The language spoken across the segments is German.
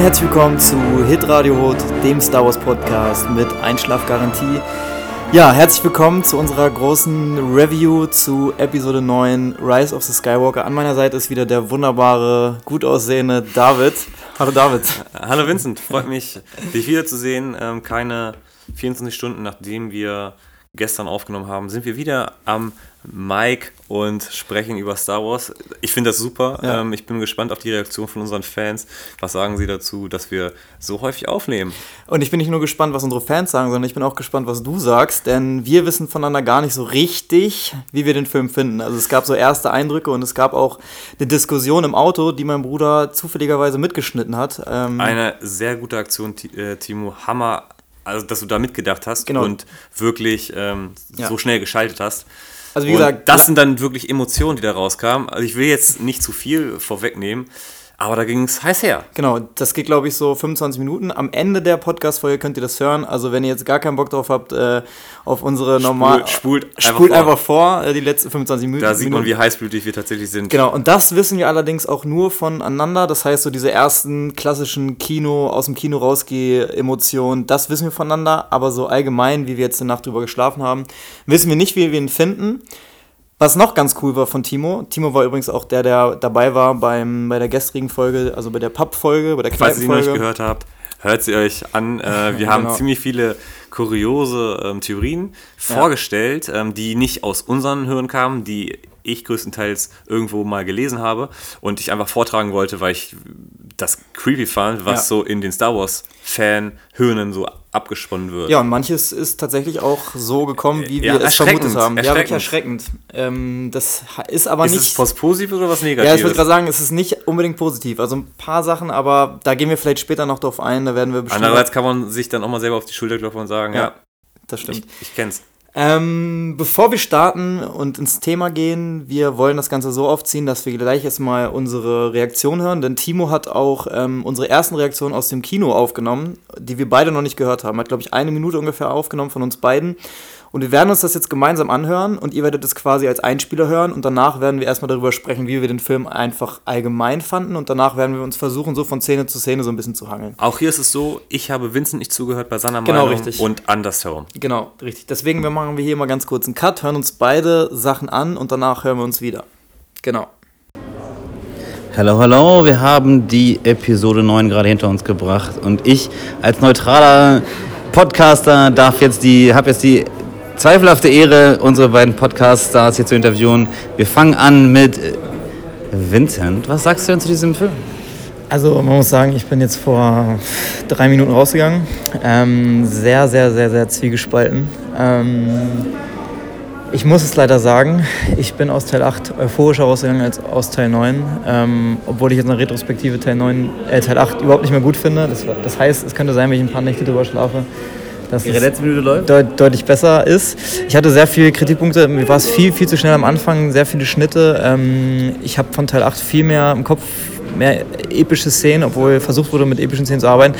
Und herzlich willkommen zu Hit Radio Hot, dem Star Wars Podcast mit Einschlafgarantie. Ja, herzlich willkommen zu unserer großen Review zu Episode 9 Rise of the Skywalker. An meiner Seite ist wieder der wunderbare, gut aussehende David. Hallo David. Hallo Vincent, freut mich, dich wiederzusehen. Ähm, keine 24 Stunden nachdem wir gestern aufgenommen haben, sind wir wieder am Mike und sprechen über Star Wars. Ich finde das super. Ja. Ähm, ich bin gespannt auf die Reaktion von unseren Fans. Was sagen sie dazu, dass wir so häufig aufnehmen? Und ich bin nicht nur gespannt, was unsere Fans sagen, sondern ich bin auch gespannt, was du sagst, denn wir wissen voneinander gar nicht so richtig, wie wir den Film finden. Also es gab so erste Eindrücke und es gab auch eine Diskussion im Auto, die mein Bruder zufälligerweise mitgeschnitten hat. Ähm eine sehr gute Aktion, äh, Timo. Hammer also dass du da mitgedacht hast genau. und wirklich ähm, ja. so schnell geschaltet hast. Also wie und gesagt, das sind dann wirklich Emotionen, die da rauskamen. Also ich will jetzt nicht zu viel vorwegnehmen. Aber da ging es heiß her. Genau, das geht, glaube ich, so 25 Minuten. Am Ende der Podcast-Folge könnt ihr das hören. Also, wenn ihr jetzt gar keinen Bock drauf habt, äh, auf unsere normal. Spult, spult, spult einfach, vor, einfach vor äh, die letzten 25 Minuten. Da sieht man, wie heißblütig wir tatsächlich sind. Genau, und das wissen wir allerdings auch nur voneinander. Das heißt, so diese ersten klassischen Kino, aus dem Kino rausgehe Emotionen, das wissen wir voneinander. Aber so allgemein, wie wir jetzt eine Nacht drüber geschlafen haben, wissen wir nicht, wie wir ihn finden. Was noch ganz cool war von Timo, Timo war übrigens auch der, der dabei war beim, bei der gestrigen Folge, also bei der Pub-Folge, bei der Falls ihr ihn noch nicht gehört habt, hört sie euch an. Äh, wir haben genau. ziemlich viele kuriose ähm, Theorien ja. vorgestellt, ähm, die nicht aus unseren Hirn kamen, die ich größtenteils irgendwo mal gelesen habe und ich einfach vortragen wollte, weil ich das creepy fand, was ja. so in den Star Wars-Fan-Hirnen so abgesponnen wird. Ja, und manches ist tatsächlich auch so gekommen, wie wir ja, es vermutet haben. Ja, wirklich erschreckend. Ähm, das ist aber ist nicht. Ist es was Positives oder was Negatives? Ja, ich würde gerade sagen, es ist nicht unbedingt positiv. Also ein paar Sachen, aber da gehen wir vielleicht später noch drauf ein. Da werden wir bestimmt. Andererseits kann man sich dann auch mal selber auf die Schulter klopfen und sagen, ja, ja das stimmt. Ich, ich kenn's. Ähm, bevor wir starten und ins Thema gehen, wir wollen das Ganze so aufziehen, dass wir gleich erstmal unsere Reaktion hören, denn Timo hat auch ähm, unsere ersten Reaktionen aus dem Kino aufgenommen, die wir beide noch nicht gehört haben. Hat, glaube ich, eine Minute ungefähr aufgenommen von uns beiden. Und wir werden uns das jetzt gemeinsam anhören und ihr werdet es quasi als Einspieler hören und danach werden wir erstmal darüber sprechen, wie wir den Film einfach allgemein fanden und danach werden wir uns versuchen, so von Szene zu Szene so ein bisschen zu hangeln. Auch hier ist es so, ich habe Vincent nicht zugehört bei seiner genau, Meinung richtig. und andersherum. Genau, richtig. Deswegen machen wir hier mal ganz kurz einen Cut, hören uns beide Sachen an und danach hören wir uns wieder. Genau. Hallo, hallo, wir haben die Episode 9 gerade hinter uns gebracht und ich als neutraler Podcaster darf jetzt die, habe jetzt die zweifelhafte Ehre, unsere beiden Podcast-Stars hier zu interviewen. Wir fangen an mit Vincent. Was sagst du denn zu diesem Film? Also man muss sagen, ich bin jetzt vor drei Minuten rausgegangen. Ähm, sehr, sehr, sehr, sehr zwiegespalten. Ähm, ich muss es leider sagen, ich bin aus Teil 8 euphorischer rausgegangen als aus Teil 9. Ähm, obwohl ich jetzt in der Retrospektive Teil, 9, äh, Teil 8 überhaupt nicht mehr gut finde. Das, das heißt, es könnte sein, wenn ich ein paar Nächte drüber schlafe, dass Ihre letzte Minute läuft? Deut deutlich besser ist. Ich hatte sehr viele Kritikpunkte, mir war es viel, viel zu schnell am Anfang, sehr viele Schnitte. Ähm, ich habe von Teil 8 viel mehr im Kopf, mehr epische Szenen, obwohl versucht wurde, mit epischen Szenen zu arbeiten.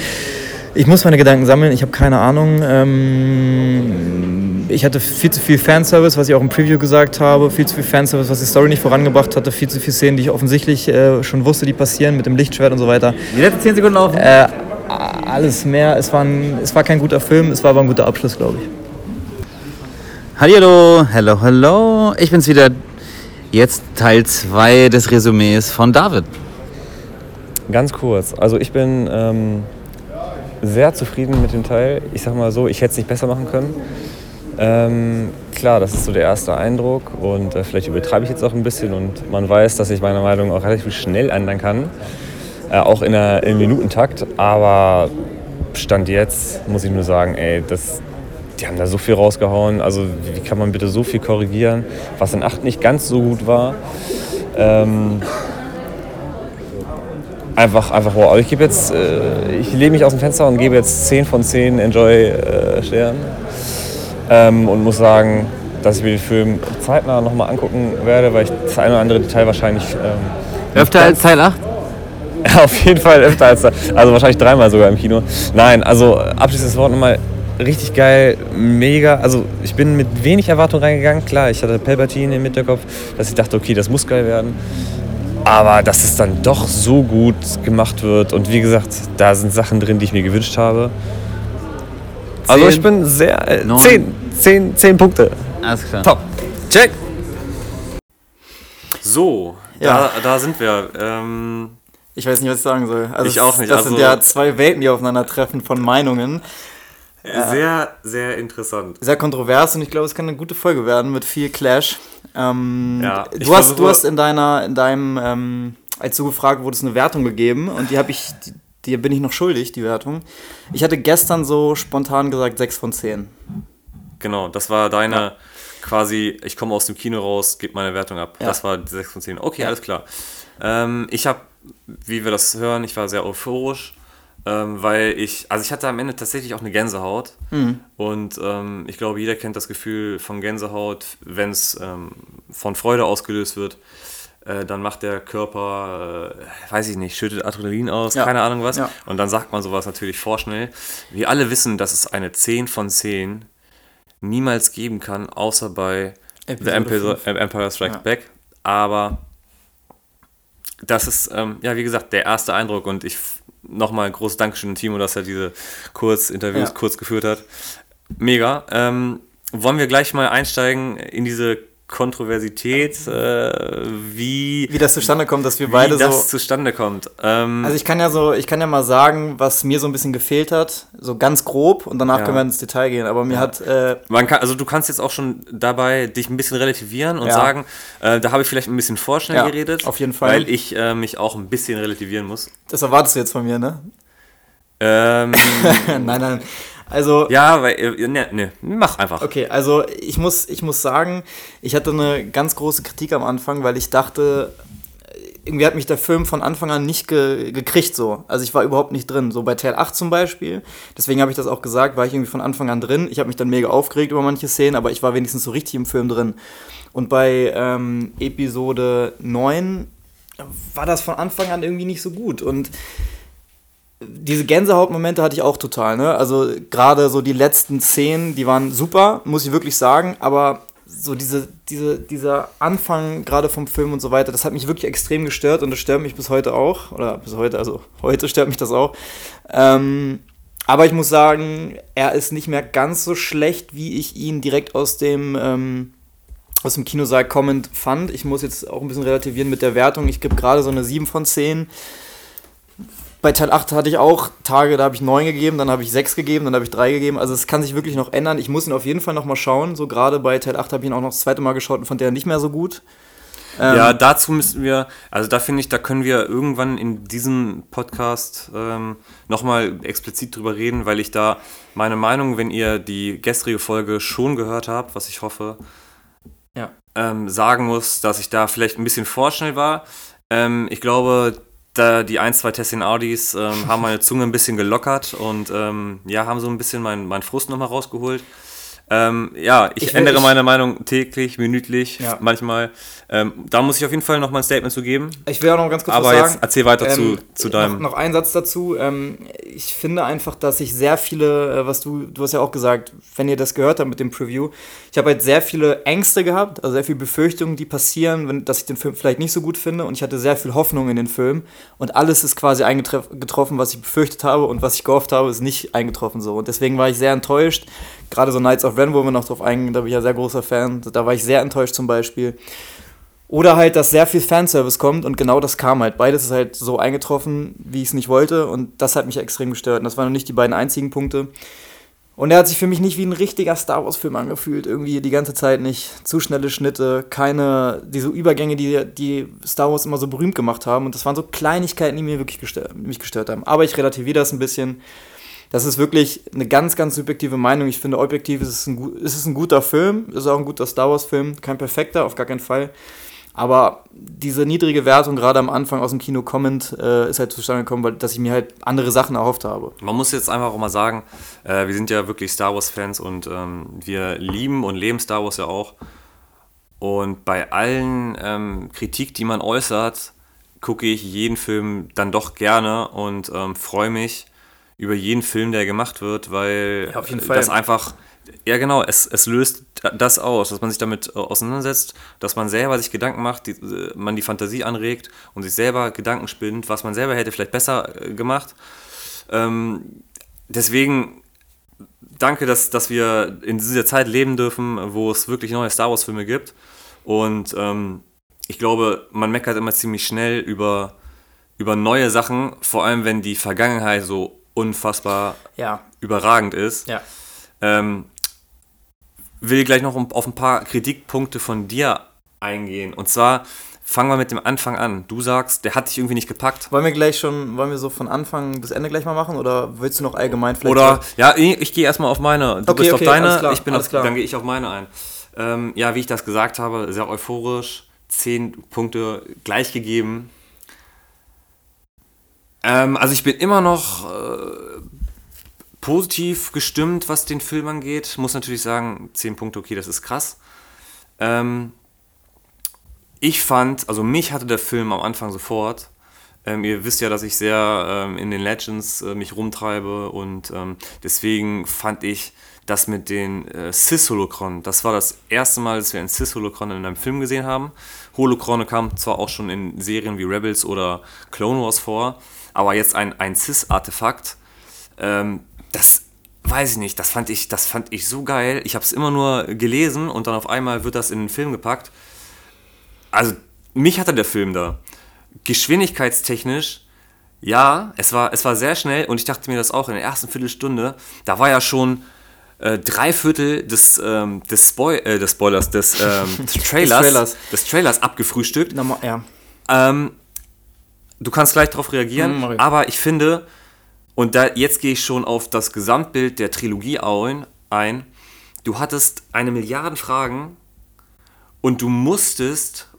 Ich muss meine Gedanken sammeln, ich habe keine Ahnung. Ähm, ich hatte viel zu viel Fanservice, was ich auch im Preview gesagt habe, viel zu viel Fanservice, was die Story nicht vorangebracht hatte, viel zu viele Szenen, die ich offensichtlich äh, schon wusste, die passieren mit dem Lichtschwert und so weiter. Die letzten 10 Sekunden laufen? Äh, alles mehr. Es war, ein, es war kein guter Film, es war aber ein guter Abschluss, glaube ich. Hallo, hallo, hallo. Ich bin's wieder. Jetzt Teil 2 des Resümees von David. Ganz kurz. Also ich bin ähm, sehr zufrieden mit dem Teil. Ich sag mal so, ich hätte es nicht besser machen können. Ähm, klar, das ist so der erste Eindruck und äh, vielleicht übertreibe ich jetzt auch ein bisschen und man weiß, dass ich meine Meinung auch relativ schnell ändern kann äh, auch in der, im Minutentakt. Aber Stand jetzt muss ich nur sagen, ey, das, die haben da so viel rausgehauen. Also wie kann man bitte so viel korrigieren, was in 8 nicht ganz so gut war. Ähm, einfach, einfach wow. Also ich gebe jetzt, äh, ich lehne mich aus dem Fenster und gebe jetzt 10 von 10 Enjoy-Sternen. Äh, ähm, und muss sagen, dass ich mir den Film zeitnah nochmal angucken werde, weil ich das eine oder andere Detail wahrscheinlich. Ähm, Öfter als Teil 8? Auf jeden Fall öfter als also wahrscheinlich dreimal sogar im Kino. Nein, also abschließendes Wort nochmal richtig geil, mega. Also ich bin mit wenig Erwartung reingegangen. Klar, ich hatte Palpatine im Hinterkopf, dass ich dachte, okay, das muss geil werden. aber dass es dann doch so gut gemacht wird und wie gesagt, da sind Sachen drin, die ich mir gewünscht habe. Also Zehn, ich bin sehr... Äh, neun. zehn, zehn, zehn Punkte. Alles klar. Top. Check. So, Ja. da, da sind wir. Ähm, Ich weiß nicht, was ich sagen soll. Also Ich auch nicht, Das sind also- ja zwei Welten, die aufeinandertreffen von Meinungen. Sehr, sehr interessant. Sehr kontrovers und ich glaube, es kann eine gute Folge werden mit viel Clash. Ähm, Ja, du, hast, du hast in deiner, in deinem, ähm, als du gefragt wurdest, eine Wertung gegeben und die habe ich, die, die bin ich noch schuldig, die Wertung. Ich hatte gestern so spontan gesagt 6 von 10. Genau, das war deine quasi, ich komme aus dem Kino raus, gebe meine Wertung ab. Ja. Das war die 6 von 10. Okay, Ja. alles klar. Ähm, ich habe, wie wir das hören, ich war sehr euphorisch, ähm, weil ich, also ich hatte am Ende tatsächlich auch eine Gänsehaut. Mhm. Und ähm, ich glaube, jeder kennt das Gefühl von Gänsehaut, wenn es ähm, von Freude ausgelöst wird. Äh, dann macht der Körper, äh, weiß ich nicht, schüttet Adrenalin aus, Ja. keine Ahnung was. Ja. Und dann sagt man sowas natürlich vorschnell. Wir alle wissen, dass es eine 10 von 10 niemals geben kann, außer bei The Episode Empire, fünf. äh, Empire Strikes Ja. Back. Aber das ist, ähm, ja, wie gesagt, der erste Eindruck und ich nochmal ein großes Dankeschön an Timo, dass er diese Kurzinterviews Ja. kurz geführt hat. Mega. Ähm, wollen wir gleich mal einsteigen in diese Kontroversität, äh, wie, Wie das zustande kommt, dass wir wie beide das so. zustande kommt. Ähm, Also ich kann ja so, ich kann ja mal sagen, was mir so ein bisschen gefehlt hat, so ganz grob und danach Ja. können wir ins Detail gehen. Aber mir hat äh, Man kann, also du kannst jetzt auch schon dabei dich ein bisschen relativieren und Ja. sagen, äh, da habe ich vielleicht ein bisschen vorschnell Ja, geredet. auf jeden Fall. Weil ich äh, mich auch ein bisschen relativieren muss. das erwartest du jetzt von mir, ne? Ähm, nein, nein. Also ja, weil, äh, ne, ne, mach einfach. Okay, also ich muss, ich muss sagen, ich hatte eine ganz große Kritik am Anfang, weil ich dachte, irgendwie hat mich der Film von Anfang an nicht ge gekriegt so. Also ich war überhaupt nicht drin. So bei Teil 8 zum Beispiel, deswegen habe ich das auch gesagt, war ich irgendwie von Anfang an drin. Ich habe mich dann mega aufgeregt über manche Szenen, aber ich war wenigstens so richtig im Film drin. Und bei ähm, Episode 9 war das von Anfang an irgendwie nicht so gut. Und diese Gänsehautmomente hatte ich auch total, ne? Also gerade so die letzten Szenen, die waren super, muss ich wirklich sagen, aber so diese, diese, dieser Anfang gerade vom Film und so weiter, das hat mich wirklich extrem gestört und das stört mich bis heute auch. Oder bis heute, also heute stört mich das auch. Ähm, aber ich muss sagen, er ist nicht mehr ganz so schlecht, wie ich ihn direkt aus dem, ähm, aus dem Kinosaal kommend fand. Ich muss jetzt auch ein bisschen relativieren mit der Wertung. Ich gebe gerade so eine 7 von 10 bei Teil 8 hatte ich auch Tage, da habe ich 9 gegeben, dann habe ich 6 gegeben, dann habe ich 3 gegeben. Also es kann sich wirklich noch ändern. Ich muss ihn auf jeden Fall noch mal schauen. So gerade bei Teil 8 habe ich ihn auch noch das zweite Mal geschaut und fand der nicht mehr so gut. Ähm, Ja, dazu müssen wir, also da finde ich, da können wir irgendwann in diesem Podcast ähm, nochmal explizit drüber reden, weil ich da meine Meinung, wenn ihr die gestrige Folge schon gehört habt, was ich hoffe, Ja. ähm, sagen muss, dass ich da vielleicht ein bisschen vorschnell war. Ähm, ich glaube, da die ein, zwei Tessin Audis ähm, haben meine Zunge ein bisschen gelockert und ähm, ja, haben so ein bisschen meinen mein Frust nochmal rausgeholt. Ähm, ja, ich, Ich ändere ich- meine Meinung täglich, minütlich, Ja. manchmal. Ähm, da muss ich auf jeden Fall noch mal ein Statement zu geben. Ich will auch noch ganz kurz Aber was jetzt sagen. erzähl weiter zu, Ähm, zu deinem. Noch, noch ein Satz dazu. Ich finde einfach, dass ich sehr viele, äh, was du, du hast ja auch gesagt, wenn ihr das gehört habt mit dem Preview, ich habe halt sehr viele Ängste gehabt, also sehr viele Befürchtungen, die passieren, wenn, dass ich den Film vielleicht nicht so gut finde und ich hatte sehr viel Hoffnung in den Film und alles ist quasi eingetroffen, was ich befürchtet habe und was ich gehofft habe, ist nicht eingetroffen so und deswegen war ich sehr enttäuscht. Gerade so Knights of Ren, wo wir noch drauf eingehen, da bin ich ja sehr großer Fan, da war ich sehr enttäuscht zum Beispiel. Oder halt, dass sehr viel Fanservice kommt und genau das kam halt. Beides ist halt so eingetroffen, wie ich es nicht wollte und das hat mich extrem gestört. Und das waren noch nicht die beiden einzigen Punkte. Und er hat sich für mich nicht wie ein richtiger Star Wars-Film angefühlt. Irgendwie die ganze Zeit nicht. Zu schnelle Schnitte, keine, diese Übergänge, die, die Star Wars immer so berühmt gemacht haben. Und das waren so Kleinigkeiten, die mir wirklich gestört, mich gestört haben. Aber ich relativiere das ein bisschen. Das ist wirklich eine ganz, ganz subjektive Meinung. Ich finde, objektiv ist es ein, ist es ein guter Film. Ist auch ein guter Star Wars-Film. Kein perfekter, auf gar keinen Fall. Aber diese niedrige Wertung, gerade am Anfang aus dem Kino kommend, äh, ist halt zustande gekommen, weil dass ich mir halt andere Sachen erhofft habe. Man muss jetzt einfach auch mal sagen, äh, wir sind ja wirklich Star Wars-Fans und ähm, wir lieben und leben Star Wars ja auch. Und bei allen ähm, Kritik, die man äußert, gucke ich jeden Film dann doch gerne und ähm, freue mich über jeden Film, der gemacht wird, weil Ja, auf jeden Fall. das einfach, ja genau, es, es löst das aus, dass man sich damit äh, auseinandersetzt, dass man selber sich Gedanken macht, die, äh, man die Fantasie anregt und sich selber Gedanken spinnt, was man selber hätte vielleicht besser äh, gemacht. Ähm, deswegen danke, dass, dass wir in dieser Zeit leben dürfen, wo es wirklich neue Star Wars-Filme gibt. Und ähm, ich glaube, man meckert immer ziemlich schnell über, über neue Sachen, vor allem wenn die Vergangenheit so unfassbar Ja, überragend ist. ja. Ähm, will gleich noch auf ein paar Kritikpunkte von dir eingehen. Und zwar fangen wir mit dem Anfang an. Du sagst, der hat dich irgendwie nicht gepackt. Wollen wir gleich schon, wollen wir so von Anfang bis Ende gleich mal machen oder willst du noch allgemein vielleicht? Oder, ja, ich, ich gehe erstmal auf meine. Du Okay, bist okay, auf deine, klar, ich bin auf, klar. dann gehe ich auf meine ein. Ähm, ja, wie ich das gesagt habe, sehr euphorisch, zehn Punkte gleich gegeben. Ähm, also ich bin immer noch äh, positiv gestimmt, was den Film angeht. Muss natürlich sagen, 10 Punkte, okay, das ist krass. Ähm, ich fand, also mich hatte der Film am Anfang sofort. Ähm, ihr wisst ja, dass ich sehr ähm, in den Legends äh, mich rumtreibe und ähm, deswegen fand ich das mit den äh, Cis-Holocron, das war das erste Mal, dass wir ein Cis-Holocron in einem Film gesehen haben. Holocrone kamen zwar auch schon in Serien wie Rebels oder Clone Wars vor, aber jetzt ein, ein Cis-Artefakt, ähm, das weiß ich nicht, das fand ich, das fand ich so geil. Ich habe es immer nur gelesen und dann auf einmal wird das in den Film gepackt. Also mich hatte der Film da. Geschwindigkeitstechnisch, ja, es war, es war sehr schnell und ich dachte mir das auch in der ersten Viertelstunde, da war ja schon äh, drei Viertel des, ähm, des, Spoil äh, des Spoilers, des, ähm, des, Trailers, Trailers. des Trailers abgefrühstückt. Na, ja. Ähm, du kannst gleich darauf reagieren, Mhm, aber ich finde, und da, jetzt gehe ich schon auf das Gesamtbild der Trilogie ein, du hattest eine Milliarde Fragen und du musstest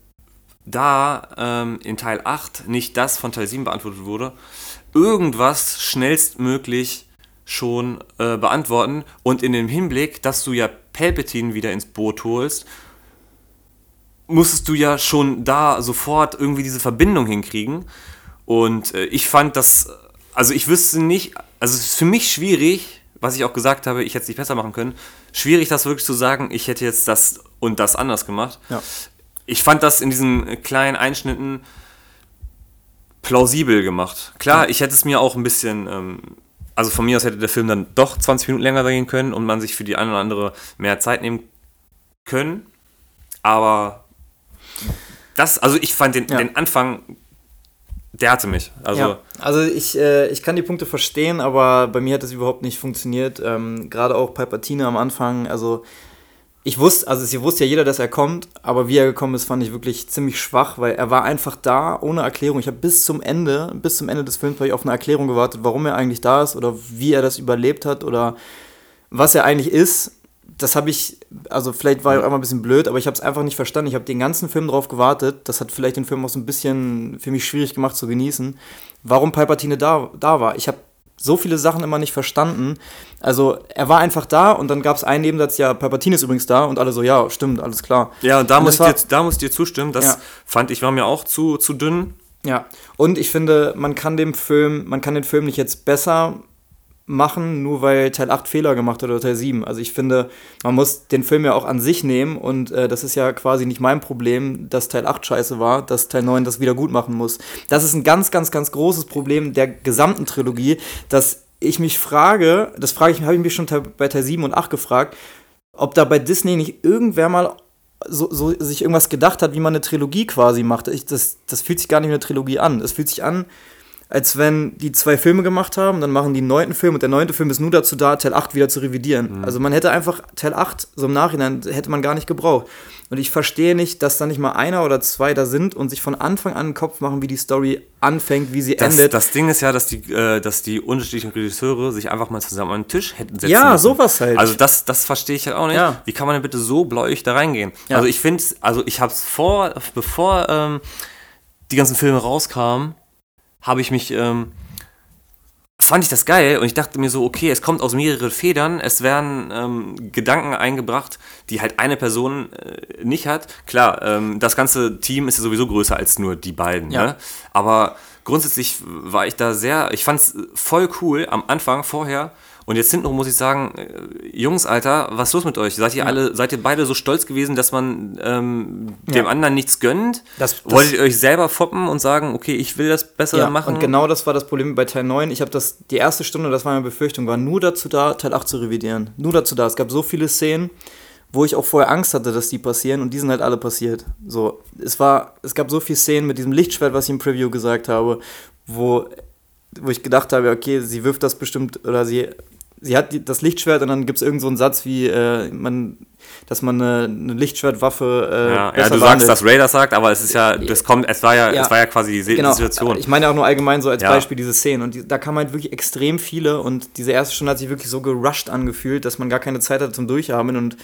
da ähm, in Teil 8 nicht das von Teil 7 beantwortet wurde, irgendwas schnellstmöglich schon äh, beantworten und in dem Hinblick, dass du ja Palpatine wieder ins Boot holst, musstest du ja schon da sofort irgendwie diese Verbindung hinkriegen. Und äh, ich fand das, also ich wüsste nicht, also es ist für mich schwierig, was ich auch gesagt habe, ich hätte es nicht besser machen können, schwierig das wirklich zu sagen, ich hätte jetzt das und das anders gemacht. Ja. Ich fand das in diesen kleinen Einschnitten plausibel gemacht. Klar, ich hätte es mir auch ein bisschen, ähm, also von mir aus hätte der Film dann doch 20 Minuten länger gehen können und man sich für die eine oder andere mehr Zeit nehmen können. Aber das, also ich fand den, Ja. den Anfang, der hatte mich. Also ja, also ich, äh, ich kann die Punkte verstehen, aber bei mir hat das überhaupt nicht funktioniert. Ähm, Gerade auch Palpatine am Anfang, also ich wusste, also sie wusste ja jeder, dass er kommt, aber wie er gekommen ist, fand ich wirklich ziemlich schwach, weil er war einfach da ohne Erklärung. Ich habe bis zum Ende, bis zum Ende des Films habe ich auf eine Erklärung gewartet, warum er eigentlich da ist oder wie er das überlebt hat oder was er eigentlich ist. Das habe ich, also vielleicht war ich auch immer ein bisschen blöd, aber ich habe es einfach nicht verstanden. Ich habe den ganzen Film drauf gewartet. Das hat vielleicht den Film auch so ein bisschen für mich schwierig gemacht zu genießen. Warum Palpatine da, da war. Ich habe so viele Sachen immer nicht verstanden. Also er war einfach da und dann gab es einen Nebensatz, ja, Palpatine ist übrigens da und alle so, ja, stimmt, alles klar. ja, und da, Und muss war- dir, da muss ich dir zustimmen. Das Ja. fand ich, war mir auch zu, zu dünn. Ja, und ich finde, man kann dem Film, man kann den Film nicht jetzt besser machen, nur weil Teil 8 Fehler gemacht hat oder Teil 7. Also ich finde, man muss den Film ja auch an sich nehmen und äh, das ist ja quasi nicht mein Problem, dass Teil 8 scheiße war, dass Teil 9 das wieder gut machen muss. Das ist ein ganz, ganz, ganz großes Problem der gesamten Trilogie, dass ich mich frage, das frage ich, habe ich mich schon bei Teil 7 und 8 gefragt, ob da bei Disney nicht irgendwer mal so, so sich irgendwas gedacht hat, wie man eine Trilogie quasi macht. Ich, das, das fühlt sich gar nicht wie eine Trilogie an. Es fühlt sich an, als wenn die zwei Filme gemacht haben, dann machen die einen neunten Film und der neunte Film ist nur dazu da, Teil 8 wieder zu revidieren. Also man hätte einfach Teil 8 so im Nachhinein hätte man gar nicht gebraucht. Und ich verstehe nicht, dass da nicht mal einer oder zwei da sind und sich von Anfang an einen Kopf machen, wie die Story anfängt, wie sie Das, endet. das Ding ist ja, dass die, äh, dass die unterschiedlichen Regisseure sich einfach mal zusammen an den Tisch hätten setzen Ja, müssen. sowas halt. Also das, das verstehe ich halt auch nicht. Ja. Wie kann man denn bitte so bläuig da reingehen? Ja. Also ich finde, also ich habe es vor, bevor ähm, die ganzen Filme rauskamen, habe ich mich ähm, fand ich das geil und ich dachte mir so, okay, es kommt aus mehreren Federn, es werden ähm, Gedanken eingebracht, die halt eine Person äh, nicht hat. Klar, ähm, das ganze Team ist ja sowieso größer als nur die beiden, Ja. ne? aber grundsätzlich war ich da sehr, ich fand es voll cool am Anfang, vorher. Und jetzt hintenrum muss ich sagen, äh, Jungs, Alter, was ist los mit euch? Seid ihr alle, seid ihr beide so stolz gewesen, dass man ähm, dem Ja. anderen nichts gönnt? Das- das- Wolltet ihr euch selber foppen und sagen, okay, ich will das besser Ja, machen? und genau das war das Problem bei Teil 9. Ich habe das, die erste Stunde, das war meine Befürchtung, war nur dazu da, Teil 8 zu revidieren. Nur dazu da. Es gab so viele Szenen, wo ich auch vorher Angst hatte, dass die passieren und die sind halt alle passiert. So, es war, es gab so viele Szenen mit diesem Lichtschwert, was ich im Preview gesagt habe, wo, wo ich gedacht habe, okay, sie wirft das bestimmt, oder sie, sie hat die, das Lichtschwert und dann gibt es irgend so einen Satz wie, äh, man, dass man eine, eine Lichtschwertwaffe äh, Ja, ja du sagst, dass Ray das sagt, aber es ist ja, das kommt, es war ja, Ja. es war ja quasi die Genau, Situation. ich meine auch nur allgemein so als Ja. Beispiel diese Szenen. Und die, da kam halt wirklich extrem viele und diese erste Stunde hat sich wirklich so gerusht angefühlt, dass man gar keine Zeit hatte zum Durchhaben. Und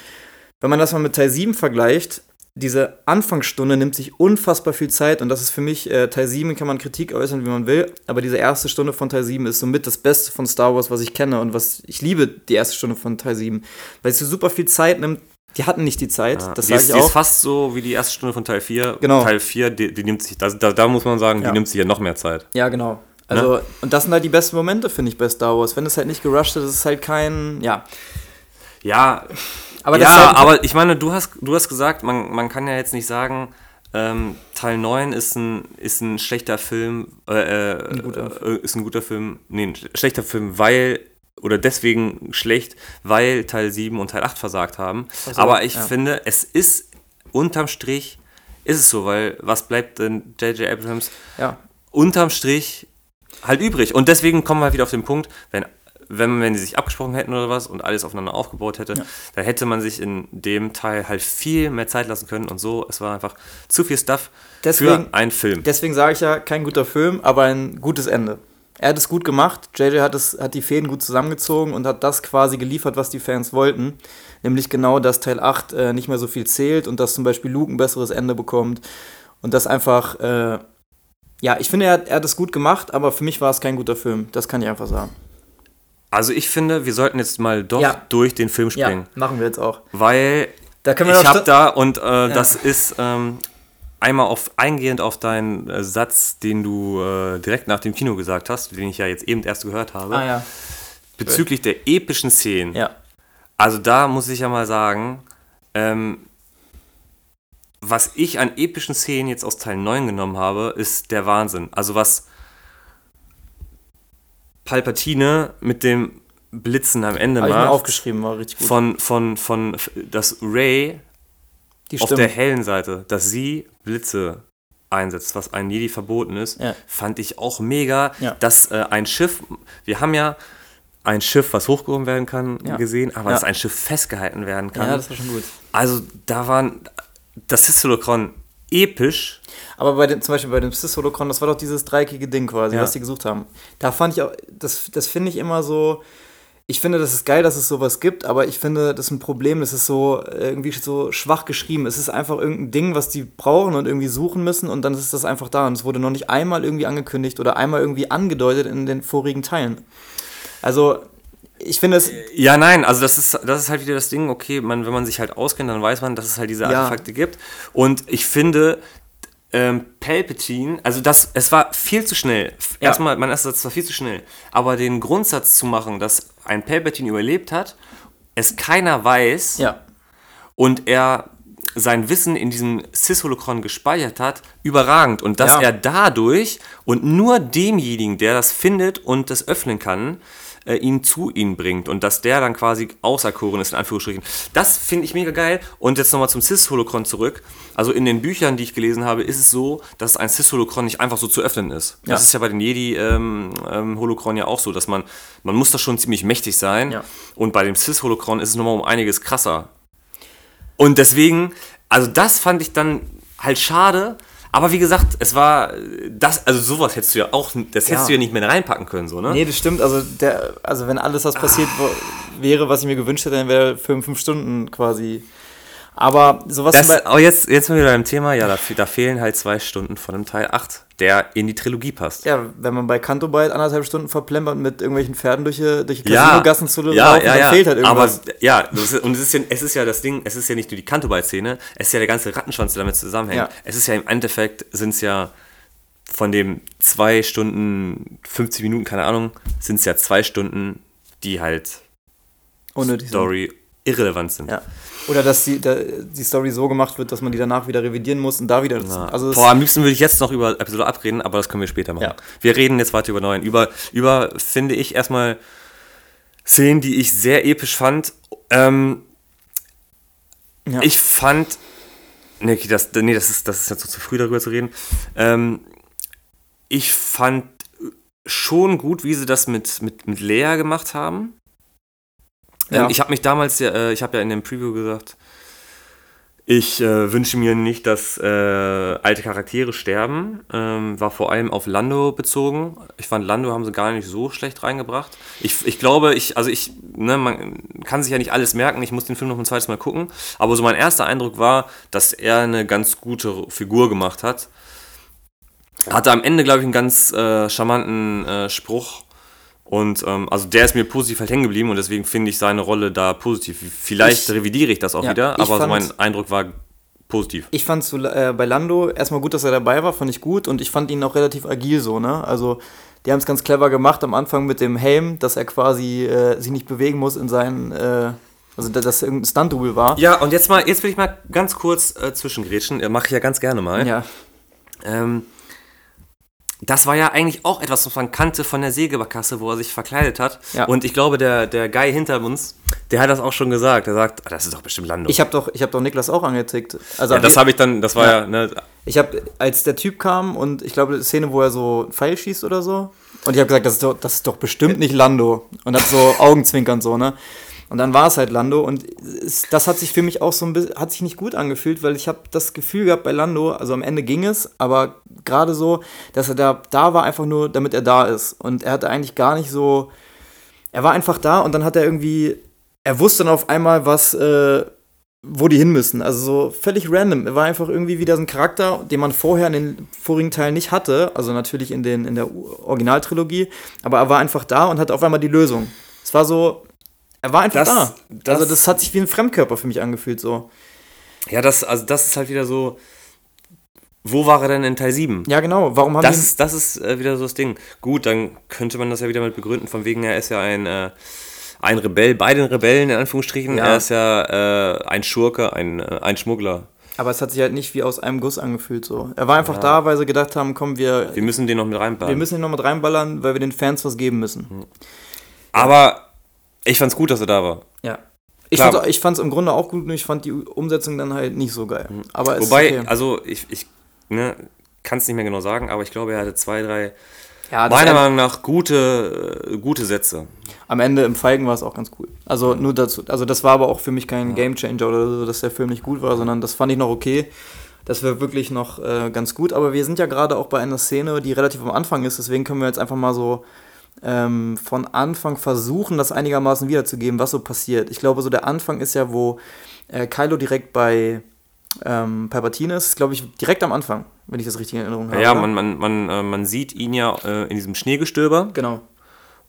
wenn man das mal mit Teil 7 vergleicht, diese Anfangsstunde nimmt sich unfassbar viel Zeit und das ist für mich, äh, Teil 7 kann man Kritik äußern, wie man will, aber diese erste Stunde von Teil 7 ist somit das Beste von Star Wars, was ich kenne und was ich liebe, die erste Stunde von Teil 7, weil es so super viel Zeit nimmt. Die hatten nicht die Zeit, Ja, das sage ist, ich die ist auch. fast so wie die erste Stunde von Teil 4. Genau. Teil 4, die, die nimmt sich, da, da, da muss man sagen, Ja. die nimmt sich ja noch mehr Zeit. Ja, genau. Also, und das sind halt die besten Momente, finde ich, bei Star Wars. Wenn es halt nicht gerusht ist, ist es halt kein, ja. Ja, Aber ja, aber ich meine, du hast, du hast gesagt, man, man kann ja jetzt nicht sagen, ähm, Teil 9 ist ein, ist ein schlechter Film, äh, äh, guter äh, ist ein guter Film, nee, ein schlechter Film, weil, oder deswegen schlecht, weil Teil 7 und Teil 8 versagt haben. so, aber ich ja. finde, es ist unterm Strich, ist es so, weil was bleibt denn J.J. Abrams ja. unterm Strich halt übrig. Und deswegen kommen wir wieder auf den Punkt, wenn, wenn, wenn die sich abgesprochen hätten oder was und alles aufeinander aufgebaut hätte, dann hätte man sich in dem Teil halt viel mehr Zeit lassen können und so. Es war einfach zu viel Stuff Deswegen- für einen Film. Deswegen sage ich ja, kein guter Film, aber ein gutes Ende. Er hat es gut gemacht, JJ hat, es, hat die Fäden gut zusammengezogen und hat das quasi geliefert, was die Fans wollten. Nämlich genau, dass Teil 8 äh, nicht mehr so viel zählt und dass zum Beispiel Luke ein besseres Ende bekommt. Und das einfach, äh, ja, ich finde, er, er hat es gut gemacht, aber für mich war es kein guter Film. Das kann ich einfach sagen. Also ich finde, wir sollten jetzt mal doch Ja. durch den Film springen. machen wir jetzt auch. Weil Da ich habe da, und äh, das ist ähm, einmal auf, eingehend auf deinen äh, Satz, den du äh, direkt nach dem Kino gesagt hast, den ich ja jetzt eben erst gehört habe, Ah ja. bezüglich der epischen Szenen. Ja. Also da muss ich ja mal sagen, ähm, was ich an epischen Szenen jetzt aus Teil 9 genommen habe, ist der Wahnsinn. Also was Palpatine mit dem Blitzen am Ende mir macht, aufgeschrieben, war richtig gut. von, von, von, dass Ray auf der hellen Seite, dass sie Blitze einsetzt, was ein Jedi verboten ist, Ja. fand ich auch mega, Ja. dass äh, ein Schiff, wir haben ja ein Schiff, was hochgehoben werden kann, Ja. gesehen, aber dass ein Schiff festgehalten werden kann. ja, das war schon gut. also da waren das Histolokron episch. Aber bei dem, zum Beispiel bei dem Cis-Holocron, das war doch dieses dreieckige Ding quasi, Ja. was die gesucht haben. Da fand ich auch, das, das finde ich immer so, ich finde, das ist geil, dass es sowas gibt, aber ich finde, das ist ein Problem, das ist so äh, irgendwie so schwach geschrieben. Es ist einfach irgendein Ding, was die brauchen und irgendwie suchen müssen und dann ist das einfach da. Und es wurde noch nicht einmal irgendwie angekündigt oder einmal irgendwie angedeutet in den vorigen Teilen. Also, ich finde es. Ja, nein, also das ist, das ist halt wieder das Ding, okay, man, wenn man sich halt auskennt, dann weiß man, dass es halt diese Ja. Artefakte gibt. Und ich finde, ähm, Palpatine, also das, es war viel zu schnell. Ja. Erstmal, mein erster Satz war viel zu schnell. Aber den Grundsatz zu machen, dass ein Palpatine überlebt hat, es keiner weiß Ja. und er sein Wissen in diesem Cis-Holocron gespeichert hat, überragend. Und dass Ja. er dadurch und nur demjenigen, der das findet und das öffnen kann, äh, ihn zu ihnen bringt und dass der dann quasi auserkoren ist, in Anführungsstrichen. Das finde ich mega geil. Und jetzt nochmal zum Cis-Holocron zurück. Also in den Büchern, die ich gelesen habe, ist es so, dass ein Cis-Holocron nicht einfach so zu öffnen ist. Das Ja. ist ja bei den Jedi-Holocron ja auch so, dass man, man muss da schon ziemlich mächtig sein. Ja. Und bei dem Cis-Holocron ist es nochmal um einiges krasser. Und deswegen, also das fand ich dann halt schade. Aber wie gesagt, es war das, also sowas hättest du ja auch, das hättest Ja. du ja nicht mehr reinpacken können, so, ne? Nee, das stimmt. Also, der, also wenn alles das passiert wo- wäre, was ich mir gewünscht hätte, dann wäre der Film fünf Stunden quasi. Aber sowas Das, aber jetzt, jetzt mal wieder beim Thema, ja, da, da fehlen halt zwei Stunden von dem Teil 8, der in die Trilogie passt. ja, wenn man bei Kanto Byte anderthalb Stunden verplempert mit irgendwelchen Pferden durch die, durch Ja, Casino-Gassen zu ja, laufen, ja, dann ja. fehlt halt irgendwas. Aber ja, ist, und es ist, ja, es ist ja das Ding, es ist ja nicht nur die Kantoball-Szene, es ist ja der ganze Rattenschwanz, der damit zusammenhängt. Es ist ja im Endeffekt, sind es ja von dem zwei Stunden, 50 Minuten, keine Ahnung, sind es ja zwei Stunden, die halt sind. Story irrelevant sind. Ja. Oder dass die, da, die Story so gemacht wird, dass man die danach wieder revidieren muss und da wieder. Ja. Also Boah, am liebsten würde ich jetzt noch über Episode abreden, aber das können wir später machen. Ja. Wir reden jetzt weiter über neuen. Über, über finde ich erstmal Szenen, die ich sehr episch fand. Ähm, Ja. Ich fand. Nee, okay, das, nee, das ist, das ist jetzt so zu früh darüber zu reden. Ähm, ich fand schon gut, wie sie das mit, mit, mit Lea gemacht haben. Ja. Ich habe mich damals, ja, äh, ich habe ja in dem Preview gesagt, ich äh, wünsche mir nicht, dass äh, alte Charaktere sterben. Ähm, war vor allem auf Lando bezogen. Ich fand, Lando haben sie gar nicht so schlecht reingebracht. Ich, ich glaube, ich, also ich, ne, man kann sich ja nicht alles merken. Ich muss den Film noch ein zweites Mal gucken. Aber so mein erster Eindruck war, dass er eine ganz gute Figur gemacht hat. Hatte am Ende, glaube ich, einen ganz äh, charmanten äh, Spruch. Und ähm, also der ist mir positiv halt hängen geblieben und deswegen finde ich seine Rolle da positiv. Vielleicht Ich- revidiere ich das auch ja, wieder, aber fand- mein Eindruck war positiv. Ich fand zu, äh, bei Lando erstmal gut, dass er dabei war, fand ich gut und ich fand ihn auch relativ agil so, ne? Also die haben es ganz clever gemacht am Anfang mit dem Helm, dass er quasi äh, sich nicht bewegen muss in seinen, äh, also da- dass er irgendein Stunt-Double war. Ja, und jetzt mal, jetzt will ich mal ganz kurz äh, zwischengrätschen. Äh, Mache ich ja ganz gerne mal. Ja. Ähm, das war ja eigentlich auch etwas, was man kannte von der Sägebarkasse, wo er sich verkleidet hat. Ja. Und ich glaube, der, der Guy hinter uns, der hat das auch schon gesagt. Er sagt, ah, das ist doch bestimmt Lando. Ich habe doch, ich hab doch Niklas auch angetickt. Also ja, das habe ich dann, das war ja, Ja. ne, Ich habe, als der Typ kam und ich glaube, die Szene, wo er so Pfeil schießt oder so, und ich habe gesagt, das ist, doch, das ist doch bestimmt nicht Lando. Und hab so Augenzwinkern so, ne? Und dann war es halt Lando und es, das hat sich für mich auch so ein bisschen, hat sich nicht gut angefühlt, weil ich habe das Gefühl gehabt bei Lando, also am Ende ging es, aber gerade so, dass er da, da war einfach nur, damit er da ist. Und er hatte eigentlich gar nicht so, er war einfach da und dann hat er irgendwie, er wusste dann auf einmal, was, äh, wo die hin müssen. Also so völlig random. Er war einfach irgendwie wieder so ein Charakter, den man vorher in den vorigen Teilen nicht hatte. Also natürlich in, den, in der Originaltrilogie. Aber er war einfach da und hatte auf einmal die Lösung. Es war so, er war einfach Das- da. das- also das hat sich wie ein Fremdkörper für mich angefühlt so. ja, das, also das ist halt wieder so, wo war er denn in Teil 7? Ja genau, warum haben Das die... das ist äh, wieder so das Ding. Gut, dann könnte man das ja wieder mit begründen, von wegen, er ist ja ein, äh, ein Rebell, bei den Rebellen in Anführungsstrichen. Ja. Er ist ja äh, ein Schurke, ein, äh, ein Schmuggler. aber es hat sich halt nicht wie aus einem Guss angefühlt so. Er war einfach da, weil sie gedacht haben, komm, wir, Wir müssen den noch mit reinbauen. wir müssen ihn noch mit reinballern, weil wir den Fans was geben müssen. Hm. Aber ich fand's gut, dass er da war. Ja. Ich Klar. fand's, ich fand's im Grunde auch gut, nur ich fand die Umsetzung dann halt nicht so geil. Aber es Hm. Wobei, okay. also ich, ich ne, kann es nicht mehr genau sagen, aber ich glaube, er hatte zwei, drei, ja, meiner Meinung nach, gute, äh, gute Sätze. am Ende im Falken war es auch ganz cool. Also nur dazu. Also das war aber auch für mich kein Gamechanger oder so, dass der Film nicht gut war, sondern das fand ich noch okay. Das wäre wirklich noch äh, ganz gut. Aber wir sind ja gerade auch bei einer Szene, die relativ am Anfang ist. Deswegen können wir jetzt einfach mal so ähm, von Anfang versuchen, das einigermaßen wiederzugeben, was so passiert. Ich glaube, so der Anfang ist ja, wo äh, Kylo direkt bei ähm, Palpatine ist, glaube ich, direkt am Anfang, wenn ich das richtig in Erinnerung habe. Ja, man, man, man, äh, man sieht ihn ja äh, in diesem Schneegestöber Genau.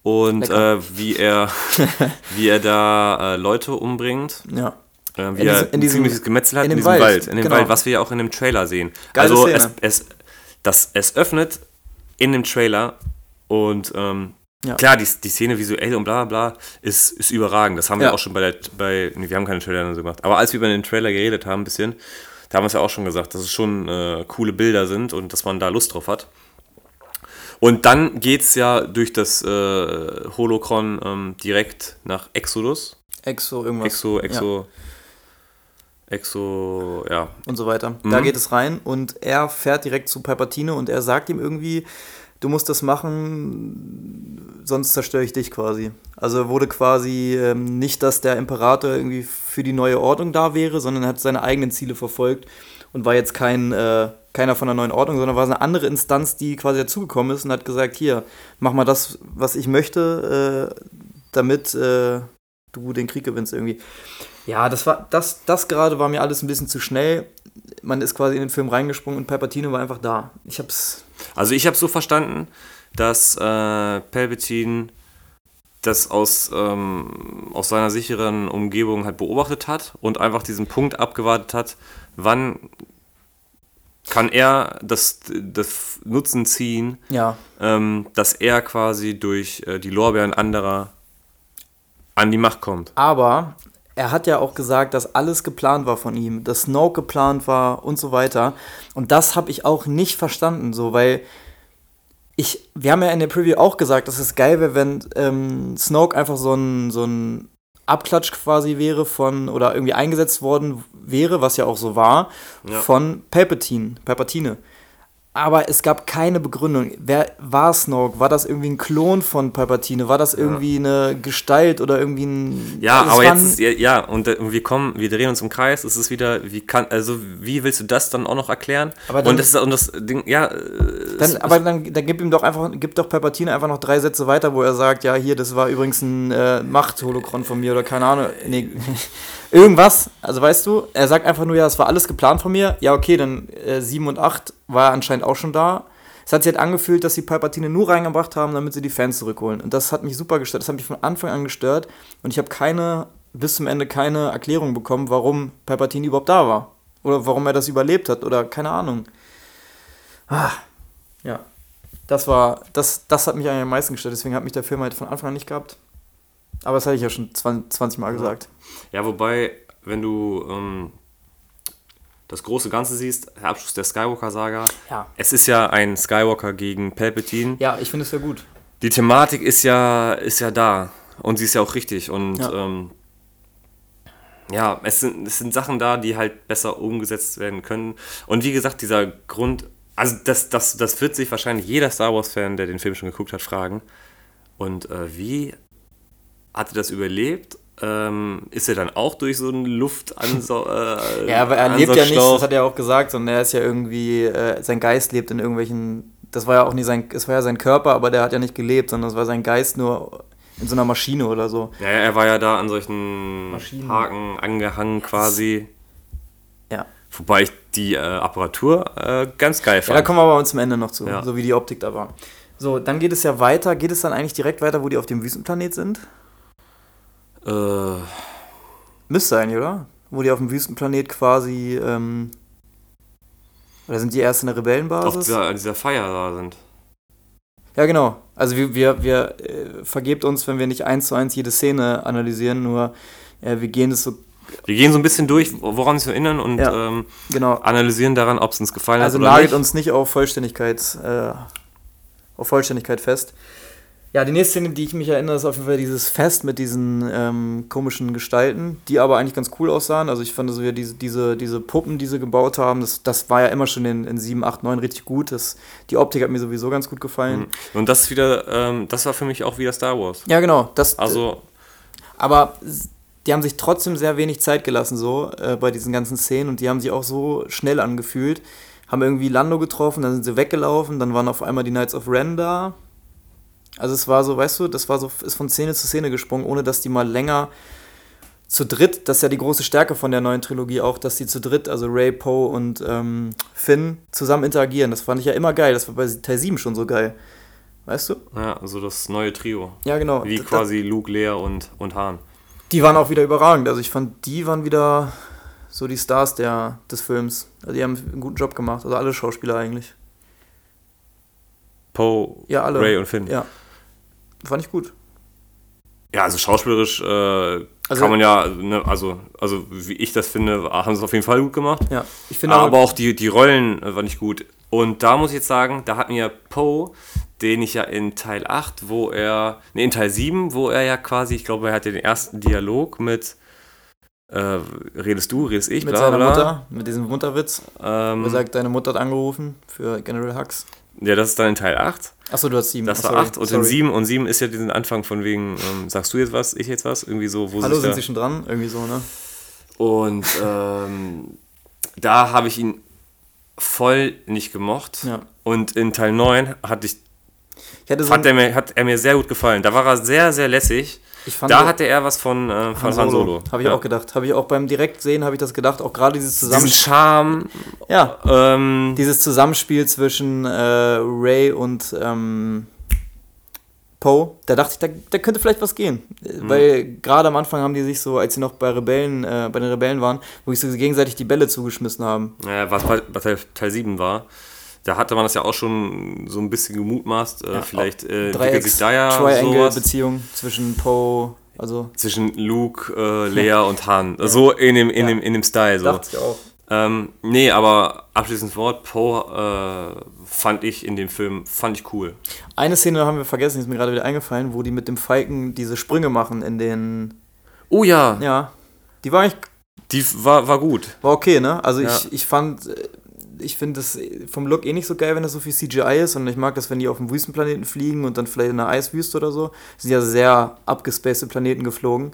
und äh, wie, er, wie er da äh, Leute umbringt. Ja. Äh, wie In er diesem- in diesem- ziemliches Gemetzel hat in in, diesem Wald, Wald. In dem genau. Wald, was wir ja auch in dem Trailer sehen. Geile also es, Szene. es, das, es öffnet in dem Trailer und ähm, Ja. klar, die, die Szene visuell und bla bla bla ist, ist überragend. Das haben wir Ja. auch schon bei der, bei, nee, wir haben keine Trailer so gemacht, aber als wir über den Trailer geredet haben ein bisschen, da haben wir es ja auch schon gesagt, dass es schon äh, coole Bilder sind und dass man da Lust drauf hat. Und dann geht es ja durch das äh, Holocron ähm, direkt nach Exodus. Exo, irgendwas. Exo, Exo, Exo, ja. und so weiter. Mhm. Da geht es rein und er fährt direkt zu Palpatine und er sagt ihm irgendwie, du musst das machen, sonst zerstöre ich dich quasi. Also wurde quasi ähm, nicht, dass der Imperator irgendwie für die neue Ordnung da wäre, sondern er hat seine eigenen Ziele verfolgt und war jetzt kein äh, keiner von der neuen Ordnung, sondern war eine andere Instanz, die quasi dazugekommen ist und hat gesagt, hier, mach mal das, was ich möchte, äh, damit äh, du den Krieg gewinnst irgendwie. Ja, das war, das, das gerade war mir alles ein bisschen zu schnell. Man ist quasi in den Film reingesprungen und Palpatine war einfach da. Ich hab's. Also ich habe so verstanden, dass äh, Palpatine das aus, ähm, aus seiner sicheren Umgebung halt beobachtet hat und einfach diesen Punkt abgewartet hat, wann kann er das, das Nutzen ziehen, Ja. ähm, dass er quasi durch äh, die Lorbeeren anderer an die Macht kommt. Aber er hat ja auch gesagt, dass alles geplant war von ihm, dass Snoke geplant war und so weiter. Und das habe ich auch nicht verstanden, so, weil ich, wir haben ja in der Preview auch gesagt, dass es geil wäre, wenn ähm, Snoke einfach so ein, so ein Abklatsch quasi wäre von, oder irgendwie eingesetzt worden wäre, was ja auch so war, Ja. von Palpatine, Palpatine. Aber es gab keine Begründung. Wer war Snoke? War das irgendwie ein Klon von Palpatine? War das irgendwie eine Gestalt oder irgendwie ein. Ja, aber jetzt ist, ja, ja und äh, wir kommen, wir drehen uns im Kreis. Es ist wieder, wie kann, also wie willst du das dann auch noch erklären? Aber dann- und das ist und das Ding, ja, äh, Dann, aber dann, dann gib ihm doch einfach, gib doch Palpatine einfach noch drei Sätze weiter, wo er sagt, ja, hier, das war übrigens ein äh, Macht-Holokron von mir oder keine Ahnung. Nee, irgendwas. Also weißt du, er sagt einfach nur, ja, es war alles geplant von mir. Ja, okay, dann äh, 7 und 8 war er anscheinend auch schon da. Es hat sich halt angefühlt, dass sie Palpatine nur reingebracht haben, damit sie die Fans zurückholen. Und das hat mich super gestört. Das hat mich von Anfang an gestört. Und ich habe keine, bis zum Ende keine Erklärung bekommen, warum Palpatine überhaupt da war. Oder warum er das überlebt hat. Oder keine Ahnung. Ah, ja. Das war, das, das hat mich am meisten gestört, deswegen hat mich der Film halt von Anfang an nicht gehabt. Aber das hatte ich ja schon 20, 20 Mal gesagt. Ja, wobei, wenn du ähm, das große Ganze siehst, der Abschluss der Skywalker-Saga, Ja. es ist ja ein Skywalker gegen Palpatine. Ja, ich finde es ja gut. Die Thematik ist ja, ist ja da und sie ist ja auch richtig und Ja. ähm, ja, es sind, es sind Sachen da, die halt besser umgesetzt werden können. Und wie gesagt, dieser Grund, also das, das, das wird sich wahrscheinlich jeder Star Wars-Fan, der den Film schon geguckt hat, fragen. Und äh, wie hat er das überlebt? Ähm, ist er dann auch durch so einen Luftansau äh, Ja, aber er lebt ja nicht, das hat er auch gesagt, sondern er ist ja irgendwie, äh, sein Geist lebt in irgendwelchen, das war ja auch nicht sein, es war ja sein Körper, aber der hat ja nicht gelebt, sondern es war sein Geist nur in so einer Maschine oder so. Ja, er war ja da an solchen Maschinen. Haken angehangen quasi. Ja. Wobei ich die äh, Apparatur äh, ganz geil Ja, fand. da kommen wir aber zum Ende noch zu, Ja. so wie die Optik da war. So, dann geht es ja weiter. Geht es dann eigentlich direkt weiter, wo die auf dem Wüstenplanet sind? Äh, Müsste eigentlich, oder? Wo die auf dem Wüstenplanet quasi, ähm, oder sind die erst in der auf Rebellenbasis? dieser, dieser Feier da sind. Ja, genau. Also wir, wir, wir äh, vergebt uns, wenn wir nicht eins zu eins jede Szene analysieren, nur äh, wir gehen es so, Wir gehen so ein bisschen durch, woran wir uns erinnern und Ja. ähm, genau. analysieren daran, ob es uns gefallen Also hat oder nagelt nicht. uns nicht auf Vollständigkeit, äh, auf Vollständigkeit fest. Ja, die nächste Szene, die ich mich erinnere, ist auf jeden Fall dieses Fest mit diesen ähm, komischen Gestalten, die aber eigentlich ganz cool aussahen. Also ich fand so ja diese, diese, diese Puppen, die sie gebaut haben, das, das war ja immer schon in, in 7, 8, 9 richtig gut. Das, die Optik hat mir sowieso ganz gut gefallen. Und das wieder, ähm, das war für mich auch wieder Star Wars. Ja, genau. Das, Also, Aber die haben sich trotzdem sehr wenig Zeit gelassen, so äh, bei diesen ganzen Szenen und die haben sich auch so schnell angefühlt. Haben irgendwie Lando getroffen, dann sind sie weggelaufen, dann waren auf einmal die Knights of Ren da. Also es war so, weißt du, das war so, ist von Szene zu Szene gesprungen, ohne dass die mal länger zu dritt, das ist ja die große Stärke von der neuen Trilogie auch, dass die zu dritt, also Ray, Poe und ähm, Finn, zusammen interagieren. Das fand ich ja immer geil. Das war bei Teil 7 schon so geil. Weißt du? ja, also das neue Trio. Ja, genau. Wie Das- quasi Luke, Lea und, und Han. Die waren auch wieder überragend. Also ich fand, die waren wieder so die Stars der, des Films. Also die haben einen guten Job gemacht. Also alle Schauspieler eigentlich. Poe, Ja, alle. Ray und Finn. Ja. Fand ich gut. Ja, also schauspielerisch äh, Also- kann man ja, ne, also, also wie ich das finde, haben sie es auf jeden Fall gut gemacht. Ja. Ich finde aber auch die, die Rollen äh, waren nicht gut. Und da muss ich jetzt sagen, da hat mir Poe, den ich ja in Teil 8, wo er, ne, in Teil 7, wo er ja quasi, ich glaube, er hat ja den ersten Dialog mit, äh, redest du, redest ich, mit bla, seiner bla. Mutter, mit diesem Mutterwitz. Ähm, Er sagt, deine Mutter hat angerufen für General Hux. Ja, das ist dann in Teil 8. Achso, du hast sieben. Das Oh, war sorry, 8 und sorry. in 7 und 7 ist ja diesen Anfang von wegen, ähm, sagst du jetzt was, ich jetzt was, irgendwie so, wo Hallo, sind Sie schon dran? Irgendwie so, ne? Und ähm, da habe ich ihn voll nicht gemocht. Ja. Und in Teil 9 hatte ich, Ich hatte so hat, er mir, hat er mir sehr gut gefallen. Da war er sehr, sehr lässig. Da hatte er was von, äh, von Han Solo. Habe ich ja. auch gedacht. Habe ich auch beim Direktsehen, habe ich das gedacht. Auch gerade dieses Diesen Zusammenspiel. Charme, Ja, ähm, dieses Zusammenspiel zwischen äh, Ray und ähm, Poe, da dachte ich, da, da könnte vielleicht was gehen. Mhm. Weil gerade am Anfang haben die sich so, als sie noch bei Rebellen, äh, bei den Rebellen waren, wo ich so gegenseitig die Bälle zugeschmissen haben. Ja, was bei, bei Teil, Teil 7 war, da hatte man das ja auch schon so ein bisschen gemutmaßt. Äh, vielleicht äh, entwickelt sich da ja Triangle-Beziehung zwischen Poe, also zwischen Luke, äh, Leia und Han. So in dem, in, Ja. dem, in dem Style. So. dachte ich auch. Ähm, nee, aber abschließendes Wort, Poe äh, fand ich in dem Film, fand ich cool. Eine Szene haben wir vergessen, die ist mir gerade wieder eingefallen, wo die mit dem Falken diese Sprünge machen in den. Oh ja, Ja. Die war eigentlich die war, war gut. War okay, ne? Also Ja. ich, ich fand, äh, ich finde das vom Look eh nicht so geil, wenn das so viel CGI ist. Und ich mag das, wenn die auf dem Wüstenplaneten fliegen und dann vielleicht in einer Eiswüste oder so. Sind ja sehr abgespacede Planeten geflogen.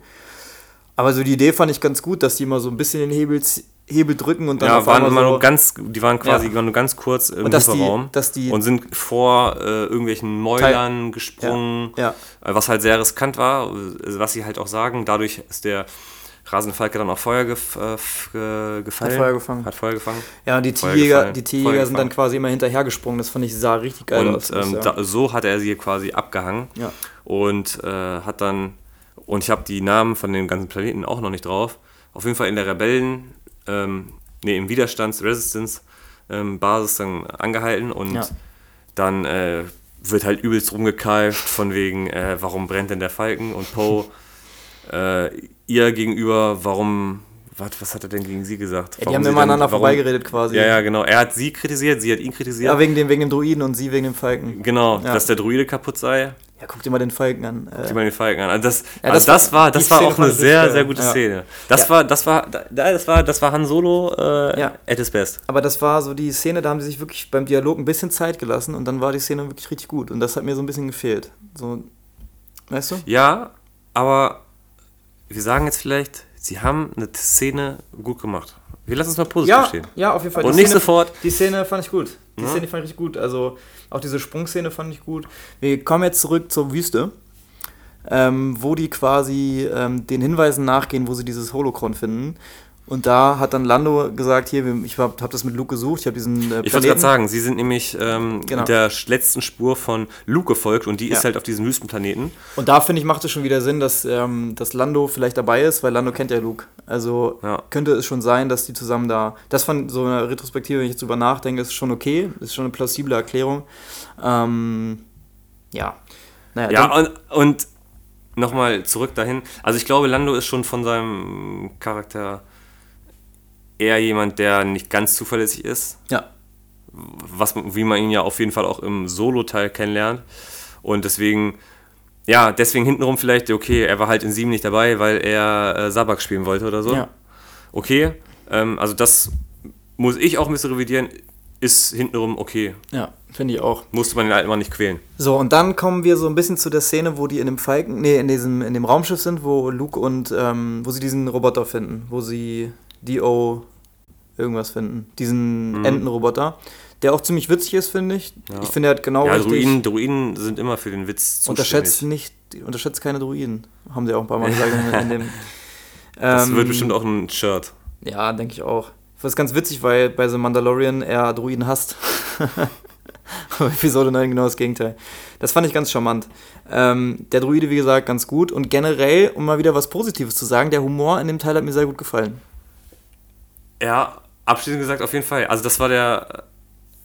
Aber so die Idee fand ich ganz gut, dass die immer so ein bisschen den Hebel, Hebel drücken und dann Ja, auf waren einmal immer so, nur ganz, die waren quasi Ja. nur ganz kurz im und dass die, Lieferraum dass die, und sind vor äh, irgendwelchen Mäulern gesprungen, ja, äh, was halt sehr riskant war, äh, was sie halt auch sagen. Dadurch ist der rasende Falke dann auf Feuer gef äh, gefallen. Hat Feuer gefangen. Hat Feuer gefangen. ja, und die Tierjäger, die Tierjäger sind dann quasi immer hinterhergesprungen. Das fand ich sah richtig geil Und aus. ich ähm, da, so hat er sie quasi abgehangen ja. und äh, hat dann, und ich habe die Namen von den ganzen Planeten auch noch nicht drauf, auf jeden Fall in der Rebellen, ähm, nee, im Widerstands Resistance ähm, Basis dann angehalten und Ja. dann äh, wird halt übelst rumgekeift von wegen, äh, warum brennt denn der Falken und Poe äh, ihr gegenüber, warum, was, was hat er denn gegen sie gesagt? Ja, die haben immer aneinander vorbeigeredet quasi. Ja, ja, genau. Er hat sie kritisiert, sie hat ihn kritisiert. Ja, wegen dem, wegen dem Druiden und sie wegen dem Falken. Genau, Ja. dass der Druide kaputt sei. Ja, guck dir mal den Falken an. Äh, Sieh mal den Falken an. Also das, Ja, also das das, war, das war Szene auch eine sehr, sehr gute Ja. Szene. Das Ja. war, das war, da- das war, das war Han Solo äh, Ja. at his best. Aber das war so die Szene, da haben sie sich wirklich beim Dialog ein bisschen Zeit gelassen und dann war die Szene wirklich richtig gut. Und das hat mir so ein bisschen gefehlt. So, weißt du? Ja, aber wir sagen jetzt vielleicht, sie haben eine Szene gut gemacht. Wir lassen es mal positiv Ja, stehen. ja, auf jeden Fall. Und Die nicht Szene, sofort. Die Szene fand ich gut. Die Ja. Szene fand ich richtig gut. Also auch diese Sprungszene fand ich gut. Wir kommen jetzt zurück zur Wüste, ähm, wo die quasi ähm, den Hinweisen nachgehen, wo sie dieses Holocron finden. Und da hat dann Lando gesagt, hier, ich habe hab das mit Luke gesucht, ich habe diesen äh, Ich wollte gerade sagen, sie sind nämlich ähm, Genau. der letzten Spur von Luke gefolgt und die Ja. ist halt auf diesem Wüstenplaneten. Und da finde ich, macht es schon wieder Sinn, dass, ähm, dass Lando vielleicht dabei ist, weil Lando kennt ja Luke. Also Ja. könnte es schon sein, dass die zusammen da. Das von so einer Retrospektive, wenn ich jetzt drüber nachdenke, ist schon okay. Ist schon eine plausible Erklärung. Ähm, ja. Naja, Ja, und, und nochmal zurück dahin. Also ich glaube, Lando ist schon von seinem Charakter eher jemand, der nicht ganz zuverlässig ist. ja. was, wie man ihn ja auf jeden Fall auch im Solo-Teil kennenlernt. Und deswegen, ja, deswegen hintenrum vielleicht, okay, er war halt in sieben nicht dabei, weil er äh, Sabak spielen wollte oder so. Ja. Okay, ähm, also das muss ich auch ein bisschen revidieren, ist hintenrum okay. Ja, finde ich auch. Musste man den alten Mann nicht quälen. So, und dann kommen wir so ein bisschen zu der Szene, wo die in dem Falken, nee, in diesem, in dem Raumschiff sind, wo Luke und, ähm, wo sie diesen Roboter finden, wo sie DO irgendwas finden, diesen Mhm. Entenroboter, der auch ziemlich witzig ist, finde ich. Ja. Ich finde, er hat genau ja, richtig, Druiden, Druiden sind immer für den Witz zuständig. unterschätzt nicht, unterschätzt keine Druiden, haben sie auch ein paar Mal gesagt in, dem. Das ähm, wird bestimmt auch ein Shirt. Ja, denke ich auch. Das ist ganz witzig, weil bei The Mandalorian er Druiden hasst. Aber Episode 9 genau das Gegenteil. Das fand ich ganz charmant. Ähm, der Druide, wie gesagt, ganz gut. Und generell, um mal wieder was Positives zu sagen, der Humor in dem Teil hat mir sehr gut gefallen. Ja, abschließend gesagt auf jeden Fall. Also das war der,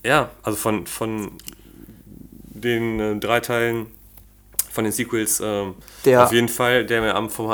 ja, also von, von den äh, drei Teilen, von den Sequels, ähm, Der- auf jeden Fall, der mir am, vom,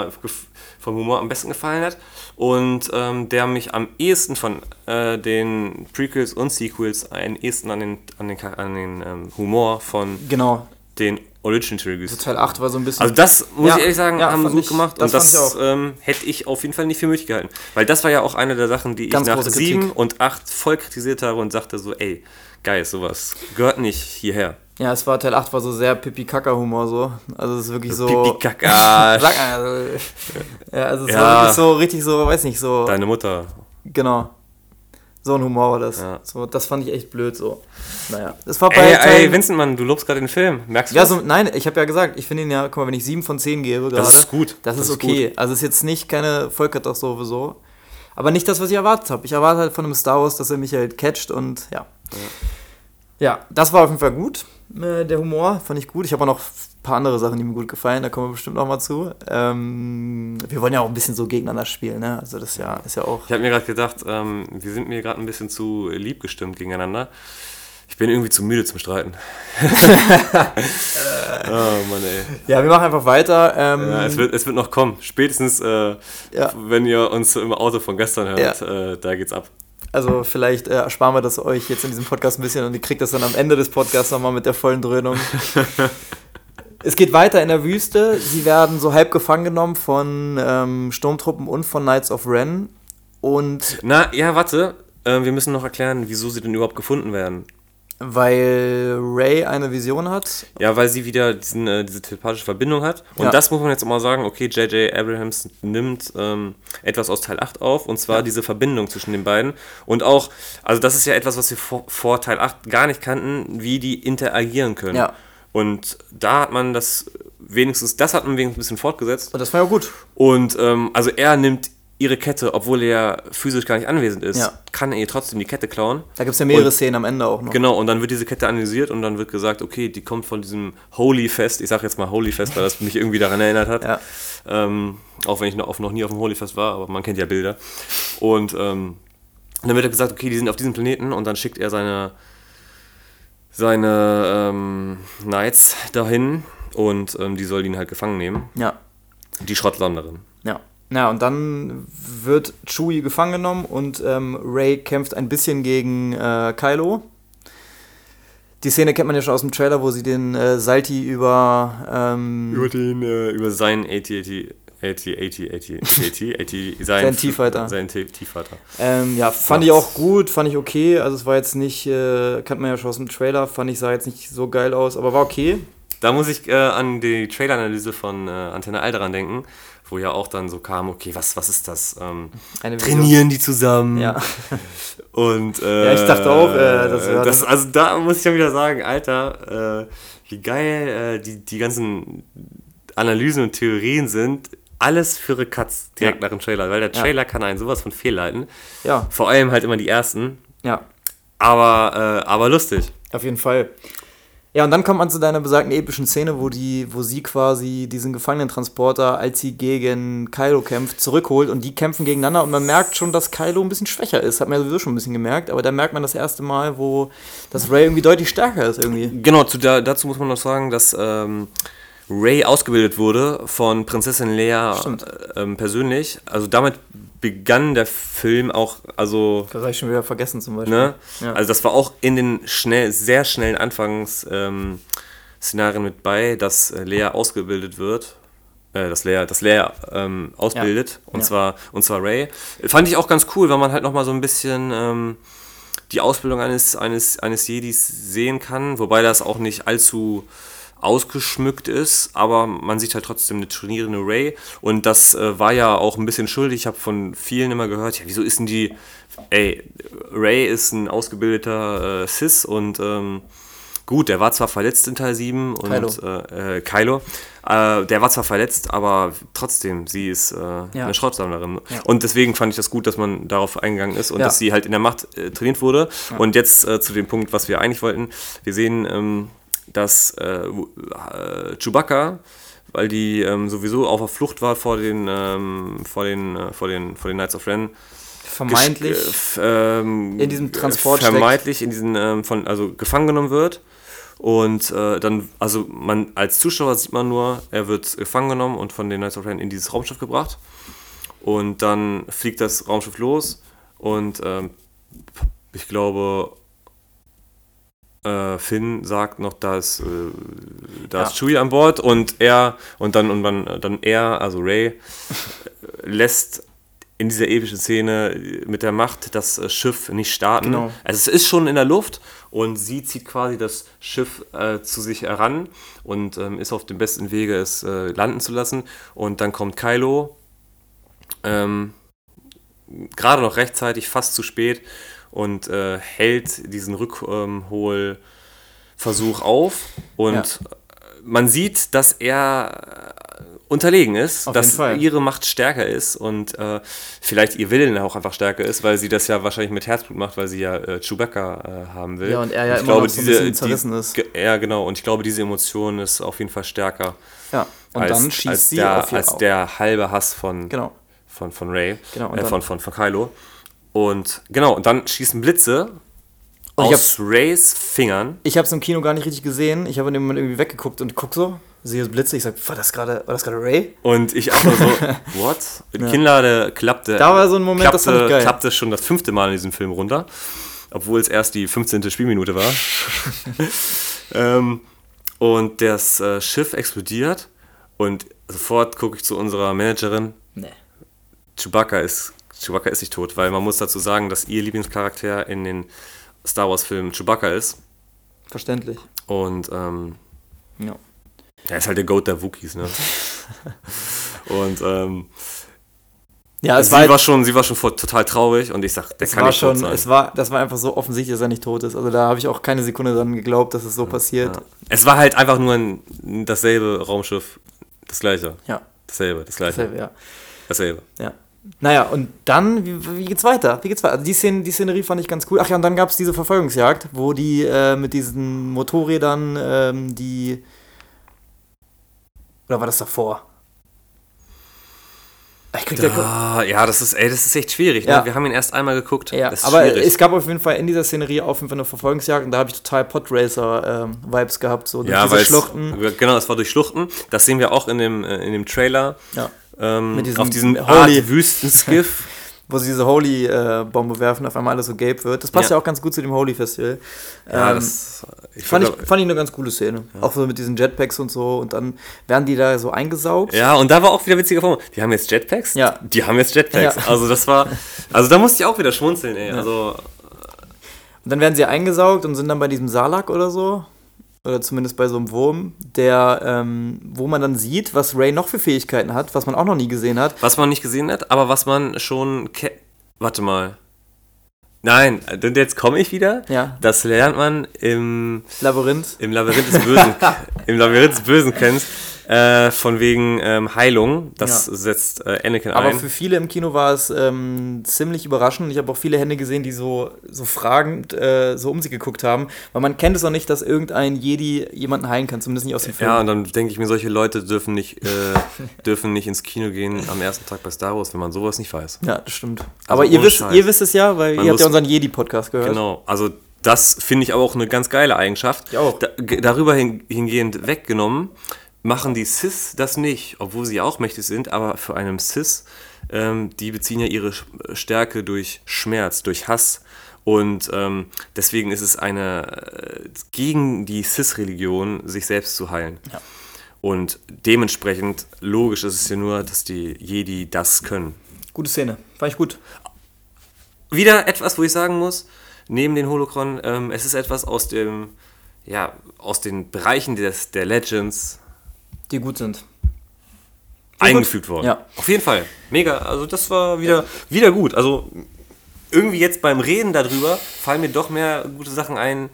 vom Humor am besten gefallen hat. Und ähm, der mich am ehesten von äh, den Prequels und Sequels am ehesten an den, an den, an den ähm, Humor von Genau. den Origin Trilogies. Teil 8 war so ein bisschen. Also das muss Ja, ich ehrlich sagen, ja, haben sie gut ich- gemacht das und das ich auch. ähm, hätte ich auf jeden Fall nicht für möglich gehalten. Weil das war ja auch eine der Sachen, die ich Ganz nach große Kritik. 7 und 8 voll kritisiert habe und sagte so, ey, geil, sowas gehört nicht hierher. ja, es war Teil 8 war so sehr Pipi-Kaka-Humor so. Also es ist wirklich so. Pipi-Kaka, Sag also, Ja, also es Ja. war wirklich so richtig so, weiß nicht, so. deine Mutter. Genau. So ein Humor war das. Ja. So, das fand ich echt blöd so. Naja. Das war bei Ey, ey, Vincent, Mann, du lobst gerade den Film. Merkst du Ja, das? so, nein, ich habe ja gesagt, ich finde ihn ja, guck mal, wenn ich 7 von 10 gebe gerade. ist gut. Das, Das ist okay. Also ist jetzt nicht keine Vollkatastrophe so. Aber nicht das, was ich erwartet habe. Ich erwarte halt von einem Star Wars, dass er mich halt catcht und ja. Ja, das war auf jeden Fall gut. Äh, der Humor fand ich gut. Ich habe auch noch paar andere Sachen, die mir gut gefallen. Da kommen wir bestimmt noch mal zu. Ähm, wir wollen ja auch ein bisschen so gegeneinander spielen, ne? Also das ist ja, ist ja auch. Ich habe mir gerade gedacht, ähm, wir sind mir gerade ein bisschen zu lieb gestimmt gegeneinander. Ich bin irgendwie zu müde zum Streiten. oh Mann, ey. Ja, wir machen einfach weiter. Ähm, Ja, es, wird, es wird noch kommen. Spätestens, äh, Ja. wenn ihr uns im Auto von gestern hört, äh, da geht's ab. Also vielleicht äh, ersparen wir das euch jetzt in diesem Podcast ein bisschen und ihr kriegt das dann am Ende des Podcasts nochmal mit der vollen Dröhnung. es geht weiter in der Wüste. Sie werden so halb gefangen genommen von ähm, Sturmtruppen und von Knights of Ren. Und Na, ja, warte. Äh, wir müssen noch erklären, wieso sie denn überhaupt gefunden werden. weil Ray eine Vision hat. Ja, weil sie wieder diesen, äh, diese telepathische Verbindung hat. Und Ja. das muss man jetzt auch mal sagen, okay, J.J. Abrahams nimmt ähm, etwas aus Teil 8 auf, und zwar diese Verbindung zwischen den beiden. Und auch, also das ist ja etwas, was wir vor, vor Teil 8 gar nicht kannten, wie die interagieren können. Ja. Und da hat man das wenigstens, das hat man wenigstens ein bisschen fortgesetzt. Und das war ja gut. Und ähm, also er nimmt ihre Kette, obwohl er physisch gar nicht anwesend ist, Ja. kann er ihr trotzdem die Kette klauen. Da gibt es ja mehrere Und- Szenen am Ende auch noch. Genau, und dann wird diese Kette analysiert und dann wird gesagt, okay, die kommt von diesem Holy Fest. Ich sage jetzt mal Holy Fest, weil das mich irgendwie daran erinnert hat. Ja. Ähm, auch wenn ich noch, noch nie auf dem Holy Fest war, aber man kennt ja Bilder. Und ähm, dann wird er gesagt, okay, die sind auf diesem Planeten und dann schickt er seine, seine ähm, Knights dahin und ähm, die soll ihn halt gefangen nehmen. Ja. Die Schrottlanderin. Ja. Ja, und dann wird Chewie gefangen genommen und ähm, Ray kämpft ein bisschen gegen äh, Kylo. Die Szene kennt man ja schon aus dem Trailer, wo sie den äh, Salti über. Ähm, Über den, äh, über seinen 80, 80, 80, 80, 80, 80, sein, Sein T-Fighter. Sein T-Fighter. ähm, ja, fand ich auch gut, fand ich okay. Also, es war jetzt nicht, äh, kennt man ja schon aus dem Trailer, fand ich, sah jetzt nicht so geil aus, aber war okay. Da muss ich äh, an die Trailer-Analyse von äh, Antenne Alderan denken, wo ja auch dann so kam, okay, was, was ist das? Ähm, trainieren die zusammen? Ja. Und, äh, Ja, ich dachte auch, äh, das wär- das, Also da muss ich ja wieder sagen, Alter, äh, wie geil äh, die, die ganzen Analysen und Theorien sind. Alles für Cuts direkt Ja. nach dem Trailer, weil der Ja. Trailer kann einen sowas von fehlleiten. Ja, Vor allem halt immer die ersten. ja. Aber, äh, aber lustig. Auf jeden Fall. Ja, und dann kommt man zu deiner besagten epischen Szene, wo, die, wo sie quasi diesen Gefangenentransporter, als sie gegen Kylo kämpft, zurückholt und die kämpfen gegeneinander und man merkt schon, dass Kylo ein bisschen schwächer ist. Hat man ja sowieso schon ein bisschen gemerkt, aber da merkt man das erste Mal, wo das Ray irgendwie deutlich stärker ist irgendwie. Genau, zu, da, dazu muss man noch sagen, dass ähm, Ray ausgebildet wurde von Prinzessin Leia äh, ähm, persönlich. Also damit begann der Film auch, also, Das habe ich schon wieder vergessen zum Beispiel. ne? Ja. Also das war auch in den schnell, sehr schnellen Anfangsszenarien ähm, mit bei, dass äh, Leia ausgebildet wird. Äh, dass Leia, dass Leia ähm, ausbildet. Und, Ja. zwar, und zwar Ray. Fand ich auch ganz cool, weil man halt nochmal so ein bisschen ähm, die Ausbildung eines, eines, eines Jedis sehen kann, wobei das auch nicht allzu ausgeschmückt ist, aber man sieht halt trotzdem eine trainierende Ray und das äh, war ja auch ein bisschen schuldig. Ich habe von vielen immer gehört, ja, wieso ist denn die, ey, Ray ist ein ausgebildeter äh, Cis und ähm, gut, der war zwar verletzt in Teil 7 und Kylo. Äh, äh, Kylo, äh, der war zwar verletzt, aber trotzdem, sie ist äh, eine Schrottsammlerin. Und deswegen fand ich das gut, dass man darauf eingegangen ist und Ja. dass sie halt in der Macht trainiert wurde. Und jetzt zu dem Punkt, was wir eigentlich wollten. Wir sehen, ähm, dass äh, äh, Chewbacca, weil die ähm, sowieso auf der Flucht war vor den, ähm, vor den, äh, vor den, vor den Knights of Ren, Vermeintlich. äh, ähm, in diesem Transport steckt. vermeintlich in diesen ähm, von also gefangen genommen wird und äh, dann also man als Zuschauer sieht man nur er wird gefangen genommen und von den Knights of Ren in dieses Raumschiff gebracht und dann fliegt das Raumschiff los und ähm, ich glaube äh, Finn sagt noch, da ist, äh, da Ja. ist Chewie an Bord und er und dann und dann, dann er, also Ray, äh, lässt in dieser epischen Szene mit der Macht das äh, Schiff nicht starten. Genau. Also es ist schon in der Luft und sie zieht quasi das Schiff äh, zu sich heran und ähm, ist auf dem besten Wege, es äh, landen zu lassen. Und dann kommt Kylo, ähm, gerade noch rechtzeitig, fast zu spät und äh, hält diesen Rückholversuch auf. Und Ja. man sieht, dass er äh, unterlegen ist, Auf dass ihre Macht stärker ist und äh, vielleicht ihr Willen auch einfach stärker ist, weil sie das ja wahrscheinlich mit Herzblut macht, weil sie ja äh, Chewbacca äh, haben will. Ja, und er ja ich immer glaube, noch so ein diese, bisschen zerrissen die, ist. Ja, genau. Und ich glaube, diese Emotion ist auf jeden Fall stärker. Ja, und als, dann schießt als sie der, auf ihr als Auge. der halbe Hass von, Genau. von, von Ray, Genau, und äh, von, von, von Kylo. Und genau, und dann schießen Blitze Und ich aus Rays Fingern. Ich habe es im Kino gar nicht richtig gesehen. Ich habe in dem Moment irgendwie weggeguckt und guck so, sehe Blitze. Ich sag, war das gerade, war das gerade Ray? Und ich einfach so, what? Ja. Kinnlade klappte. Da war so ein Moment, klappte, das fand ich geil. klappte schon das fünfte Mal in diesem Film runter. Obwohl es erst die 15. Spielminute war. ähm, und das äh, Schiff explodiert. Und sofort gucke ich zu unserer Managerin. Nee. Chewbacca ist, Chewbacca ist nicht tot, weil man muss dazu sagen, dass ihr Lieblingscharakter in den Star Wars-Filmen Chewbacca ist. Verständlich. Und ähm, Ja. er ist halt der Goat der Wookiees, ne? und ähm, Ja, es sie, war, halt- war schon, sie war schon voll, total traurig und ich sag, der kann war nicht tot schon, sein. es war, das war einfach so offensichtlich, dass er nicht tot ist. Also da habe ich auch keine Sekunde dran geglaubt, dass es so passiert. ja. es war halt einfach nur ein, dasselbe Raumschiff, das gleiche. Ja. Dasselbe, das gleiche. Dasselbe, ja. Dasselbe. Ja. Naja, und dann, wie, wie geht's weiter? Wie geht's weiter? Also die, Szene, die Szenerie fand ich ganz cool. Ach ja, und dann gab es diese Verfolgungsjagd, wo die äh, mit diesen Motorrädern ähm, die. Oder war das davor? Ich krieg Ah, ja, das ist, ey, das ist echt schwierig. Ne? Ja. Wir haben ihn erst einmal geguckt. Ja, aber schwierig. es gab auf jeden Fall in dieser Szenerie auf jeden Fall eine Verfolgungsjagd und da habe ich total Podracer-Vibes gehabt, so durch ja, diese weil Schluchten. Es, genau, es war durch Schluchten. Das sehen wir auch in dem, äh, in dem Trailer. Ja. Ähm, diesem auf diesem Holy- Wüstenskiff. Wo sie diese Holy-Bombe werfen, auf einmal alles so gelb wird. Das passt ja, Ja. auch ganz gut zu dem Holy-Festival. ja, Ähm, das ich Fand ich, fand ich eine ganz coole Szene. Auch so mit diesen Jetpacks und so. Und dann werden die da so eingesaugt. Ja, und da war auch wieder witziger Form. Die haben jetzt Jetpacks? Ja. Die haben jetzt Jetpacks. Ja. Also das war, also da musste ich auch wieder schmunzeln, ey. Also Und dann werden sie eingesaugt und sind dann bei diesem Salak oder so. Oder zumindest bei so einem Wurm, der, ähm, wo man dann sieht, was Ray noch für Fähigkeiten hat, was man auch noch nie gesehen hat. was man nicht gesehen hat, aber was man schon Warte mal. Nein, denn jetzt komme ich wieder. Ja. Das lernt man im, Labyrinth. im Labyrinth des Bösen, im Labyrinth des Bösen kennst. Äh, von wegen ähm, Heilung. Das Ja. setzt äh, Anakin Aber ein. für viele im Kino war es ähm, ziemlich überraschend. Ich habe auch viele Hände gesehen, die so, so fragend äh, so um sich geguckt haben. Weil man kennt es noch nicht, dass irgendein Jedi jemanden heilen kann, zumindest nicht aus dem Film. Ja, und dann denke ich mir, solche Leute dürfen nicht, äh, dürfen nicht ins Kino gehen am ersten Tag bei Star Wars, wenn man sowas nicht weiß. Ja, das stimmt. Also Aber ihr wisst, Scheiß. ihr wisst es ja, weil Man ihr habt ja unseren Jedi-Podcast gehört. Genau, also das finde ich aber auch eine ganz geile Eigenschaft. Ich auch. Da, darüber hin, hingehend weggenommen, machen die Cis das nicht, obwohl sie auch mächtig sind, aber für einen Cis, ähm, die beziehen ja ihre Stärke durch Schmerz, durch Hass. Und ähm, deswegen ist es eine äh, gegen die Cis-Religion, sich selbst zu heilen. Ja. Und dementsprechend logisch ist es ja nur, dass die Jedi das können. Gute Szene. Fand ich gut. wieder etwas, wo ich sagen muss, neben den Holocron, ähm, es ist etwas aus dem, ja, aus den Bereichen des, der Legends Die gut sind. eingefügt worden. Ja. Auf jeden Fall. Mega. Also das war wieder, wieder gut. Also irgendwie jetzt beim Reden darüber fallen mir doch mehr gute Sachen ein,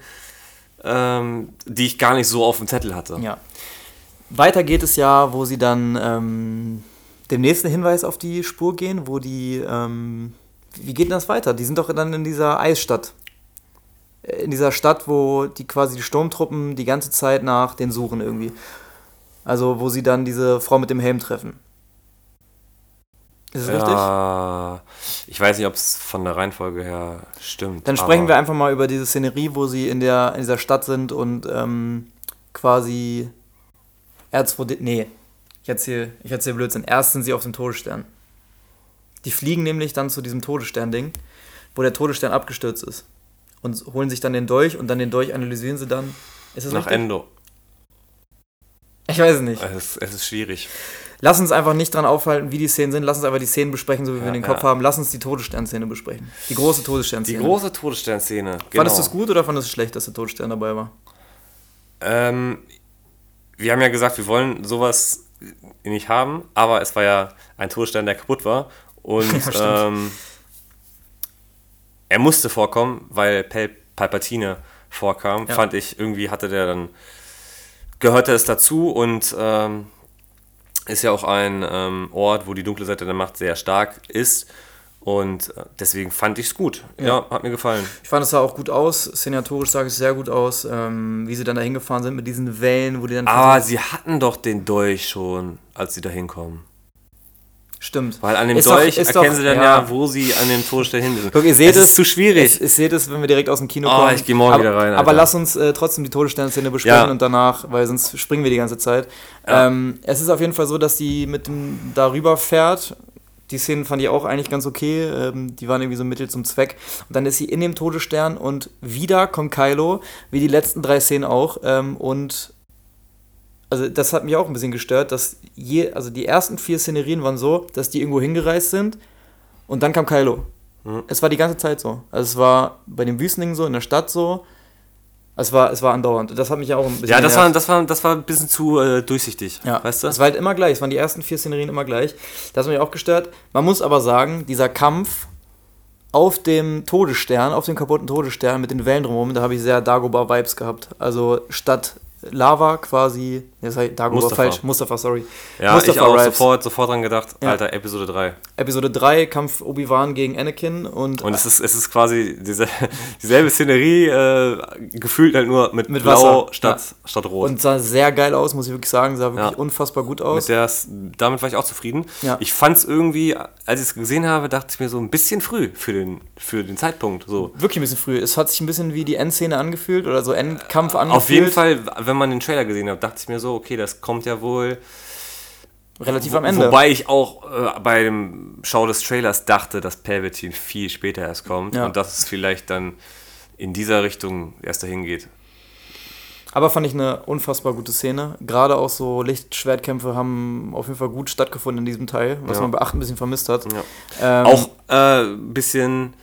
ähm, die ich gar nicht so auf dem Zettel hatte. Ja. Weiter geht es ja, wo sie dann ähm, dem nächsten Hinweis auf die Spur gehen, wo die. Ähm, wie geht denn das weiter? Die sind doch dann in dieser Eisstadt. Äh, In dieser Stadt, wo die quasi die Sturmtruppen die ganze Zeit nach den suchen irgendwie. Also, wo sie dann diese Frau mit dem Helm treffen. Ist das richtig? Ja, ich weiß nicht, ob es von der Reihenfolge her stimmt. Dann sprechen wir einfach mal über diese Szenerie, wo sie in, der, in dieser Stadt sind und ähm, quasi R2D. Nee, ich erzähle ich erzähl Blödsinn. Erst sind sie auf dem Todesstern. Die fliegen nämlich dann zu diesem Todesstern-Ding, wo der Todesstern abgestürzt ist. Und holen sich dann den Dolch und dann den Dolch analysieren sie dann. Ist das nach richtig? Endo. Ich weiß es nicht. Es ist, es ist schwierig. Lass uns einfach nicht dran aufhalten, wie die Szenen sind. Lass uns einfach die Szenen besprechen, so wie wir in den Ja, Kopf ja. haben. Lass uns die Todesstern-Szene besprechen. Die große Die Todesstern-Szene. große Todessternszene. Genau. Fandest du es gut oder fandest du es schlecht, dass der Todesstern dabei war? Ähm, wir haben ja gesagt, wir wollen sowas nicht haben, aber es war ja ein Todesstern, der kaputt war. Und stimmt. ähm, er musste vorkommen, weil Pal Palpatine vorkam. Ja. Fand ich, irgendwie hatte der dann, gehörte es dazu und ähm, ist ja auch ein ähm, Ort, wo die dunkle Seite der Macht sehr stark ist. Und äh, deswegen fand ich es gut. Ja. hat mir gefallen. Ich fand es sah auch gut aus, szenatorisch sah es sehr gut aus, ähm, wie sie dann da hingefahren sind mit diesen Wellen, wo die dann. Versuchen- sie hatten doch den Dolch schon, als sie da hinkommen. Stimmt. Weil an dem Ist doch- Dolch ist erkennen doch- sie dann ja. ja, wo sie an dem Todesstern hin sind. Guck, ihr seht es. es. ist zu schwierig. Ich, ich sehe das, wenn wir direkt aus dem Kino Oh, kommen. ich geh morgen aber, wieder rein, Aber Alter. lass uns äh, trotzdem die Todessternszene besprechen Ja. und danach, weil sonst springen wir die ganze Zeit. Ja. Ähm, es ist auf jeden Fall so, dass die mit dem darüber fährt. Die Szenen fand ich auch eigentlich ganz okay. Ähm, die waren irgendwie so Mittel zum Zweck. Und dann ist sie in dem Todesstern und wieder kommt Kylo, wie die letzten drei Szenen auch. Ähm, und also das hat mich auch ein bisschen gestört, dass je, also die ersten vier Szenerien waren so, dass die irgendwo hingereist sind und dann kam Kylo. Mhm. Es war die ganze Zeit so. Also es war bei den Wüstlingen so, in der Stadt so. Es war, es war andauernd. Das hat mich auch ein bisschen Ja, das war, das, war, das war ein bisschen zu äh, durchsichtig. Ja, Weißt du? Es war halt immer gleich. Es waren die ersten vier Szenerien immer gleich. Das hat mich auch gestört. Man muss aber sagen, dieser Kampf auf dem Todesstern, auf dem kaputten Todesstern mit den Wellen drumherum, da habe ich sehr Dagobah-Vibes gehabt. Also statt Lava quasi, das heißt Dagobah Mustafa. falsch, Mustafa, sorry. ja, Mustafa ich auch sofort, sofort dran gedacht, Ja. Alter, Episode 3. Episode 3, Kampf Obi-Wan gegen Anakin und, Und es ist, es ist quasi diese, dieselbe Szenerie, äh, gefühlt halt nur mit, Mit Blau Wasser, statt, statt Rot. und sah sehr geil aus, muss ich wirklich sagen. Sah wirklich Ja. unfassbar gut aus. der, damit war ich auch zufrieden. Ja. Ich fand es irgendwie, als ich es gesehen habe, dachte ich mir so ein bisschen früh für den, für den Zeitpunkt. So. Wirklich ein bisschen früh. Es hat sich ein bisschen wie die Endszene angefühlt oder so Endkampf angefühlt. Auf jeden Fall, wenn man den Trailer gesehen hat, dachte ich mir so, okay, das kommt ja wohl. Relativ am Ende. Wobei ich auch äh, bei dem Schau des Trailers dachte, dass Palpatine viel später erst kommt Ja. und dass es vielleicht dann in dieser Richtung erst dahin geht. Aber fand ich eine unfassbar gute Szene. Gerade auch so Lichtschwertkämpfe haben auf jeden Fall gut stattgefunden in diesem Teil, was Ja. man bei 8 ein bisschen vermisst hat. Ja. Ähm, Auch äh, ein bisschen,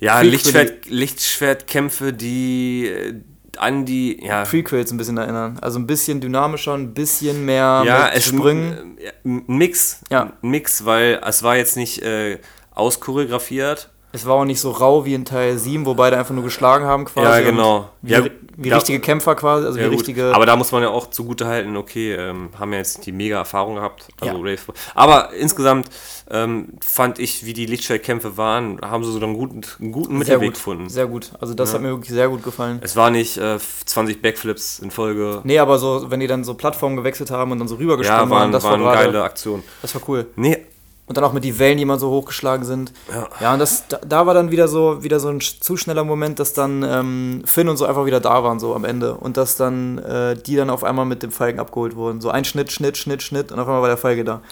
ja, Lichtschwert, Lichtschwertkämpfe, die äh, an die, ja, Prequels ein bisschen erinnern. Also ein bisschen dynamischer, ein bisschen mehr ja, mit es Sprüngen. Äh, ein Mix, Ja. ein Mix, weil es war jetzt nicht äh, auschoreografiert. Es war auch nicht so rau wie in Teil 7, wo beide einfach nur geschlagen haben quasi. Ja, genau. Wie, Ja, wie ja. richtige Kämpfer quasi, also Ja, wie gut. richtige... Aber da muss man ja auch zugute halten, okay, ähm, haben ja jetzt die mega Erfahrung gehabt. Also Ja. Rafe- Aber insgesamt ähm, fand ich, wie die Lichtschwertkämpfe waren, haben sie so einen guten, einen guten sehr Mittelweg gut, gefunden. sehr gut. Also das hat mir wirklich sehr gut gefallen. Es war nicht äh, 20 Backflips in Folge. Nee, aber so, wenn die dann so Plattformen gewechselt haben und dann so rübergesprungen ja, waren, waren, das waren war gerade, geile Aktionen. das war cool. Nee, Und dann auch mit die Wellen, die immer so hochgeschlagen sind. Ja. Ja, und das, da, da war dann wieder so, wieder so ein zu schneller Moment, dass dann ähm, Finn und so einfach wieder da waren, so am Ende. Und dass dann äh, die dann auf einmal mit dem Falken abgeholt wurden. So ein Schnitt, Schnitt, Schnitt, Schnitt und auf einmal war der Falke da.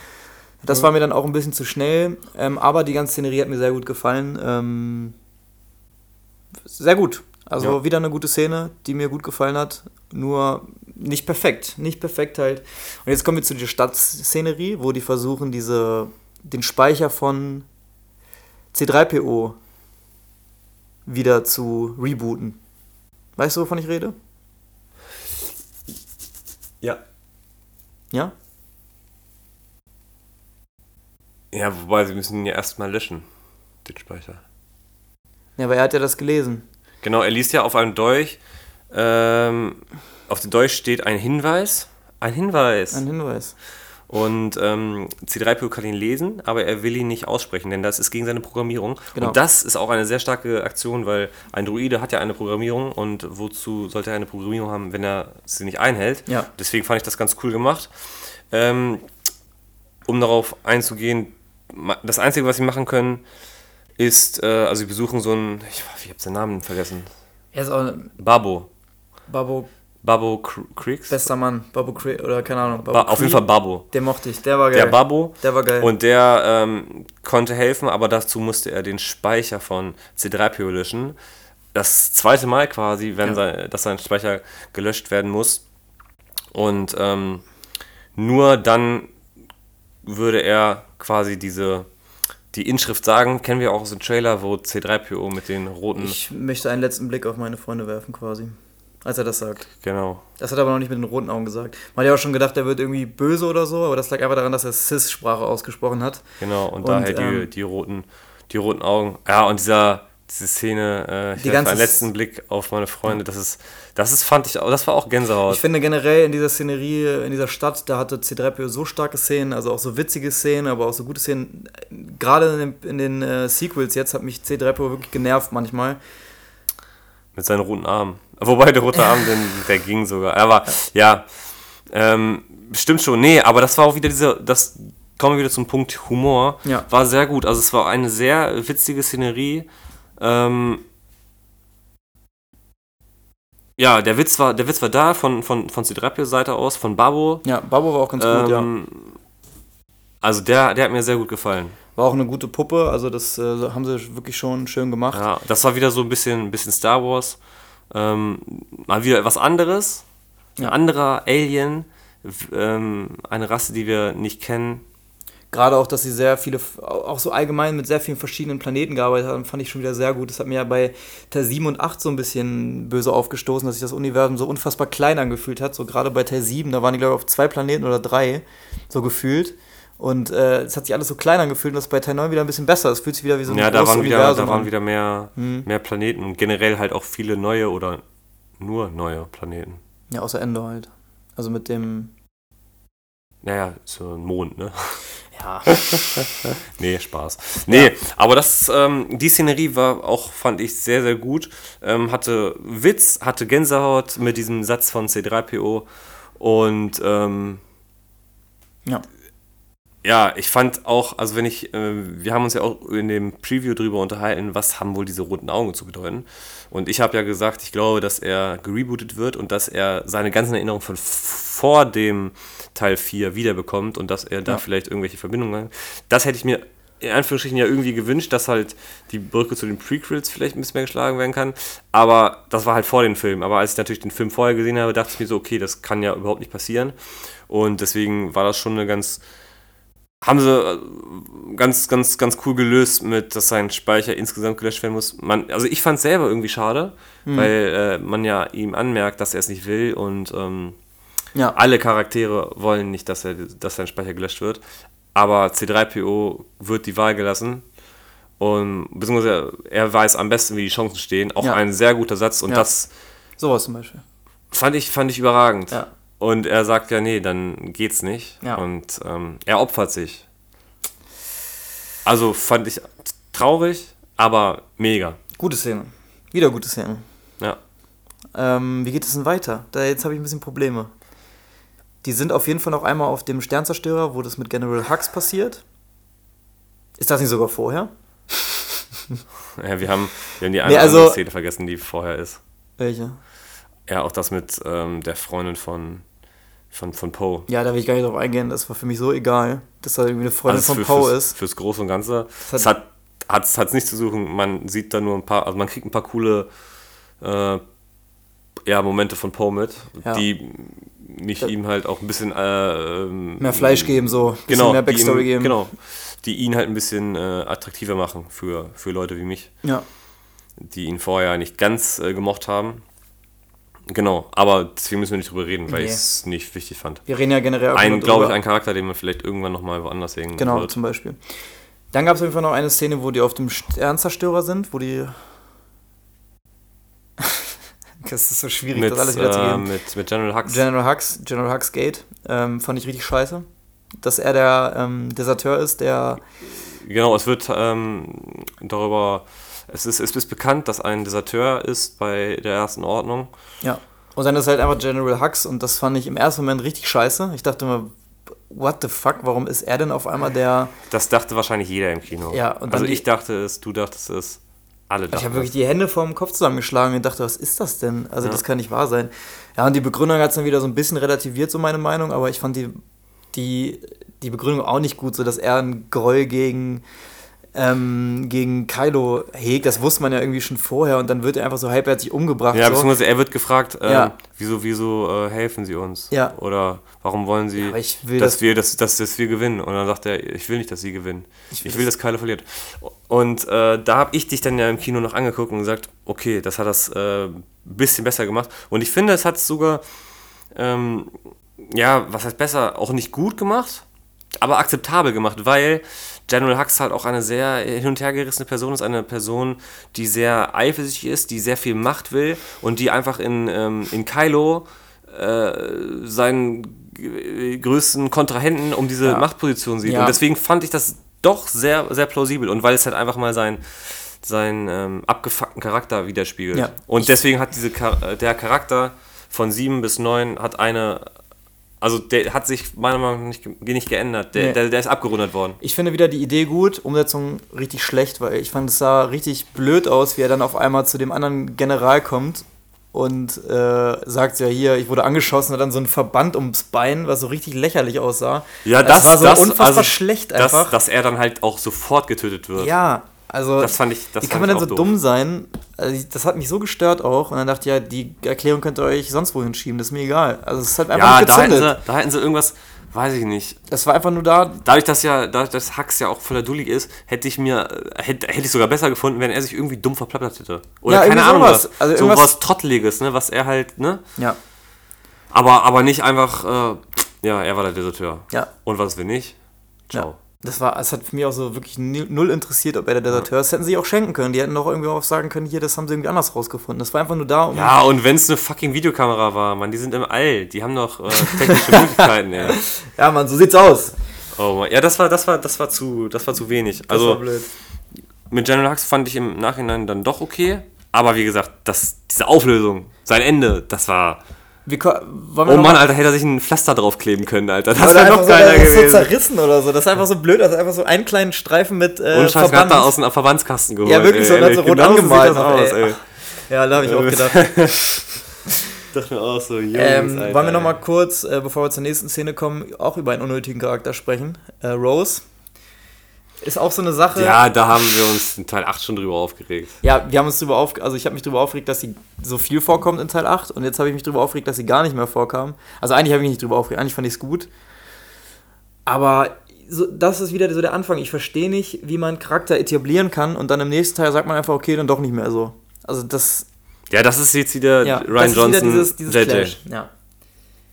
Das war mir dann auch ein bisschen zu schnell, ähm, aber die ganze Szenerie hat mir sehr gut gefallen. Ähm, sehr gut. Also Ja. wieder eine gute Szene, die mir gut gefallen hat. Nur nicht perfekt. Nicht perfekt halt. Und jetzt kommen wir zu der Stadtszenerie, wo die versuchen, diese, den Speicher von C3PO wieder zu rebooten. Weißt du, wovon ich rede? Ja. Ja? Ja, wobei sie müssen ihn ja erstmal löschen, den Speicher. Ja, aber er hat ja das gelesen. Genau, er liest ja auf einem Dolch, ähm, auf dem Dolch steht ein Hinweis. Ein Hinweis. Ein Hinweis. Und ähm, C3PO kann ihn lesen, aber er will ihn nicht aussprechen, denn das ist gegen seine Programmierung. Genau. Und das ist auch eine sehr starke Aktion, weil ein Druide hat ja eine Programmierung und wozu sollte er eine Programmierung haben, wenn er sie nicht einhält? Ja. Deswegen fand ich das ganz cool gemacht. Ähm, um darauf einzugehen, das Einzige, was sie machen können, ist, äh, also sie besuchen so einen, ich, ich habe seinen Namen vergessen, Er ist auch Babo. Babo, Babo Cr- Creeks? bester Mann. Babo Cre oder keine Ahnung. Ba auf jeden. Fall Babo. Den mochte ich. Der war geil. Der Babo. Der war geil. Und der ähm, konnte helfen, aber dazu musste er den Speicher von C3PO löschen. Das zweite Mal quasi, wenn Ja. sein, dass sein Speicher gelöscht werden muss. Und ähm, nur dann würde er quasi diese die Inschrift sagen, kennen wir auch aus dem Trailer, wo C3PO mit den roten. Ich möchte einen letzten Blick auf meine Freunde werfen, quasi. Als er das sagt. genau. Das hat er aber noch nicht mit den roten Augen gesagt. Man hat ja auch schon gedacht, er wird irgendwie böse oder so, aber das lag einfach daran, dass er Cis-Sprache ausgesprochen hat. Genau, und, Und, daher die, ähm, die roten, die roten Augen. Ja, und dieser diese Szene, äh, ich Die ganze einen letzten Blick auf meine Freunde, das ist, das ist, fand ich, das war auch Gänsehaut. Ich finde generell in dieser Szenerie, in dieser Stadt, da hatte C3PO so starke Szenen, also auch so witzige Szenen, aber auch so gute Szenen. Gerade in den, in den äh, Sequels jetzt hat mich C3PO wirklich genervt manchmal. Mit seinen roten Armen. Wobei der rote Arm, den, der ging sogar. Aber ja, ähm, stimmt schon. Nee, aber das war auch wieder dieser, das kommen wir wieder zum Punkt Humor. Ja. War sehr gut. Also es war eine sehr witzige Szenerie. Ähm, ja, der Witz war, der Witz war da von, von, von C3PO Seite aus, von Babo. Ja, Babo war auch ganz gut, ja. Ähm, Also der, der hat mir sehr gut gefallen. War auch eine gute Puppe, also das äh, haben sie wirklich schon schön gemacht. Ja, das war wieder so ein bisschen, ein bisschen Star Wars. Ähm, mal wieder etwas anderes. Ein Ja. anderer Alien. Ähm, eine Rasse, die wir nicht kennen. Gerade auch, dass sie sehr viele, auch so allgemein mit sehr vielen verschiedenen Planeten gearbeitet haben, fand ich schon wieder sehr gut. Das hat mir ja bei Teil 7 und 8 so ein bisschen böse aufgestoßen, dass sich das Universum so unfassbar klein angefühlt hat. So gerade bei Teil 7, da waren die, glaube ich, auf zwei Planeten oder drei, so gefühlt. Und äh, es hat sich alles so klein angefühlt und das ist bei Teil 9 wieder ein bisschen besser. Es fühlt sich wieder wie so ein ja, da waren, wieder, Universum da waren an. wieder mehr, Hm. mehr Planeten und generell halt auch viele neue oder nur neue Planeten. Ja, außer Ende halt. Also mit dem. Naja, so ein Mond, ne? Ja. Nee, Spaß. Nee, aber das, ähm, die Szenerie war auch, fand ich, sehr, sehr gut. Ähm, hatte Witz, hatte Gänsehaut mit diesem Satz von C3PO und ähm, ja. Ja, ich fand auch, also wenn ich, äh, wir haben uns ja auch in dem Preview drüber unterhalten, was haben wohl diese roten Augen zu bedeuten. Und ich habe ja gesagt, ich glaube, dass er gerebootet wird und dass er seine ganzen Erinnerungen von vor dem Teil 4 wiederbekommt und dass er da Ja. vielleicht irgendwelche Verbindungen hat. Das hätte ich mir in Anführungsstrichen ja irgendwie gewünscht, dass halt die Brücke zu den Prequels vielleicht ein bisschen mehr geschlagen werden kann. Aber das war halt vor dem Film. Aber als ich natürlich den Film vorher gesehen habe, dachte ich mir so, okay, das kann ja überhaupt nicht passieren. Und deswegen war das schon eine ganz haben sie äh, ganz, ganz, ganz cool gelöst mit, dass sein Speicher insgesamt gelöscht werden muss. Man, also ich fand es selber irgendwie schade, weil äh, man ja ihm anmerkt, dass er es nicht will und ähm, Ja. alle Charaktere wollen nicht, dass, er, dass sein Speicher gelöscht wird. Aber C3PO wird die Wahl gelassen und beziehungsweise er weiß am besten, wie die Chancen stehen. Auch Ja. ein sehr guter Satz und Ja. das Sowas zum Beispiel. fand ich, fand ich überragend. Ja. Und er sagt ja, nee, dann geht's nicht. Ja. Und ähm, er opfert sich. Also fand ich traurig, aber mega. Gute Szene. Wieder gute Szene. Ja. Ähm, wie geht es denn weiter? Da, jetzt habe ich ein bisschen Probleme. Die sind auf jeden Fall noch einmal auf dem Sternzerstörer, wo das mit General Hux passiert. Ist das nicht sogar vorher? ja wir, haben, wir haben die eine Nee, also- andere Szene vergessen, die vorher ist. Welche? Ja, auch das mit ähm, der Freundin von, von, von Poe. Ja, da will ich gar nicht drauf eingehen. Das war für mich so egal, dass da irgendwie eine Freundin Also von Poe ist. Fürs Große und Ganze. Das Es hat hat's, hat's nichts zu suchen. Man sieht da nur ein paar, also man kriegt ein paar coole äh, ja, Momente von Poe mit, Ja. die mich Da- ihm halt auch ein bisschen äh, ähm, Mehr Fleisch geben, so. Bisschen genau, mehr Backstory ihm, geben. Genau, die ihn halt ein bisschen äh, attraktiver machen für, für Leute wie mich, Ja. die ihn vorher nicht ganz äh, gemocht haben. Genau, aber deswegen müssen wir nicht drüber reden, weil Nee. ich es nicht wichtig fand. Wir reden ja generell auch Ein, glaube ich, ein Charakter, den man vielleicht irgendwann nochmal woanders sehen Genau, wird. zum Beispiel. Dann gab es auf jeden Fall noch eine Szene, wo die auf dem Sternzerstörer sind, wo die. das ist so schwierig, Mit, das alles äh, wiederzugeben. mit, mit General Hux. General Hux, General Hux Gate, ähm, fand ich richtig scheiße. Dass er der ähm, Deserteur ist, der. Genau, es wird ähm, darüber, es ist, es ist bekannt, dass ein Deserteur ist bei der ersten Ordnung. Ja. Und dann ist halt einfach General Hux und das fand ich im ersten Moment richtig scheiße. Ich dachte immer, what the fuck, warum ist er denn auf einmal der. Das dachte wahrscheinlich jeder im Kino. Ja, also ich dachte es, du dachtest es, alle dachten Ich habe wirklich die Hände vorm Kopf zusammengeschlagen und dachte, was ist das denn? Also, Ja. das kann nicht wahr sein. Ja, und die Begründung hat es dann wieder so ein bisschen relativiert, so meine Meinung, aber ich fand die, die, die Begründung auch nicht gut, so dass er einen Groll gegen, ähm, gegen Kylo hegt. Das wusste man ja irgendwie schon vorher und dann wird er einfach so halbherzig umgebracht. Ja, so. beziehungsweise er wird gefragt, ähm, Ja. wieso, wieso äh, helfen sie uns? Ja. Oder warum wollen sie, Ja, ich dass, das- wir, dass, dass, dass wir gewinnen? Und dann sagt er, ich will nicht, dass sie gewinnen. Ich Ich will will, dass Kylo verliert. Und äh, da habe ich dich dann ja im Kino noch angeguckt und gesagt, okay, das hat das äh, ein bisschen besser gemacht. Und ich finde, es hat es sogar, ähm, ja, was heißt besser, auch nicht gut gemacht, aber akzeptabel gemacht, weil General Hux halt auch eine sehr hin und her gerissene Person ist, eine Person, die sehr eifersüchtig ist, die sehr viel Macht will und die einfach in, ähm, in Kylo äh, seinen g- größten Kontrahenten um diese Ja. Machtposition sieht. Ja. Und deswegen fand ich das doch sehr, sehr plausibel. Und weil es halt einfach mal sein, seinen ähm, abgefuckten Charakter widerspiegelt. Ja. Und deswegen hat diese Char äh, der Charakter von 7 bis 9 hat eine. Also der hat sich meiner Meinung nach nicht, nicht geändert. Der, Nee. der, der ist abgerundet worden. Ich finde wieder die Idee gut, Umsetzung richtig schlecht, weil ich fand es sah richtig blöd aus, wie er dann auf einmal zu dem anderen General kommt und äh, sagt ja hier, ich wurde angeschossen, hat dann so ein Verband ums Bein, was so richtig lächerlich aussah. Ja, das, war so das unfassbar also, schlecht das, einfach. Dass er dann halt auch sofort getötet wird. ja, also Das fand ich- das wie kann man denn so doof. dumm sein? Also, das hat mich so gestört auch und dann dachte ich, ja, die Erklärung könnt ihr euch sonst wohin schieben, das ist mir egal. Also es ist halt einfach Ja, nicht da hätten, gezündet. sie, da hätten sie irgendwas, weiß ich nicht. Das war einfach nur da, Dadurch, dass ja, dadurch, dass Hux ja auch voller Dullig ist, hätte ich mir, hätte, hätte ich sogar besser gefunden, wenn er sich irgendwie dumm verplappert hätte. Oder Ja, keine Ahnung sowas. was. Also so irgendwas- was Trotteliges, ne, was er halt, ne? ja, Aber, aber nicht einfach, äh, ja, er war der Deserteur. ja. Und was wir nicht? Ciao. Ja. Das war, es hat mich auch so wirklich null interessiert, ob er der Deserteur ist. Das hätten sie auch schenken können. Die hätten doch irgendwie auch sagen können, hier, das haben sie irgendwie anders rausgefunden. Das war einfach nur da, um. Ja, und wenn es eine fucking Videokamera war, Mann, die sind im All. Die haben doch äh, technische Möglichkeiten, ey. Ja, Mann, so sieht's aus. Oh Mann. Ja, das war, das war, das war zu, das war zu wenig. Das war Also blöd. mit General Hux fand ich im Nachhinein dann doch okay. Aber wie gesagt, das, diese Auflösung, sein Ende, das war. Wir Oh Mann, mal- Alter, hätte er sich ein Pflaster draufkleben können, Alter. Das wäre noch so, geiler das ist so gewesen. zerrissen oder so. Das ist einfach so blöd, also einfach so einen kleinen Streifen mit äh, Und Scheiß Verband. aus dem Verbandskasten geholt. Ja, wirklich so, und hat so rot Genau sieht angemalt das noch, aus, ey. ey. Ja, da habe ich auch gedacht. dachte mir auch so, Jungs, Ähm, Alter, wollen wir noch ey. mal kurz, äh, bevor wir zur nächsten Szene kommen, auch über einen unnötigen Charakter sprechen. Äh, Rose. Ist auch so eine Sache. Ja, da haben wir uns in Teil 8 schon drüber aufgeregt. Ja, wir haben uns drüber auf, also ich habe mich drüber aufgeregt, dass sie so viel vorkommt in Teil 8 und jetzt habe ich mich drüber aufgeregt, dass sie gar nicht mehr vorkam. Also eigentlich habe ich mich nicht drüber aufgeregt, eigentlich fand ich es gut. Aber so, das ist wieder so der Anfang. Ich verstehe nicht, wie man Charakter etablieren kann und dann im nächsten Teil sagt man einfach, okay, dann doch nicht mehr so. Also das, Ja, das ist jetzt wieder ja, Ryan das ist wieder Johnson, dieses, dieses JJ. Clash. Ja,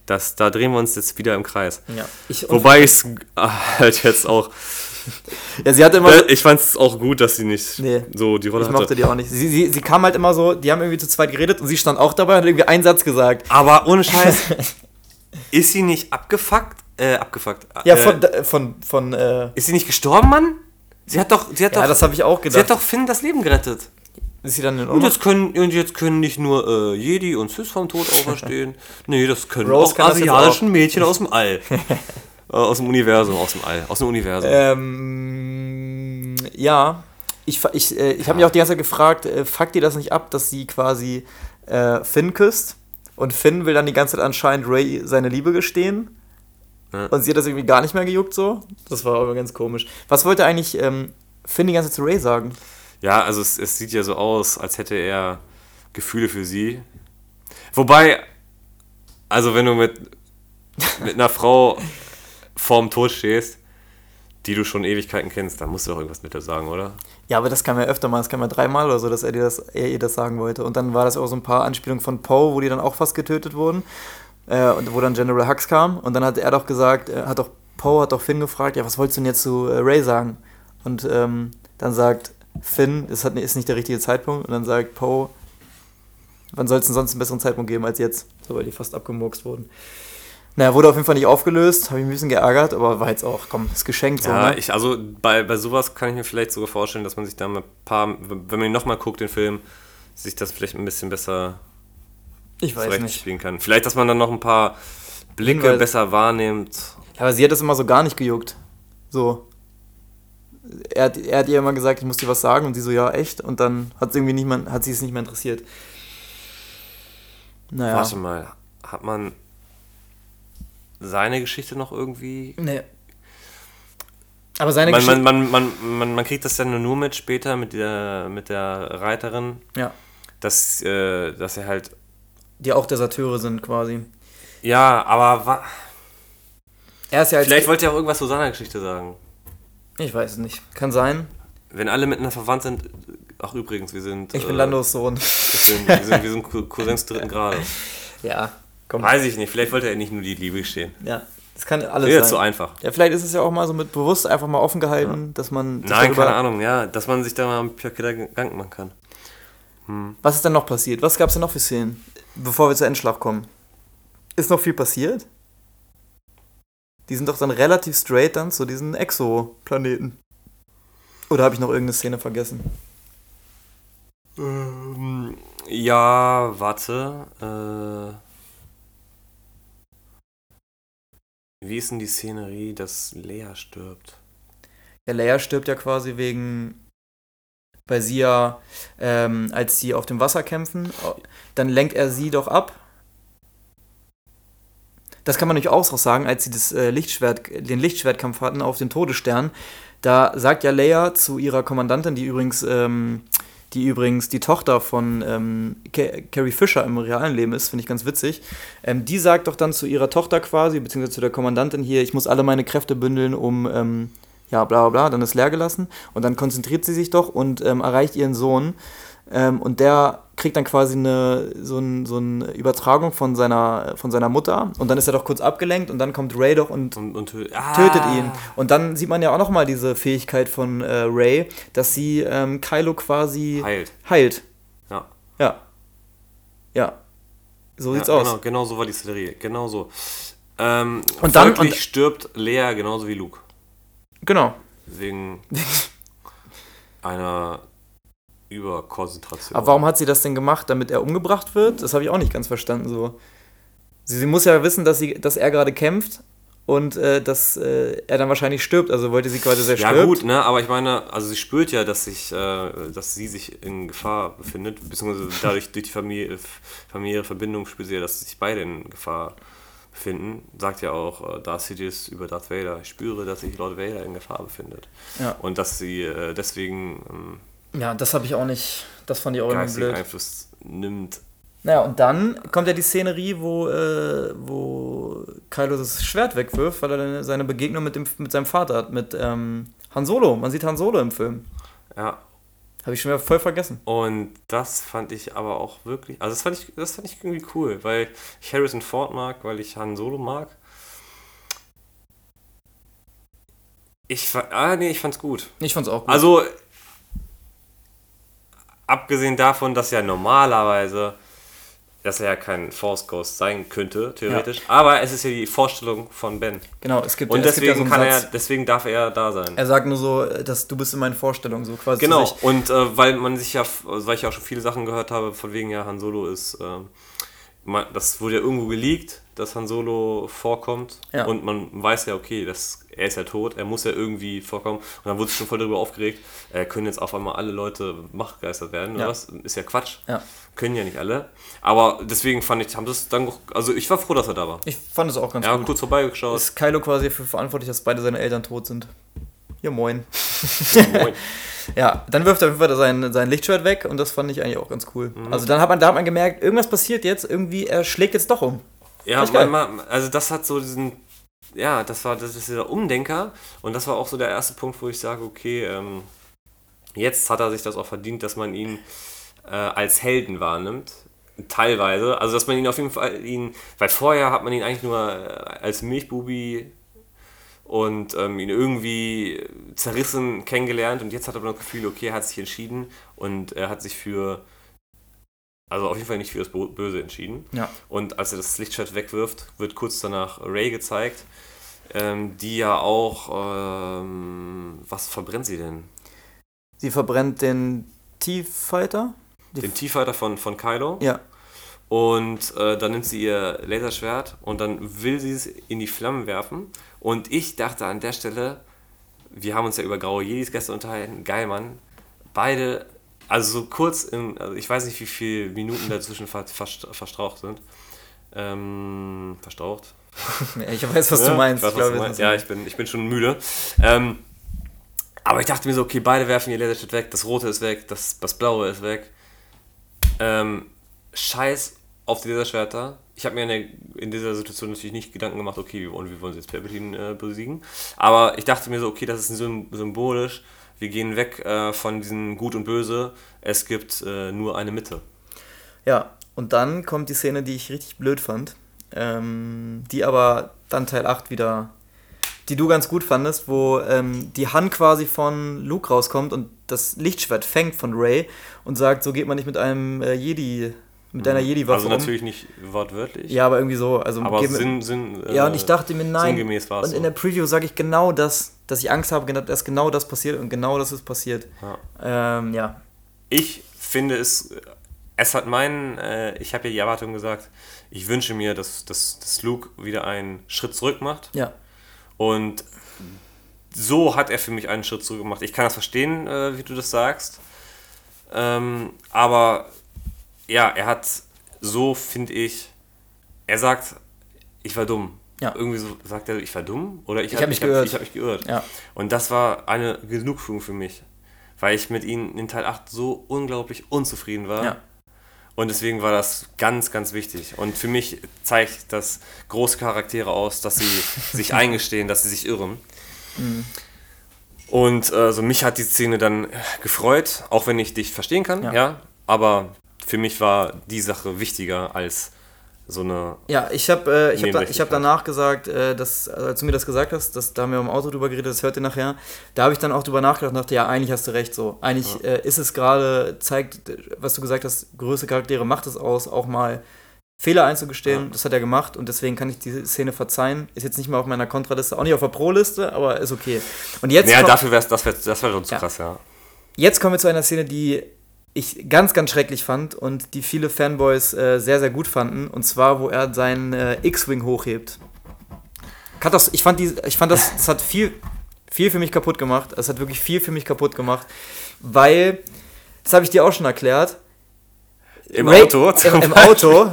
Das, da drehen wir uns jetzt wieder im Kreis. ja. Ich, Wobei ich es halt jetzt auch. ja, sie hatte immer, Äh, Ich fand es auch gut, dass sie nicht Nee, so die Rolle ich mochte hatte. die auch nicht. Sie, sie, sie kam halt immer so, die haben irgendwie zu zweit geredet und sie stand auch dabei und hat irgendwie einen Satz gesagt. Aber ohne Scheiß, ist sie nicht abgefuckt? Äh, abgefuckt. Ja, äh, von, von, von, äh, Ist sie nicht gestorben, Mann? Sie hat doch, sie hat ja, doch, das habe ich auch sie gedacht. hat doch Finn das Leben gerettet. ist sie dann in Und jetzt können, und jetzt können nicht nur äh, Jedi und Sis vom Tod auferstehen. nee, das können Rose auch asiatischen Mädchen aus dem All. Äh, aus dem Universum, aus dem All, aus dem Universum. Ähm, ja, ich, ich, äh, ich habe mich auch die ganze Zeit gefragt, äh, fuckt ihr das nicht ab, dass sie quasi äh, Finn küsst und Finn will dann die ganze Zeit anscheinend Ray seine Liebe gestehen Ja. und sie hat das irgendwie gar nicht mehr gejuckt so? Das war aber ganz komisch. Was wollte eigentlich ähm, Finn die ganze Zeit zu Ray sagen? Ja, also es, es sieht ja so aus, als hätte er Gefühle für sie. Wobei, also wenn du mit, mit einer Frau vorm Tod stehst, die du schon Ewigkeiten kennst, dann musst du doch irgendwas mit der sagen, oder? Ja, aber das kam ja öfter mal, das kam ja dreimal oder so, dass er dir das, er ihr das sagen wollte. Und dann war das auch so ein paar Anspielungen von Poe, wo die dann auch fast getötet wurden. Äh, und wo dann General Hux kam. Und dann hat er doch gesagt, äh, hat doch Poe hat doch Finn gefragt, ja, was wolltest du denn jetzt zu äh, Ray sagen? Und ähm, dann sagt Finn, das hat, ist nicht der richtige Zeitpunkt. Und dann sagt Poe, wann soll es denn sonst einen besseren Zeitpunkt geben als jetzt? So, weil die fast abgemurkst wurden. Naja, wurde auf jeden Fall nicht aufgelöst, habe ich ein bisschen geärgert, aber war jetzt auch, komm, ist geschenkt. Ja, so, ne? ich, also bei, bei sowas kann ich mir vielleicht sogar vorstellen, dass man sich da ein paar, wenn man ihn nochmal guckt, den Film, sich das vielleicht ein bisschen besser ich weiß nicht. spielen kann. Vielleicht, dass man dann noch ein paar Blicke Hinweise. besser wahrnimmt. Ja, aber sie hat das immer so gar nicht gejuckt. So. Er hat, er hat ihr immer gesagt, ich muss dir was sagen und sie so, ja, echt. Und dann hat, irgendwie nicht mehr, hat sie es nicht mehr interessiert. Naja. Warte mal, hat man seine Geschichte noch irgendwie Nee. Aber seine Man, Geschichte. man, man, man, man, kriegt das ja nur mit später mit der, mit der Reiterin, ja. dass, äh, dass er halt. Die auch Deserteure sind quasi. Ja, aber wa Er ist ja vielleicht wollte er auch irgendwas zu seiner Geschichte sagen. Ich weiß es nicht. Kann sein. Wenn alle miteinander verwandt sind. Ach, übrigens, wir sind. Ich bin äh, Landos Sohn. Wir sind, wir sind, wir sind Cou- Cousins dritten Grades. Ja. Komm. Weiß ich nicht, vielleicht wollte er nicht nur die Liebe gestehen. Ja. Das kann alles Wäre sein. zu einfach. Ja, vielleicht ist es ja auch mal so mit bewusst einfach mal offen gehalten, dass man. Nein, keine Ahnung, ja, dass man sich da mal ein paar Gedanken machen kann. Was ist denn noch passiert? Was gab es denn noch für Szenen, bevor wir zur Endschlacht kommen? Ist noch viel passiert? Die sind doch dann relativ straight dann zu diesen Exoplaneten. Oder habe ich noch irgendeine Szene vergessen? Ähm, ja, warte. Äh, wie ist denn die Szenerie, dass Lea stirbt? Ja, Leia stirbt ja quasi wegen, ja, ähm, als sie auf dem Wasser kämpfen, dann lenkt er sie doch ab. Das kann man natürlich auch sagen, als sie das, äh, Lichtschwert, den Lichtschwertkampf hatten auf dem Todesstern. Da sagt ja Leia zu ihrer Kommandantin, die übrigens, ähm, die übrigens die Tochter von ähm, Ca- Carrie Fisher im realen Leben ist, finde ich ganz witzig. Ähm, die sagt doch dann zu ihrer Tochter quasi, beziehungsweise zu der Kommandantin hier, ich muss alle meine Kräfte bündeln, um ähm, ja, bla bla bla, dann ist leer gelassen und dann konzentriert sie sich doch und ähm, erreicht ihren Sohn ähm, und der kriegt dann quasi eine, so, ein, so eine Übertragung von seiner, von seiner Mutter und dann ist er doch kurz abgelenkt und dann kommt Ray doch und Und, und tö- ah, tötet ihn. Und dann sieht man ja auch nochmal diese Fähigkeit von äh, Ray, dass sie ähm, Kylo quasi Heilt. heilt. Ja. Ja. Ja. So sieht's ja, aus. Genau, genau so war die Szenerie. Genau so. Ähm, Und dann- und- stirbt Lea genauso wie Luke. Genau. Wegen einer Überkonzentration. Aber warum hat sie das denn gemacht, damit er umgebracht wird? Das habe ich auch nicht ganz verstanden. So. Sie, sie muss ja wissen, dass, sie, dass er gerade kämpft und äh, dass äh, er dann wahrscheinlich stirbt. Also wollte sie quasi, dass er Ja stirbt. gut, ne, aber ich meine, also sie spürt ja, dass sich, äh, dass sie sich in Gefahr befindet, beziehungsweise dadurch durch die Familie, familiäre Verbindung spürt sie ja, dass sich beide in Gefahr befinden. Sagt ja auch äh, Darth Sidious über Darth Vader, ich spüre, dass sich Lord Vader in Gefahr befindet. Ja. Und dass sie äh, deswegen ähm, Ja, das habe ich auch nicht. Das fand ich auch irgendwie blöd. Einfluss nimmt. Naja, und dann kommt ja die Szenerie, wo, äh, wo Kylo das Schwert wegwirft, weil er seine Begegnung mit, dem, mit seinem Vater hat, mit ähm, Han Solo. Man sieht Han Solo im Film. Ja. Habe ich schon wieder voll vergessen. Und das fand ich aber auch wirklich, also das fand ich, das fand ich irgendwie cool, weil ich Harrison Ford mag, weil ich Han Solo mag. Ich, ah, nee, ich fand's gut. Ich fand's auch gut. Also, abgesehen davon, dass ja normalerweise, dass er ja kein Force Ghost sein könnte, theoretisch, aber es ist ja die Vorstellung von Ben. genau, es gibt, Und es gibt ja deswegen, so kann Satz. er, deswegen darf er da sein. Er sagt nur so, dass du bist in meinen Vorstellungen, so quasi Genau, und äh, weil man sich ja, weil ich ja auch schon viele Sachen gehört habe, von wegen ja Han Solo ist, man, das wurde ja irgendwo geleakt, dass Han Solo vorkommt Ja. und man weiß ja, okay, das, er ist ja tot, er muss ja irgendwie vorkommen und dann wurde sich schon voll darüber aufgeregt, äh, können jetzt auf einmal alle Leute machtgeistert werden oder Ja. was? Ist ja Quatsch. Ja. Können ja nicht alle. Aber deswegen fand ich, haben das dann, auch- also ich war froh, dass er da war. Ich fand es auch ganz Ja, gut. kurz vorbeigeschaut. Ist Kylo quasi dafür verantwortlich, dass beide seine Eltern tot sind. Ja, moin. Moin. Ja, dann wirft er auf jeden Fall sein, sein Lichtschwert weg und das fand ich eigentlich auch ganz cool. Mhm. Also dann hat man, da hat man gemerkt, irgendwas passiert jetzt, irgendwie, er schlägt jetzt doch um. Ja, man, also das hat so diesen, ja, das war das ist dieser Umdenker und das war auch so der erste Punkt, wo ich sage, okay, ähm, jetzt hat er sich das auch verdient, dass man ihn äh, als Helden wahrnimmt. Teilweise, also dass man ihn auf jeden Fall ihn, weil vorher hat man ihn eigentlich nur äh, als Milchbubi und ähm, ihn irgendwie zerrissen kennengelernt und jetzt hat er aber das Gefühl, okay, er hat sich entschieden und er hat sich für, also auf jeden Fall nicht für das Böse entschieden. Ja. Und als er das Lichtschwert wegwirft, wird kurz danach Ray gezeigt, ähm, die ja auch, ähm, was verbrennt sie denn? Sie verbrennt den T-Fighter. Den T-Fighter von, von Kylo. Ja. Und äh, dann nimmt sie ihr Laserschwert und dann will sie es in die Flammen werfen. Und ich dachte an der Stelle, wir haben uns ja über graue Jedis gestern unterhalten, geil, Mann. Beide, also so kurz, in, also ich weiß nicht, wie viele Minuten dazwischen ver, verst- verstraucht sind. Ähm, verstraucht? Ich weiß, was du Ja, meinst. Ich weiß, Ich glaube, du meinst. Ja, ich bin, ich bin schon müde. Ähm, aber ich dachte mir so, okay, beide werfen ihr Laserschwert weg, das rote ist weg, das, das blaue ist weg. Ähm, scheiß auf die Laserschwerter. Ich habe mir in, der, in dieser Situation natürlich nicht Gedanken gemacht, okay, und wie wollen sie jetzt Palpatine äh, besiegen. Aber ich dachte mir so, okay, das ist sym symbolisch. Wir gehen weg äh, von diesem Gut und Böse. Es gibt äh, nur eine Mitte. Ja, und dann kommt die Szene, die ich richtig blöd fand. ähm, die aber dann Teil 8 wieder, die du ganz gut fandest, wo ähm, die Hand quasi von Luke rauskommt und das Lichtschwert fängt von Ray und sagt, so geht man nicht mit einem äh, Jedi, mit deiner Jedi-Waffe Also um. natürlich nicht wortwörtlich. Ja, aber irgendwie so. Also aber geben- Sinn, Sinn, äh, ja, und ich dachte mir, nein. sinngemäß war Und es in so. der Preview sage ich genau das, dass ich Angst habe, genau- dass genau das passiert und genau das ist passiert. Ja. Ähm, ja. Ich finde es, es hat meinen, äh, ich habe ja die Erwartung gesagt, ich wünsche mir, dass, dass, dass Luke wieder einen Schritt zurück macht. Ja. Und so hat er für mich einen Schritt zurück gemacht. Ich kann das verstehen, äh, wie du das sagst. Ähm, aber ja, er hat so, finde ich, er sagt, ich war dumm. Ja. Irgendwie so sagt er, ich war dumm oder ich, hab mich geirrt. ich hab mich geirrt. Ja. Und das war eine Genugtuung für mich, weil ich mit ihnen in Teil 8 so unglaublich unzufrieden war. Ja. Und deswegen war das ganz, ganz wichtig. Und für mich zeigt das große Charaktere aus, dass sie sich eingestehen, dass sie sich irren. Mhm. Und äh, so mich hat die Szene dann gefreut, auch wenn ich dich verstehen kann, Ja. ja. Aber für mich war die Sache wichtiger als so eine. Ja, ich habe äh, ich hab da, ich hab danach gesagt, äh, dass, als du mir das gesagt hast, das, da haben wir im Auto drüber geredet, das hört ihr nachher, da habe ich dann auch drüber nachgedacht und dachte, ja, eigentlich hast du recht so. Eigentlich äh, ist es gerade, zeigt, was du gesagt hast, größte Charaktere macht es aus, auch mal Fehler einzugestehen. Ja. Das hat er gemacht und deswegen kann ich diese Szene verzeihen. Ist jetzt nicht mal auf meiner Kontraliste, auch nicht auf der Pro-Liste, aber ist okay. Und jetzt, Ja, dafür wäre das wär, das wär schon zu Ja. krass, ja. jetzt kommen wir zu einer Szene, die ich ganz, ganz schrecklich fand und die viele Fanboys äh, sehr, sehr gut fanden. Und zwar, wo er seinen äh, X-Wing hochhebt. Katas ich fand, die, ich fand das, das hat viel, viel für mich kaputt gemacht. Es hat wirklich viel für mich kaputt gemacht, weil, das habe ich dir auch schon erklärt, Im Ray- Auto. Im, im Auto,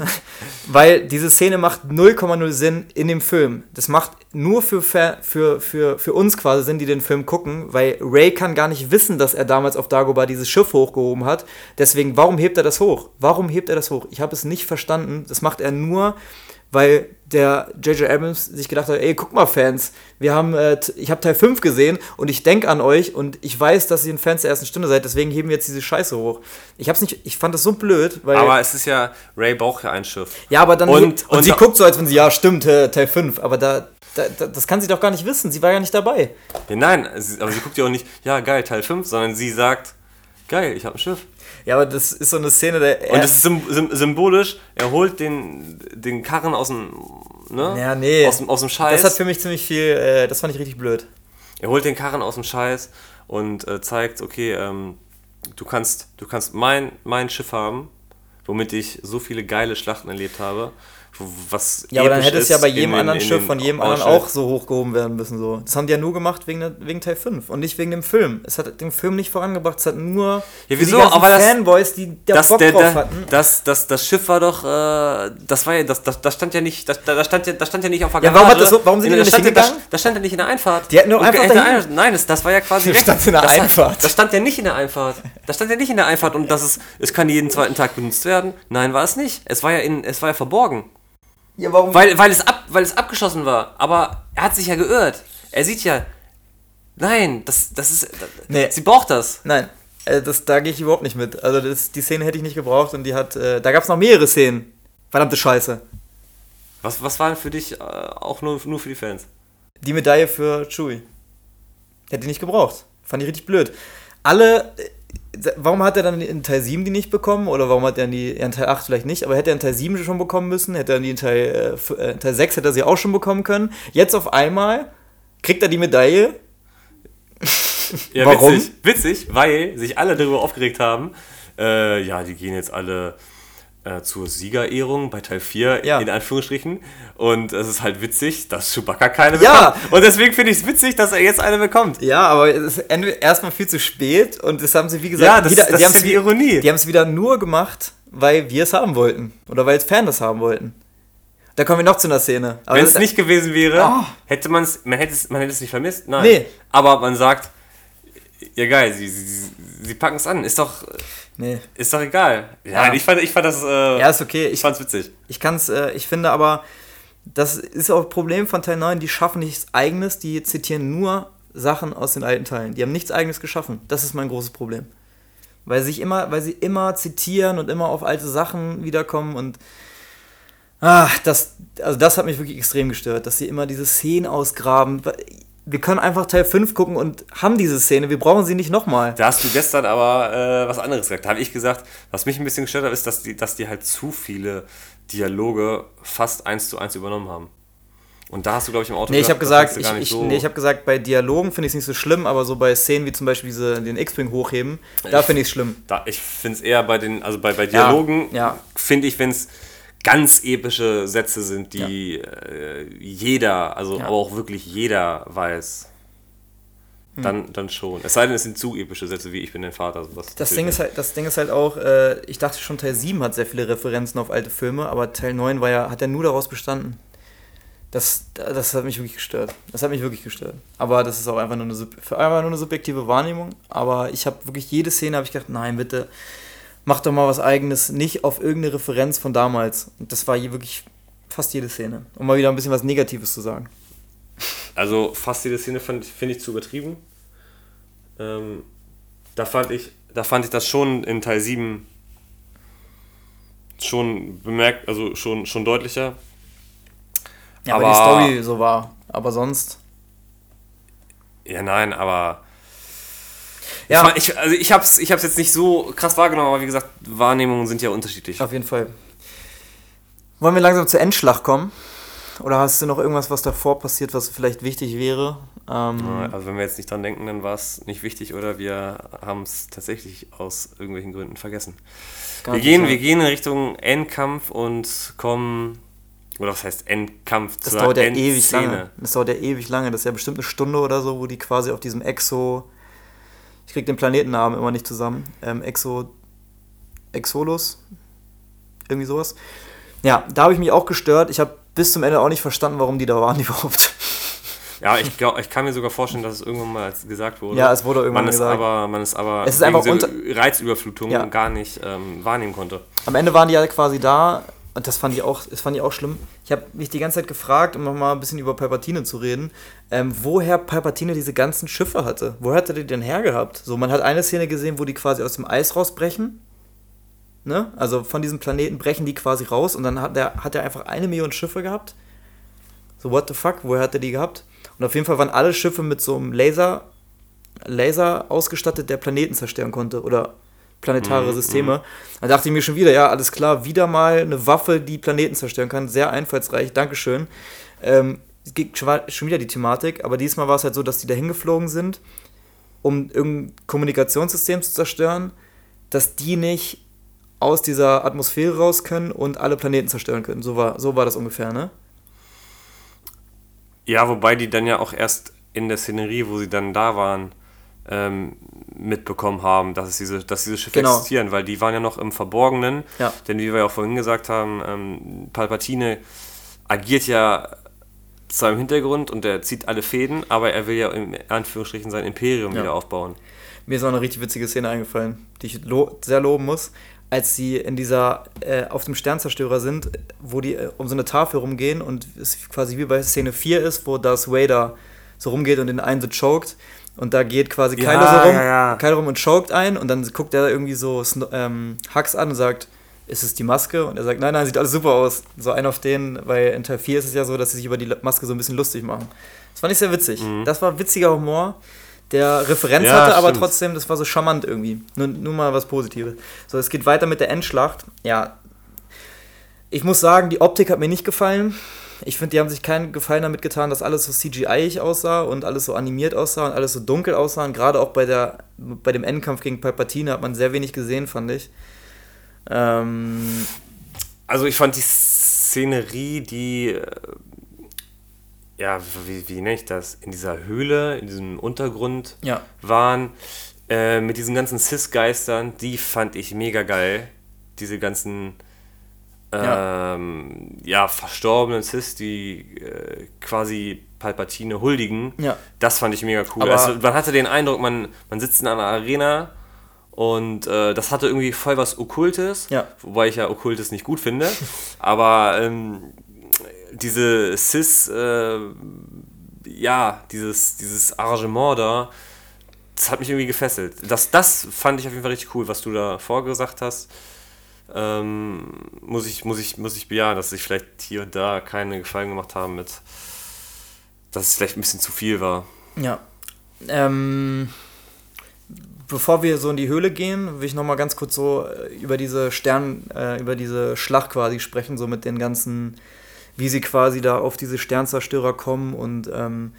weil diese Szene macht 0,0 Sinn in dem Film. Das macht nur für, für, für, für uns quasi Sinn, die den Film gucken, weil Ray kann gar nicht wissen, dass er damals auf Dagobah dieses Schiff hochgehoben hat. Deswegen, warum hebt er das hoch? Warum hebt er das hoch? Ich habe es nicht verstanden. Das macht er nur, weil der J.J. Abrams sich gedacht hat, ey, guck mal, Fans, wir haben, äh, ich habe Teil 5 gesehen und ich denke an euch und ich weiß, dass ihr ein Fans der ersten Stunde seid, deswegen heben wir jetzt diese Scheiße hoch. Ich hab's nicht, ich fand das so blöd, weil. Aber es ist ja, Ray braucht ja ein Schiff. Ja, aber dann. Und- Und, und sie guckt so, als wenn sie, ja, stimmt, äh, Teil 5. Aber da, da, da, das kann sie doch gar nicht wissen. Sie war ja nicht dabei. Ja, nein, aber sie guckt ja auch nicht, ja geil, Teil 5, sondern sie sagt, geil, ich habe ein Schiff. Ja, aber das ist so eine Szene, der. Und das ist sym sym symbolisch, er holt den, den Karren aus dem, ne? Ja, nee. Aus, dem- aus dem Scheiß. das hat für mich ziemlich viel. Äh, das fand ich richtig blöd. er holt den Karren aus dem Scheiß und äh, zeigt, okay, ähm, du kannst, du kannst mein, mein Schiff haben, womit ich so viele geile Schlachten erlebt habe. Was Ja, aber dann hätte es ja bei in jedem den- anderen in Schiff von jedem anderen auch so hochgehoben werden müssen. So. Das haben die ja nur gemacht wegen, der, wegen Teil 5 und nicht wegen dem Film. Es hat den Film nicht vorangebracht. Es hat nur Ja, wieso? die Aber das- Fanboys, die da das, Bock der, drauf der, hatten. das, das, das Schiff war doch, äh, das war ja, das, das, das stand ja nicht, das, das, stand ja, das stand ja nicht auf der Ja, warum hat das warum sind In- die das nicht stand hingegangen? Das, das stand ja nicht in der Einfahrt. Die doch Und einfach in der Nein, das, das war ja quasi weg. Stand's in der das, Einfahrt? Das stand ja nicht in der Einfahrt. Das stand ja nicht in der Einfahrt und das ist, es kann jeden zweiten Tag benutzt werden. Nein, war es nicht. Es war ja in, es war ja verborgen. Ja, warum? Weil, weil, es ab, weil es abgeschossen war. Aber er hat sich ja geirrt. Er sieht ja. Nein, das, das ist. Nee. Sie braucht das. Nein, äh, das, da gehe ich überhaupt nicht mit. Also das, die Szene hätte ich nicht gebraucht und die hat. Äh, da gab es noch mehrere Szenen. Verdammte Scheiße. Was, was war denn für dich äh, auch nur, nur für die Fans? Die Medaille für Chewie. Hätte ich nicht gebraucht. Fand ich richtig blöd. Alle. Warum hat er dann in Teil 7 die nicht bekommen? Oder warum hat er die in Teil 8 vielleicht nicht? Aber hätte er in Teil 7 schon bekommen müssen? Hätte er die in Teil, äh, äh, in Teil 6 hätte er sie auch schon bekommen können? Jetzt auf einmal kriegt er die Medaille. Ja, Warum? Witzig, witzig, weil sich alle darüber aufgeregt haben. Äh, ja, die gehen jetzt alle äh, zur Siegerehrung bei Teil 4, Ja. in Anführungsstrichen. Und es ist halt witzig, dass Chewbacca keine Ja. bekommt. Und deswegen finde ich es witzig, dass er jetzt eine bekommt. Ja, aber es ist erstmal viel zu spät und das haben sie, wie gesagt, Ja, das- wieder, das sie ist die Ironie. Die haben es wieder nur gemacht, weil wir es haben wollten. Oder weil Fans das haben wollten. Da kommen wir noch zu einer Szene. Wenn es nicht gewesen wäre, Oh. hätte man's, man hätte es man hätte es nicht vermisst. Nein. Nee. Aber man sagt, ja geil, sie, sie, sie packen es an. Ist doch, Nee. ist doch egal. Ja, Ja. Ich, fand, ich fand das, äh, Ja, ist okay. ich fand's witzig. ich kann's, äh, ich finde aber, das ist auch ein Problem von Teil 9, die schaffen nichts eigenes, die zitieren nur Sachen aus den alten Teilen. Die haben nichts eigenes geschaffen. Das ist mein großes Problem. Weil sich immer, weil sie immer zitieren und immer auf alte Sachen wiederkommen und Ah, das, also das hat mich wirklich extrem gestört, dass sie immer diese Szenen ausgraben. Wir können einfach Teil 5 gucken und haben diese Szene, wir brauchen sie nicht nochmal. Da hast du gestern aber äh, was anderes gesagt. Da habe ich gesagt, was mich ein bisschen gestört hat, ist, dass die, dass die halt zu viele Dialoge fast eins zu eins übernommen haben. Und da hast du, glaube ich, im Auto Nee, ich habe gesagt, ich, ich, so. nee, ich hab gesagt, bei Dialogen finde ich es nicht so schlimm, aber so bei Szenen wie zum Beispiel diese, den X-Wing hochheben, da finde ich es schlimm. da, ich finde es eher bei den, also bei, bei Dialogen, ja. finde ich, wenn es ganz epische Sätze sind, die äh, jeder, also Ja. aber auch wirklich jeder weiß, dann, dann schon. Es sei denn, es sind zu epische Sätze wie ich bin dein Vater. Sowas Das natürlich Ding, ist halt, das Ding ist halt auch, äh, ich dachte schon, Teil 7 hat sehr viele Referenzen auf alte Filme, aber Teil 9 war ja, hat ja nur daraus bestanden. Das, das hat mich wirklich gestört. Das hat mich wirklich gestört. Aber das ist auch einfach nur eine, einfach nur eine subjektive Wahrnehmung. Aber ich habe wirklich jede Szene, habe ich gedacht, nein, bitte, mach doch mal was eigenes, nicht auf irgendeine Referenz von damals. Und das war hier wirklich fast jede Szene. Um mal wieder ein bisschen was Negatives zu sagen. Also fast jede Szene finde ich zu übertrieben. Ähm, da, fand ich, da fand ich das schon in Teil 7 schon bemerkt, also schon, schon deutlicher. Ja, weil Aber- die Story so war. Aber sonst. Ja, nein, aber. Ja. Ja. Ich, also ich hab's, ich hab's jetzt nicht so krass wahrgenommen, aber wie gesagt, Wahrnehmungen sind ja unterschiedlich. Auf jeden Fall. Wollen wir langsam zur Endschlacht kommen? Oder hast du noch irgendwas, was davor passiert, was vielleicht wichtig wäre? Ähm, Also wenn wir jetzt nicht dran denken, dann war es nicht wichtig oder wir haben es tatsächlich aus irgendwelchen Gründen vergessen. Wir gehen, wir gehen in Richtung Endkampf und kommen, oder was heißt Endkampf Das dauert ja ewig lange. Das dauert ja ewig lange. Das ist ja bestimmt eine Stunde oder so, wo die quasi auf diesem Exo. Ich krieg den Planetennamen immer nicht zusammen. Ähm, Exo. Exolus? Irgendwie sowas. Ja, da habe ich mich auch gestört. Ich habe bis zum Ende auch nicht verstanden, warum die da waren überhaupt. Ja, ich glaube, ich kann mir sogar vorstellen, dass es irgendwann mal gesagt wurde. Ja, es wurde irgendwann man ist gesagt. Aber, man ist aber Es ist einfach unter- Reizüberflutung Ja. gar nicht ähm, wahrnehmen konnte. Am Ende waren die ja quasi da und das fand ich auch, das fand ich auch schlimm. Ich habe mich die ganze Zeit gefragt, um nochmal ein bisschen über Palpatine zu reden, ähm, woher Palpatine diese ganzen Schiffe hatte. Woher hat er die denn hergehabt? So, man hat eine Szene gesehen, wo die quasi aus dem Eis rausbrechen. Ne? Also von diesem Planeten brechen die quasi raus und dann hat er, hat er einfach eine Million Schiffe gehabt. So, what the fuck? Woher hat er die gehabt? Und auf jeden Fall waren alle Schiffe mit so einem Laser, Laser ausgestattet, der Planeten zerstören konnte. Oder planetare Systeme. Da dachte ich mir schon wieder, ja, alles klar, wieder mal eine Waffe, die Planeten zerstören kann. Sehr einfallsreich, Dankeschön. Ähm, es geht schon schon wieder die Thematik, aber diesmal war es halt so, dass die da hingeflogen sind, um irgendein Kommunikationssystem zu zerstören, dass die nicht aus dieser Atmosphäre raus können und alle Planeten zerstören können. So war, so war das ungefähr, ne? Ja, wobei die dann ja auch erst in der Szenerie, wo sie dann da waren, ähm, mitbekommen haben, dass, es diese, dass diese Schiffe Genau. existieren, weil die waren ja noch im Verborgenen. Ja. Denn wie wir ja auch vorhin gesagt haben, ähm, Palpatine agiert ja zwar im Hintergrund und er zieht alle Fäden, aber er will ja in Anführungsstrichen sein Imperium Ja. wieder aufbauen. Mir ist auch eine richtig witzige Szene eingefallen, die ich lo sehr loben muss, als sie in dieser, äh, auf dem Sternzerstörer sind, wo die äh, um so eine Tafel rumgehen und es quasi wie bei Szene 4 ist, wo Darth Vader so rumgeht und den einen so choked und da geht quasi Ja, Kylo so rum, ja, ja. Kylo rum und choked ein und dann guckt er irgendwie so ähm, Hux an und sagt, ist es die Maske? Und er sagt, nein, nein, sieht alles super aus. So ein auf den, weil in Teil 4 ist es ja so, dass sie sich über die Maske so ein bisschen lustig machen. Das fand ich sehr witzig. Das war witziger Humor, der Referenz Mhm. Ja, hatte, aber stimmt. trotzdem, das war so charmant irgendwie. Nur, nur mal was Positives. So, es geht weiter mit der Endschlacht. Ja, ich muss sagen, die Optik hat mir nicht gefallen. Ich finde, die haben sich keinen Gefallen damit getan, dass alles so CGI-ig aussah und alles so animiert aussah und alles so dunkel aussah. Und gerade auch bei, der, bei dem Endkampf gegen Palpatine hat man sehr wenig gesehen, fand ich. Ähm, Also ich fand die Szenerie, die, äh, ja, wie, wie nenne ich das, in dieser Höhle, in diesem Untergrund ja, waren, äh, mit diesen ganzen Cis-Geistern, die fand ich mega geil. Diese ganzen, Ja. ähm, ja, verstorbenen Cis, die äh, quasi Palpatine huldigen. Ja. Das fand ich mega cool. Aber- also, man hatte den Eindruck, man, man sitzt in einer Arena und äh, das hatte irgendwie voll was Okkultes, Ja. wobei ich ja Okkultes nicht gut finde. aber ähm, diese Cis, äh, ja, dieses, dieses Arrangement da, das hat mich irgendwie gefesselt. Das, das fand ich auf jeden Fall richtig cool, was du da vorgesagt hast. Ähm, muss, ich, muss, ich, muss ich bejahen, dass sich vielleicht hier und da keine Gefallen gemacht haben mit, dass es vielleicht ein bisschen zu viel war. Ja. Ähm, bevor wir so in die Höhle gehen, will ich nochmal ganz kurz so äh, über diese Stern, äh, über diese Schlacht quasi sprechen, so mit den ganzen, wie sie quasi da auf diese Sternzerstörer kommen und ähm,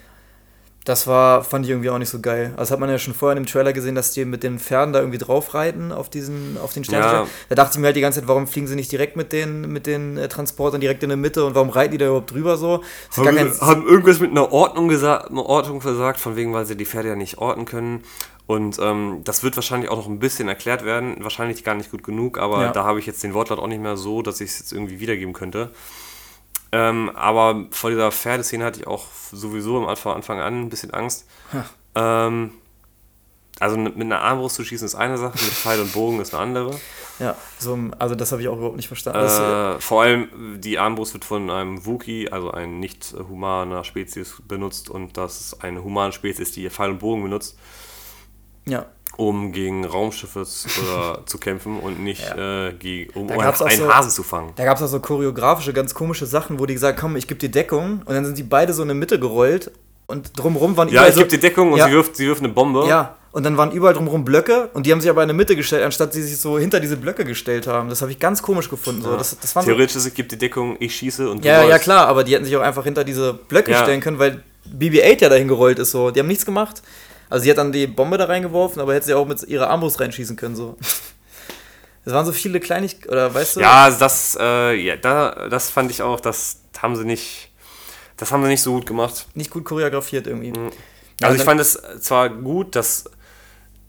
das war, fand ich irgendwie auch nicht so geil. Also hat man ja schon vorher in dem Trailer gesehen, dass die mit den Pferden da irgendwie drauf reiten auf diesen, auf den Sternzerstörer. Ja. Da dachte ich mir halt die ganze Zeit, warum fliegen sie nicht direkt mit den, mit den äh, Transportern direkt in der Mitte und warum reiten die da überhaupt drüber so? Haben, kein, haben irgendwas mit einer Ordnung gesagt, eine Ordnung versagt, von wegen, weil sie die Pferde ja nicht orten können. Und ähm, das wird wahrscheinlich auch noch ein bisschen erklärt werden, wahrscheinlich gar nicht gut genug, aber ja. da habe ich jetzt den Wortlaut auch nicht mehr so, dass ich es jetzt irgendwie wiedergeben könnte. Ähm, aber vor dieser Pferdeszene hatte ich auch sowieso am Anfang an ein bisschen Angst. Ähm, also mit einer Armbrust zu schießen ist eine Sache, mit Pfeil und Bogen ist eine andere. Ja, so, also das habe ich auch überhaupt nicht verstanden. Äh, vor allem die Armbrust wird von einem Wookie, also ein nicht humaner Spezies, benutzt und das ist eine humane Spezies, die Pfeil und Bogen benutzt. Ja. Um gegen Raumschiffe oder, zu kämpfen und nicht ja. äh, gegen, um einen so, Hasen zu fangen. Da gab es auch so choreografische, ganz komische Sachen, wo die gesagt haben, komm, ich gebe dir Deckung. Und dann sind die beide so in der Mitte gerollt und drumherum waren Ja, ich so, gebe dir Deckung und ja. sie, wirft, sie wirft eine Bombe. Ja, und dann waren überall drumherum Blöcke und die haben sich aber in der Mitte gestellt, anstatt sie sich so hinter diese Blöcke gestellt haben. Das habe ich ganz komisch gefunden. So. Das, das Theoretisch so, ich gebe dir Deckung, ich schieße und du Ja, ja, klar, aber die hätten sich auch einfach hinter diese Blöcke ja. stellen können, weil BB-8 ja dahin gerollt ist. So. Die haben nichts gemacht. Also sie hat dann die Bombe da reingeworfen, aber hätte sie auch mit ihrer Armbrust reinschießen können. So. Es waren so viele Kleinigkeiten, oder weißt du? Ja, das, äh, ja, da, das fand ich auch, das haben sie nicht, das haben sie nicht so gut gemacht. Nicht gut choreografiert irgendwie. Mhm. Also ich fand es zwar gut, dass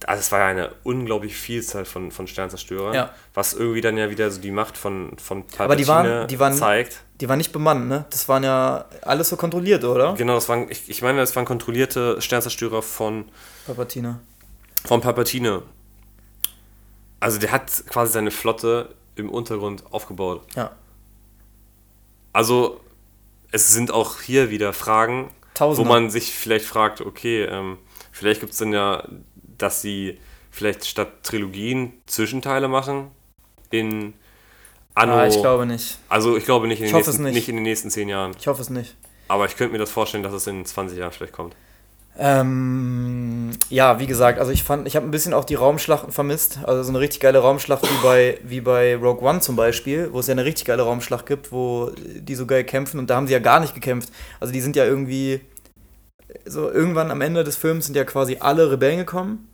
also es war ja eine unglaublich Vielzahl von, von Sternzerstörern, ja. was irgendwie dann ja wieder so die Macht von, von Palpatine Aber die waren, die waren, zeigt. Die waren nicht bemannt, ne? Das waren ja alles so kontrolliert, oder? Genau, das waren, ich, ich meine, das waren kontrollierte Sternzerstörer von Palpatine. Von Palpatine. Also der hat quasi seine Flotte im Untergrund aufgebaut. Ja. Also es sind auch hier wieder Fragen, Tausende. wo man sich vielleicht fragt, okay, ähm, vielleicht gibt es dann ja dass sie vielleicht statt Trilogien Zwischenteile machen in Anno. Ah, ich glaube nicht. Also ich glaube nicht in, ich den, nächsten, nicht. nicht in den nächsten zehn Jahren. Ich hoffe es nicht. Aber ich könnte mir das vorstellen, dass es in 20 Jahren vielleicht kommt. Ähm, ja, wie gesagt, also ich fand, ich habe ein bisschen auch die Raumschlachten vermisst. Also so eine richtig geile Raumschlacht wie bei, wie bei Rogue One zum Beispiel, wo es ja eine richtig geile Raumschlacht gibt, wo die so geil kämpfen und da haben sie ja gar nicht gekämpft. Also die sind ja irgendwie so irgendwann am Ende des Films sind ja quasi alle Rebellen gekommen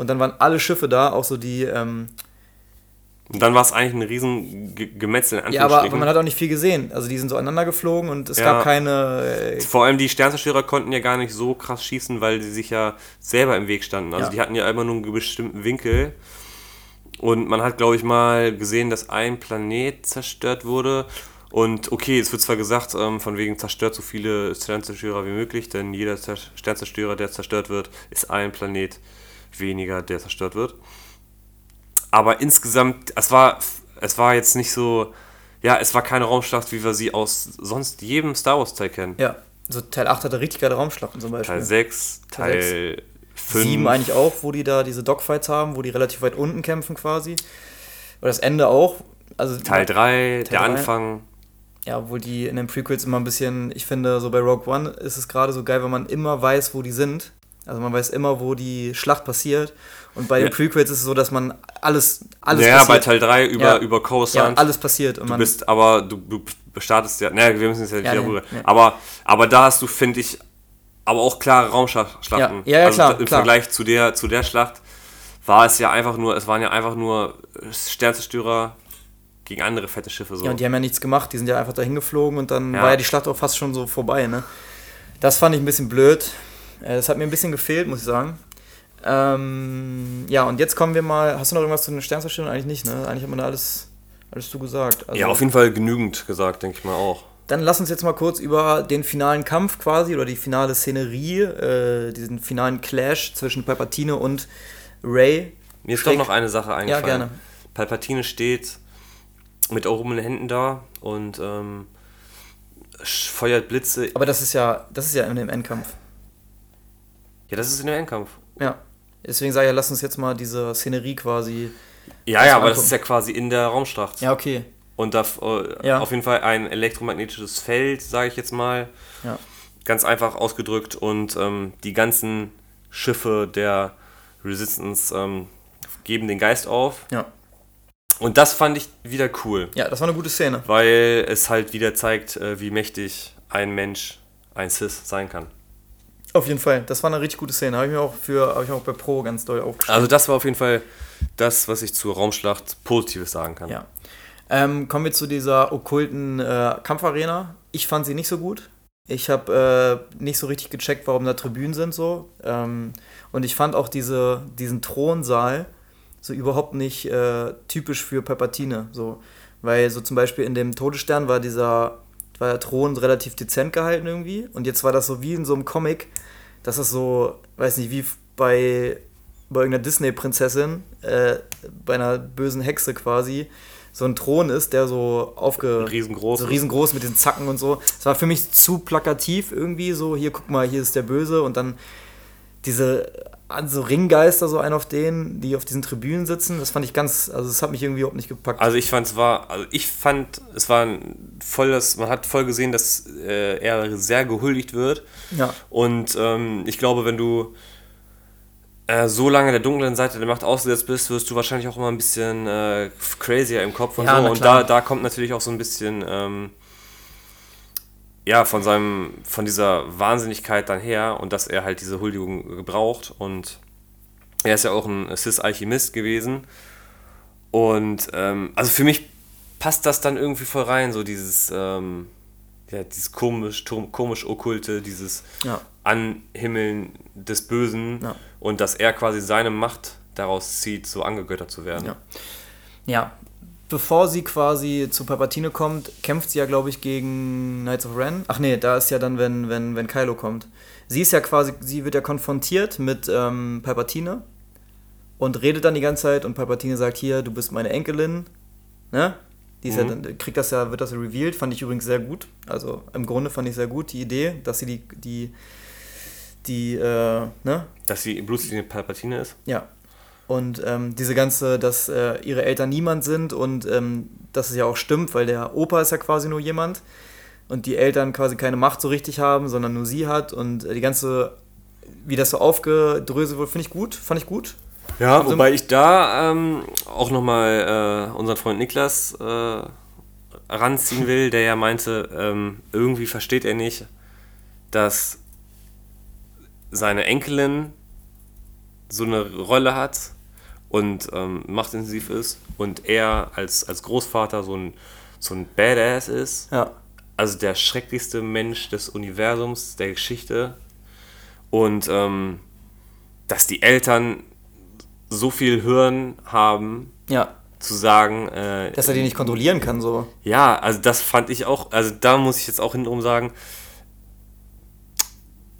und dann waren alle Schiffe da, auch so die. Ähm, und dann war es eigentlich ein riesen Gemetzel. Ja, aber, aber, man hat auch nicht viel gesehen. Also die sind so aneinander geflogen und es ja. gab keine. Äh, Vor allem die Sternzerstörer konnten ja gar nicht so krass schießen, weil sie sich ja selber im Weg standen. Also ja. die hatten ja immer nur einen bestimmten Winkel. Und man hat, glaube ich, mal gesehen, dass ein Planet zerstört wurde. Und okay, es wird zwar gesagt, ähm, von wegen zerstört so viele Sternzerstörer wie möglich, denn jeder Sternzerstörer, der zerstört wird, ist ein Planet weniger, der zerstört wird. Aber insgesamt, es war, es war jetzt nicht so, ja, es war keine Raumschlacht, wie wir sie aus sonst jedem Star Wars Teil kennen. Ja, also Teil 8 hatte richtig geile Raumschlachten zum Beispiel. Teil 6, Teil, Teil 5. 7 eigentlich auch, wo die da diese Dogfights haben, wo die relativ weit unten kämpfen quasi. Oder das Ende auch. Also Teil 3, der 3. Anfang. Ja, obwohl die in den Prequels immer ein bisschen, ich finde, so bei Rogue One ist es gerade so geil, wenn man immer weiß, wo die sind. Also man weiß immer, wo die Schlacht passiert. Und bei ja. den Prequels ist es so, dass man alles, alles ja, passiert. bei Teil 3 über, ja. über Coruscant. Ja, alles passiert. Und du bist, aber du, du startest ja, naja, wir müssen jetzt ja, ja wieder rüber. Nee. Aber, aber da hast du, finde ich, aber auch klare Raumschlachten. Ja, ja, also klar. Im klar. Vergleich zu der, zu der Schlacht war es ja einfach nur, es waren ja einfach nur Sternzerstörer gegen andere fette Schiffe. So. Ja, und die haben ja nichts gemacht, die sind ja einfach dahin geflogen und dann war ja die Schlacht auch fast schon so vorbei, ne? Das fand ich ein bisschen blöd. Äh, das hat mir ein bisschen gefehlt, muss ich sagen. Ähm, ja, und jetzt kommen wir mal. Hast du noch irgendwas zu den Sternzerstörern? Eigentlich nicht, ne? Eigentlich hat man da alles, alles zu gesagt. Also, ja, auf jeden Fall genügend gesagt, denke ich mal auch. Dann lass uns jetzt mal kurz über den finalen Kampf quasi oder die finale Szenerie, äh, diesen finalen Clash zwischen Palpatine und Ray. Mir ist doch noch eine Sache eingefallen. Ja, gerne. Palpatine steht mit erhobenen Händen da und ähm, feuert Blitze. Aber das ist ja, das ist ja in dem Endkampf. Ja, das ist in dem Endkampf. Ja. Deswegen sage ich ja, lass uns jetzt mal diese Szenerie quasi Ja, ja, aber das ist ja quasi in der Raumschlacht. Ja, okay. Und da äh, Ja. auf jeden Fall ein elektromagnetisches Feld, sage ich jetzt mal. Ja. Ganz einfach ausgedrückt. Und ähm, die ganzen Schiffe der Resistance ähm, geben den Geist auf. Ja. Und das fand ich wieder cool, Ja, das war eine gute Szene. weil es halt wieder zeigt, äh, wie mächtig ein Mensch, ein Cis sein kann. Auf jeden Fall. Das war eine richtig gute Szene. Habe ich mir auch für, habe ich auch bei Pro ganz doll aufgeschrieben. Also das war auf jeden Fall das, was ich zur Raumschlacht Positives sagen kann. Ja. Ähm, kommen wir zu dieser okkulten äh, Kampfarena. Ich fand sie nicht so gut. Ich habe äh, nicht so richtig gecheckt, warum da Tribünen sind so. Ähm, und ich fand auch diese, diesen Thronsaal so überhaupt nicht äh, typisch für Palpatine. So. Weil so zum Beispiel in dem Todesstern war dieser war der Thron relativ dezent gehalten irgendwie. Und jetzt war das so wie in so einem Comic, dass es so, weiß nicht, wie bei, bei irgendeiner Disney-Prinzessin, äh, bei einer bösen Hexe quasi, so ein Thron ist, der so aufge... Riesengroß So riesengroß mit diesen Zacken und so. Es war für mich zu plakativ irgendwie, so hier, guck mal, hier ist der Böse und dann diese also Ringgeister, so ein auf denen, die auf diesen Tribünen sitzen, das fand ich ganz, also das hat mich irgendwie überhaupt nicht gepackt. Also ich fand es war, also ich fand es war ein voll das, man hat voll gesehen, dass äh, er sehr gehuldigt wird. ja, Und ähm, ich glaube, wenn du äh, so lange der dunklen Seite der Macht ausgesetzt bist, wirst du wahrscheinlich auch immer ein bisschen äh, crazier im Kopf und Ja, so. Und da, da kommt natürlich auch so ein bisschen ähm, ja von seinem, von dieser Wahnsinnigkeit dann her und dass er halt diese Huldigung gebraucht. Und er ist ja auch ein Cis-Alchemist gewesen. Und ähm, also für mich passt das dann irgendwie voll rein, so dieses, ähm, ja, dieses komisch, komisch okkulte, dieses ja, Anhimmeln des Bösen Ja. und dass er quasi seine Macht daraus zieht, so angegöttert zu werden. Ja. ja. Bevor sie quasi zu Palpatine kommt, kämpft sie ja, glaube ich, gegen Knights of Ren. Ach nee, da ist ja dann, wenn, wenn, wenn Kylo kommt. Sie ist ja quasi, sie wird ja konfrontiert mit ähm, Palpatine und redet dann die ganze Zeit und Palpatine sagt, hier, du bist meine Enkelin, ne? Die ist ja Mhm. dann, kriegt das ja, wird das ja revealed, fand ich übrigens sehr gut. Also im Grunde fand ich sehr gut die Idee, dass sie die, die, die, äh, ne? Dass sie Blutlinie Palpatine ist. Ja. Und ähm, diese ganze, dass äh, ihre Eltern niemand sind und ähm, dass es ja auch stimmt, weil der Opa ist ja quasi nur jemand und die Eltern quasi keine Macht so richtig haben, sondern nur sie hat und äh, die ganze, wie das so aufgedröselt wird, finde ich gut, fand ich gut. Ja, Also- wobei ich da ähm, auch nochmal äh, unseren Freund Niklas äh, ranziehen will, der ja meinte, ähm, irgendwie versteht er nicht, dass seine Enkelin so eine Rolle hat und ähm, machtintensiv ist und er als, als Großvater so ein, so ein Badass ist. Ja. also der schrecklichste Mensch des Universums, der Geschichte. Und ähm, dass die Eltern so viel Hirn haben, Ja. zu sagen, äh, Dass er die nicht kontrollieren kann, so. ja, also das fand ich auch, also da muss ich jetzt auch hintenrum sagen,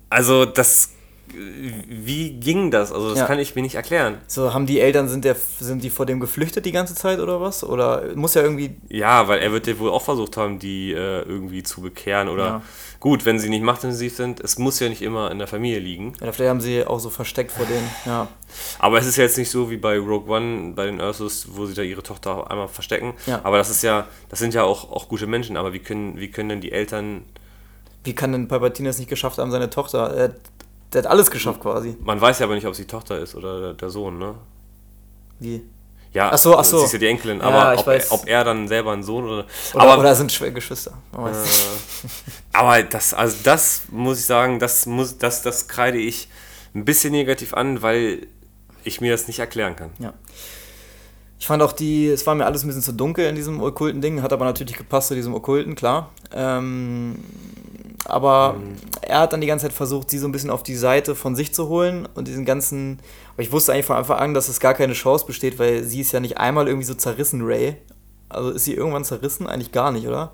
also das, wie ging das? Also das Ja. kann ich mir nicht erklären. So, haben die Eltern, sind, der, sind die vor dem geflüchtet die ganze Zeit oder was? Oder muss ja irgendwie. Ja, weil er wird ja wohl auch versucht haben, die äh, irgendwie zu bekehren oder Ja. gut, wenn sie nicht machtintensiv sind, es muss ja nicht immer in der Familie liegen. Ja, vielleicht haben sie auch so versteckt vor denen. Ja. Aber es ist ja jetzt nicht so wie bei Rogue One, bei den Ursus, wo sie da ihre Tochter einmal verstecken. Ja. Aber das ist ja, das sind ja auch, auch gute Menschen. Aber wie können, wie können denn die Eltern, Wie kann denn Palpatine es nicht geschafft haben, seine Tochter. Er, der hat alles geschafft quasi. man weiß ja aber nicht, ob sie Tochter ist oder der, Sohn, ne? Wie? Ja, Ach so, ach so. Sie ist ja die Enkelin, Ja, aber ob. Er, ob er dann selber ein Sohn oder. Oder, aber, oder sind Schw Geschwister. Äh, aber das, also das muss ich sagen, das muss, das, das kreide ich ein bisschen negativ an, weil ich mir das nicht erklären kann. Ja. Ich fand auch die, es war mir alles ein bisschen zu dunkel in diesem okkulten Ding, hat aber natürlich gepasst zu diesem okkulten, klar. Ähm, aber er hat dann die ganze Zeit versucht, sie so ein bisschen auf die Seite von sich zu holen und diesen ganzen, aber ich wusste eigentlich von Anfang an, dass es gar keine Chance besteht, weil sie ist ja nicht einmal irgendwie so zerrissen, Ray. Also ist sie irgendwann zerrissen? Eigentlich gar nicht, oder?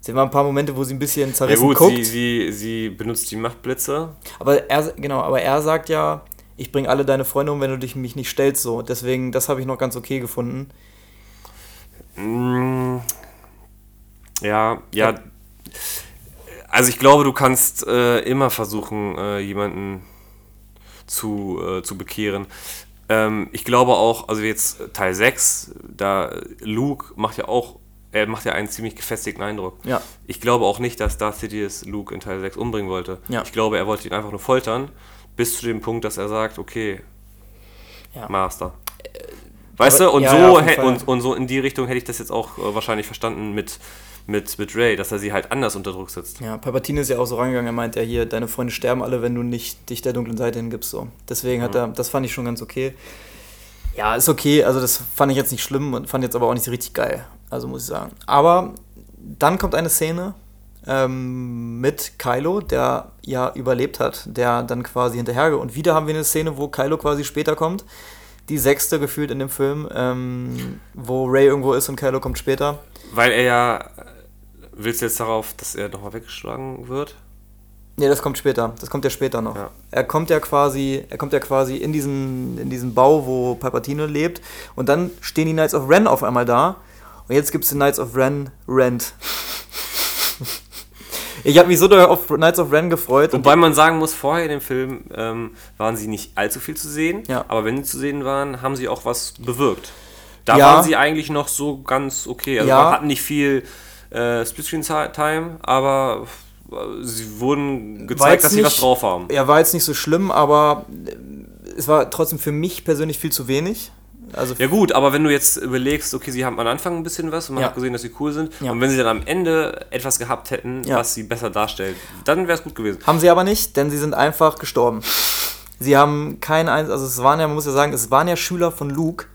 Sie haben ein paar Momente, wo sie ein bisschen Ja zerrissen gut, guckt. sie, sie, sie benutzt die Machtblitze. Aber er, genau, aber er sagt ja, ich bringe alle deine Freunde um, wenn du dich mich nicht stellst, so. Deswegen, das habe ich noch ganz okay gefunden. Mm, Ja, ja. Also ich glaube, du kannst äh, immer versuchen, äh, jemanden zu, äh, zu bekehren. Ähm, ich glaube auch, also jetzt Teil 6, da Luke macht ja auch, er macht ja einen ziemlich gefestigten Eindruck. Ja. Ich glaube auch nicht, dass Darth Sidious Luke in Teil 6 umbringen wollte. Ja. Ich glaube, er wollte ihn einfach nur foltern, bis zu dem Punkt, dass er sagt, okay, Ja. Master. Weißt du, und, so, und, und so in die Richtung hätte ich das jetzt auch äh, wahrscheinlich verstanden mit, mit, mit Ray, dass er sie halt anders unter Druck setzt. Ja, Palpatine ist ja auch so rangegangen, er meint ja hier, deine Freunde sterben alle, wenn du nicht dich der dunklen Seite hingibst. So. Deswegen hat er, das fand ich schon ganz okay. Ja, ist okay, also das fand ich jetzt nicht schlimm und fand jetzt aber auch nicht so richtig geil. Also muss ich sagen. Aber dann kommt eine Szene ähm, mit Kylo, der ja überlebt hat, der dann quasi hinterher. Und wieder haben wir eine Szene, wo Kylo quasi später kommt. Die sechste gefühlt in dem Film, ähm, wo Ray irgendwo ist und Kylo kommt später. Weil er ja, willst du jetzt darauf, dass er nochmal weggeschlagen wird? Nee, das kommt später. Das kommt ja später noch. Ja. Er kommt ja quasi, er kommt ja quasi in diesen, in diesen Bau, wo Palpatine lebt. Und dann stehen die Knights of Ren auf einmal da. Und jetzt gibt es den Knights of Ren Rent. ich habe mich so auf Knights of Ren gefreut. und Wobei man sagen muss, vorher in dem Film ähm, waren sie nicht allzu viel zu sehen, Ja. aber wenn sie zu sehen waren, haben sie auch was bewirkt. Da Ja. waren sie eigentlich noch so ganz okay. Also Ja. man hatten nicht viel äh, Splitscreen-Time, aber äh, sie wurden gezeigt, dass sie was drauf haben. Er war jetzt nicht so schlimm, aber äh, es war trotzdem für mich persönlich viel zu wenig. Also Ja gut, aber wenn du jetzt überlegst, okay, sie haben am Anfang ein bisschen was und man Ja. hat gesehen, dass sie cool sind Ja. und wenn sie dann am Ende etwas gehabt hätten, Ja. was sie besser darstellt, dann wäre es gut gewesen. Haben sie aber nicht, denn sie sind einfach gestorben. Sie haben keinen also es waren ja, man muss ja sagen, es waren ja Schüler von Luke.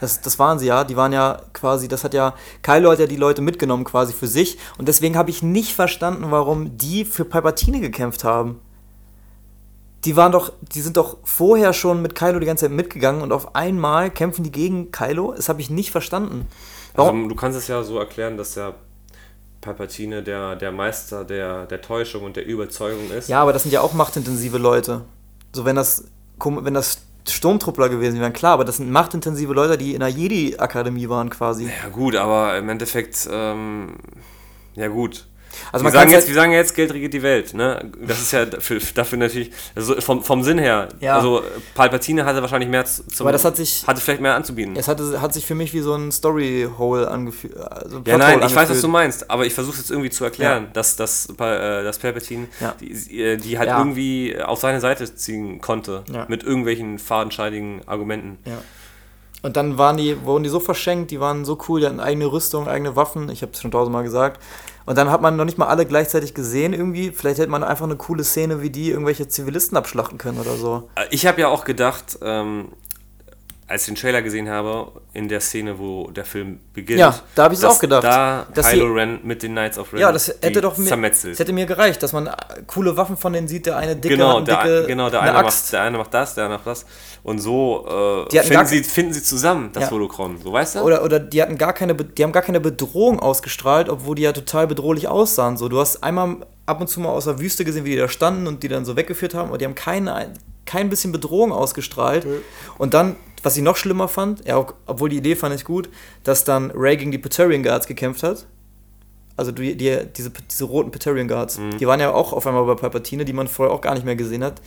Das, das waren sie ja, die waren ja quasi, das hat ja, Kylo hat ja die Leute mitgenommen quasi für sich und deswegen habe ich nicht verstanden, warum die für Palpatine gekämpft haben. Die waren doch, die sind doch vorher schon mit Kylo die ganze Zeit mitgegangen und auf einmal kämpfen die gegen Kylo? Das habe ich nicht verstanden. Warum? Also, du kannst es ja so erklären, dass der Palpatine der, der Meister der, der Täuschung und der Überzeugung ist. Ja, aber das sind ja auch machtintensive Leute. So, wenn das, wenn das Sturmtruppler gewesen wären, klar, aber das sind machtintensive Leute, die in der Jedi-Akademie waren quasi. Ja gut, aber im Endeffekt, ähm, ja gut. Also wir, sagen jetzt, wir sagen jetzt, Geld regiert die Welt. Ne? Das ist ja dafür, dafür natürlich, also vom, vom Sinn her. Ja. Also Palpatine hatte wahrscheinlich mehr zum, Aber das hat sich- hatte vielleicht mehr anzubieten. Es hatte, hat sich für mich wie so ein Story-Hole angefühlt. Also ein Ja, nein, ich weiß, was du meinst, aber ich versuche jetzt irgendwie zu erklären, Ja. dass, dass, äh, dass Palpatine Ja. die, äh, die halt irgendwie auf seine Seite ziehen konnte, mit irgendwelchen fadenscheidigen Argumenten. Ja. Und dann waren die, wurden die so verschenkt, die waren so cool, die hatten eigene Rüstung, eigene Waffen, ich habe es schon tausendmal gesagt. Und dann hat man noch nicht mal alle gleichzeitig gesehen irgendwie. Vielleicht hätte man einfach eine coole Szene wie die irgendwelche Zivilisten abschlachten können oder so. Äh, Ich habe ja auch gedacht, ähm, als ich den Trailer gesehen habe, in der Szene, wo der Film beginnt, Ja, da hab ich's dass auch gedacht. Da Dass Kylo sie- Ren mit den Knights of Ren Ja, das hätte die doch mir, zermetzelt. das hätte mir gereicht, dass man coole Waffen von denen sieht. Der eine dicke, genau, hat der, eine dicke, genau der, eine eine Axt. macht, der eine macht das, der andere macht das. Und so äh, finden, gar sie, finden sie zusammen, das Ja. Holocron. So, weißt du? Oder, oder die hatten gar keine, die haben gar keine Bedrohung ausgestrahlt, obwohl die ja total bedrohlich aussahen. So, du hast einmal ab und zu mal aus der Wüste gesehen, wie die da standen und die dann so weggeführt haben, aber die haben keine, kein bisschen Bedrohung ausgestrahlt. Und dann, was ich noch schlimmer fand, ja, ob- obwohl die Idee fand ich gut, dass dann Ray gegen die Praetorian Guards gekämpft hat. Also die, die, diese, diese roten Praetorian Guards, die waren ja auch auf einmal bei Palpatine, die man vorher auch gar nicht mehr gesehen hat.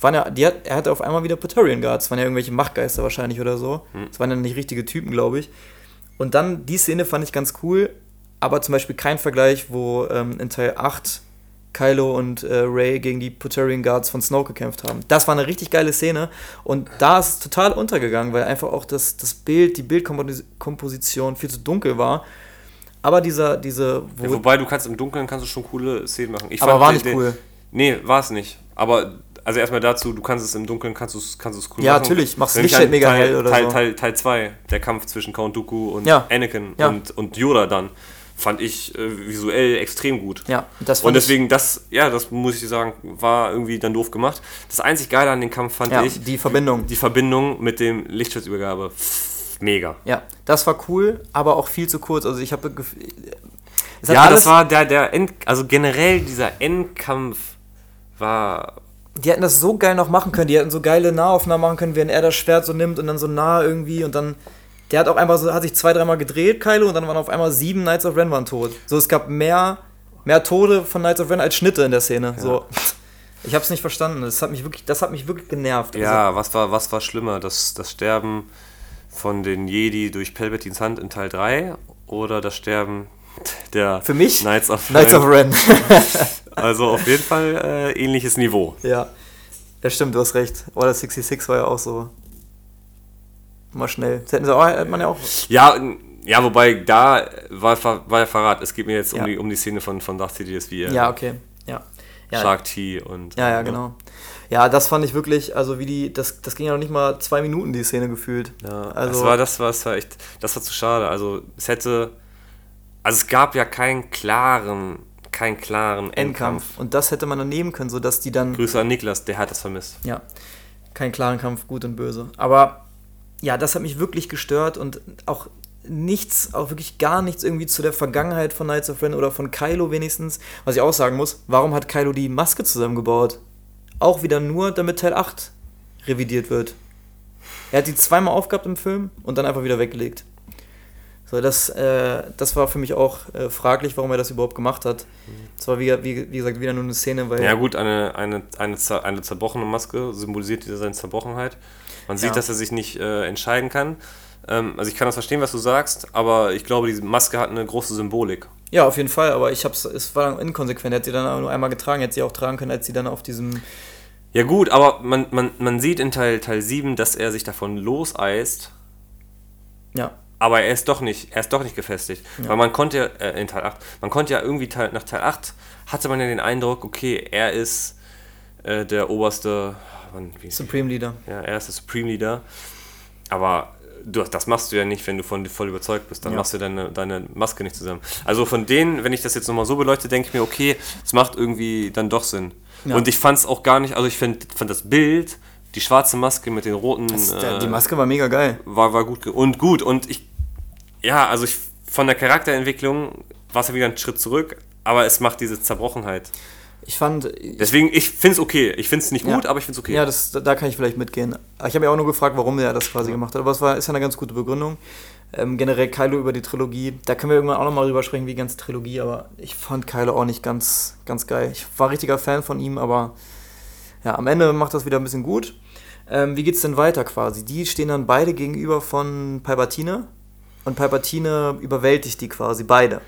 Waren ja, die hat, er hatte auf einmal wieder Praetorian Guards, waren ja irgendwelche Machtgeister wahrscheinlich oder so. Das waren ja nicht richtige Typen, glaube ich. Und dann, die Szene fand ich ganz cool, aber zum Beispiel kein Vergleich, wo ähm, in Teil 8 Kylo und äh, Ray gegen die Praetorian Guards von Snoke gekämpft haben. Das war eine richtig geile Szene und da ist es total untergegangen, weil einfach auch das, das Bild, die Bildkomposition viel zu dunkel war. Aber dieser, diese, wo, ja, wobei du kannst im Dunkeln kannst du schon coole Szenen machen. Ich Aber fand war nicht den- cool. Nee, war es nicht. Aber also erstmal dazu, du kannst es im Dunkeln, kannst du es kannst du's cool Ja, machen. natürlich, machst Licht ich halt mega Teil, hell oder Teil, so. Teil, Teil 2, der Kampf zwischen Count Dooku und Ja. Anakin Ja. und, und Yoda dann, fand ich äh, visuell extrem gut. ja, das Und deswegen, das, ja, das muss ich sagen, war irgendwie dann doof gemacht. Das einzig Geile an dem Kampf fand ja, ich, die Verbindung. die Verbindung mit dem Lichtschutzübergabe. Mega. Ja, das war cool, aber auch viel zu kurz. Also ich habe Ja, das war der, der End, also generell dieser Endkampf war Die hätten das so geil noch machen können. Die hätten so geile Nahaufnahmen machen können, wenn er das Schwert so nimmt und dann so nah irgendwie und dann. Der hat auch einmal so, hat sich zwei, dreimal gedreht, Kylo, und dann waren auf einmal sieben Knights of Ren waren tot. So, es gab mehr, mehr Tode von Knights of Ren als Schnitte in der Szene. So. Ich habe es nicht verstanden. Das hat mich wirklich, das hat mich wirklich genervt. Also, Ja, was war, was war schlimmer? Das, das Sterben von den Jedi durch Palpatines Hand in Teil 3 oder das Sterben der Für mich Knights of Knights of Ren? Ren. Also auf jeden Fall äh, ähnliches Niveau. ja. Ja, stimmt, du hast recht. Order 66 war ja auch so. Mal schnell. Das hätten sie auch, hätte man ja auch. Ja, ja, wobei da war, war der Verrat. Es geht mir jetzt um, Ja. die, um die Szene von, von Darth Sidious, wie er Ja, okay. Ja. Ja, Shark Tea und. ja, ja, genau. Ja, das fand ich wirklich, also wie die, das, das ging ja noch nicht mal zwei Minuten, die Szene gefühlt. Ja, also, das war, das war, das war echt, das war zu schade. Also es hätte, also es gab ja keinen klaren, keinen klaren Endkampf. Endkampf. Und das hätte man dann nehmen können, sodass die dann. Grüße an Niklas, der hat das vermisst. Ja, keinen klaren Kampf, gut und böse. Aber ja, das hat mich wirklich gestört und auch nichts, auch wirklich gar nichts irgendwie zu der Vergangenheit von Knights of Ren oder von Kylo wenigstens. Was ich auch sagen muss, warum hat Kylo die Maske zusammengebaut? Auch wieder nur, damit Teil 8 revidiert wird. Er hat die zweimal aufgehabt im Film und dann einfach wieder weggelegt. So, das, äh, das war für mich auch äh, fraglich, warum er das überhaupt gemacht hat. Es war, wie, wie, wie gesagt, wieder nur eine Szene, weil. Ja gut, eine, eine, eine, eine zerbrochene Maske symbolisiert seine Zerbrochenheit. Man sieht, Ja. dass er sich nicht äh, entscheiden kann. Ähm, also ich kann das verstehen, was du sagst, aber ich glaube, diese Maske hat eine große Symbolik. Ja, auf jeden Fall, aber ich hab's, es war dann inkonsequent. Er hat sie dann auch nur einmal getragen, hätte sie auch tragen können, als sie dann auf diesem. Ja gut, aber man, man, man sieht in Teil, Teil 7, dass er sich davon loseist, Ja, aber er ist doch nicht, er ist doch nicht gefestigt. Weil man konnte ja, äh, in Teil 8, man konnte ja irgendwie Teil, nach Teil 8 hatte man ja den Eindruck, okay, er ist äh, der oberste, wann, wie, Supreme Leader. ja, er ist der Supreme Leader. Aber du, das machst du ja nicht, wenn du von dir voll überzeugt bist. Dann Ja. machst du deine, deine Maske nicht zusammen. Also von denen, wenn ich das jetzt nochmal so beleuchte, denke ich mir, okay, es macht irgendwie dann doch Sinn. Ja. Und ich fand es auch gar nicht, also ich find, fand das Bild, die schwarze Maske mit den roten, Das, äh, die Maske war mega geil. war, war gut und gut. Und ich, ja, also ich, von der Charakterentwicklung war es ja wieder ein Schritt zurück, aber es macht diese Zerbrochenheit. Ich fand. Deswegen, ich finde es okay. Ich finde es nicht gut, Ja. aber ich finde es okay. Ja, das, da kann ich vielleicht mitgehen. Ich habe ja auch nur gefragt, warum er das quasi gemacht hat. Aber es war, ist ja eine ganz gute Begründung. Ähm, generell Kylo über die Trilogie. Da können wir irgendwann auch nochmal drüber sprechen, wie die ganze Trilogie. Aber ich fand Kylo auch nicht ganz, ganz geil. Ich war richtiger Fan von ihm, aber ja, am Ende macht das wieder ein bisschen gut. Ähm, wie geht's denn weiter quasi? Die stehen dann beide gegenüber von Palpatine. Und Palpatine überwältigt die quasi beide.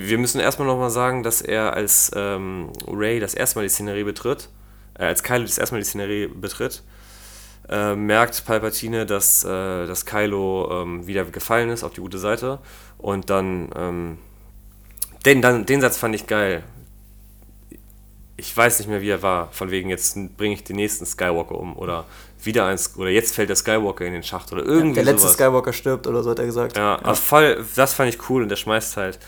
Wir müssen erstmal nochmal sagen, dass er als ähm, Ray das erste Mal die Szenerie betritt, äh, als Kylo das erste Mal die Szenerie betritt, äh, merkt Palpatine, dass, äh, dass Kylo ähm, wieder gefallen ist auf die gute Seite. Und dann, ähm, den, dann, den Satz fand ich geil. Ich weiß nicht mehr, wie er war. Von wegen, jetzt bringe ich den nächsten Skywalker um. Oder wieder eins, oder jetzt fällt der Skywalker in den Schacht. Oder irgendwie Der letzte sowas. Skywalker stirbt oder so hat er gesagt. Ja, Also voll, das fand ich cool und der schmeißt halt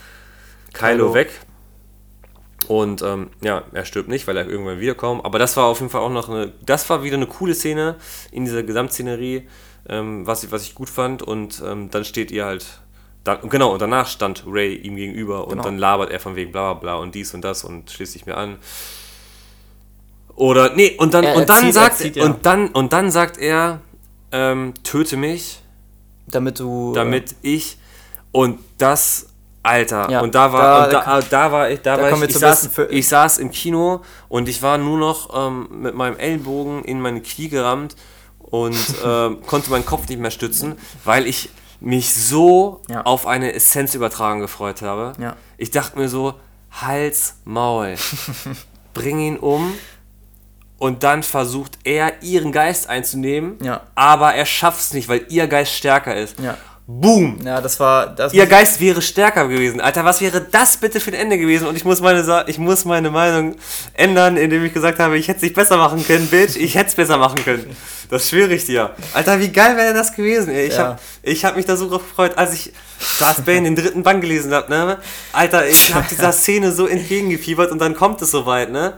Kylo, Kylo. weg. Und ähm, ja, er stirbt nicht, weil er irgendwann wiederkommt. Aber das war auf jeden Fall auch noch eine, das war wieder eine coole Szene in dieser Gesamtszenerie, ähm, was, ich, was ich gut fand. Und ähm, dann steht ihr halt, dann, genau, und danach stand Ray ihm gegenüber und Genau. dann labert er von wegen bla bla bla und dies und das und schließt sich mir an. Oder, nee, und dann, Er- und er dann zieht- sagt, zieht, ja. und dann, und dann sagt er, ähm, töte mich, Damit du. damit ich und das Alter Ja, und da war da- da, da war ich da, da war ich, ich, saß, ich saß im Kino und ich war nur noch ähm, mit meinem Ellbogen in meine Knie gerammt und ähm, konnte meinen Kopf nicht mehr stützen, weil ich mich so Ja. auf eine Essenz übertragen gefreut habe. Ja. Ich dachte mir so Hals Maul. Bring ihn um und dann versucht er ihren Geist einzunehmen, Ja. aber er schafft es nicht, weil ihr Geist stärker ist. Boom! Ja, das war. Das Ihr Geist wäre stärker gewesen. Alter, was wäre das bitte für ein Ende gewesen? Und ich muss meine, Sa ich muss meine Meinung ändern, indem ich gesagt habe, ich hätte es nicht besser machen können, Bitch. Ich hätte es besser machen können. Das schwöre ich dir. Alter, wie geil wäre das gewesen? Ey. Ich Ja. habe hab mich da so drauf gefreut, als ich Darth Bane den dritten Band gelesen habe. Ne? Alter, ich habe dieser Szene so entgegengefiebert und dann kommt es soweit. Ne?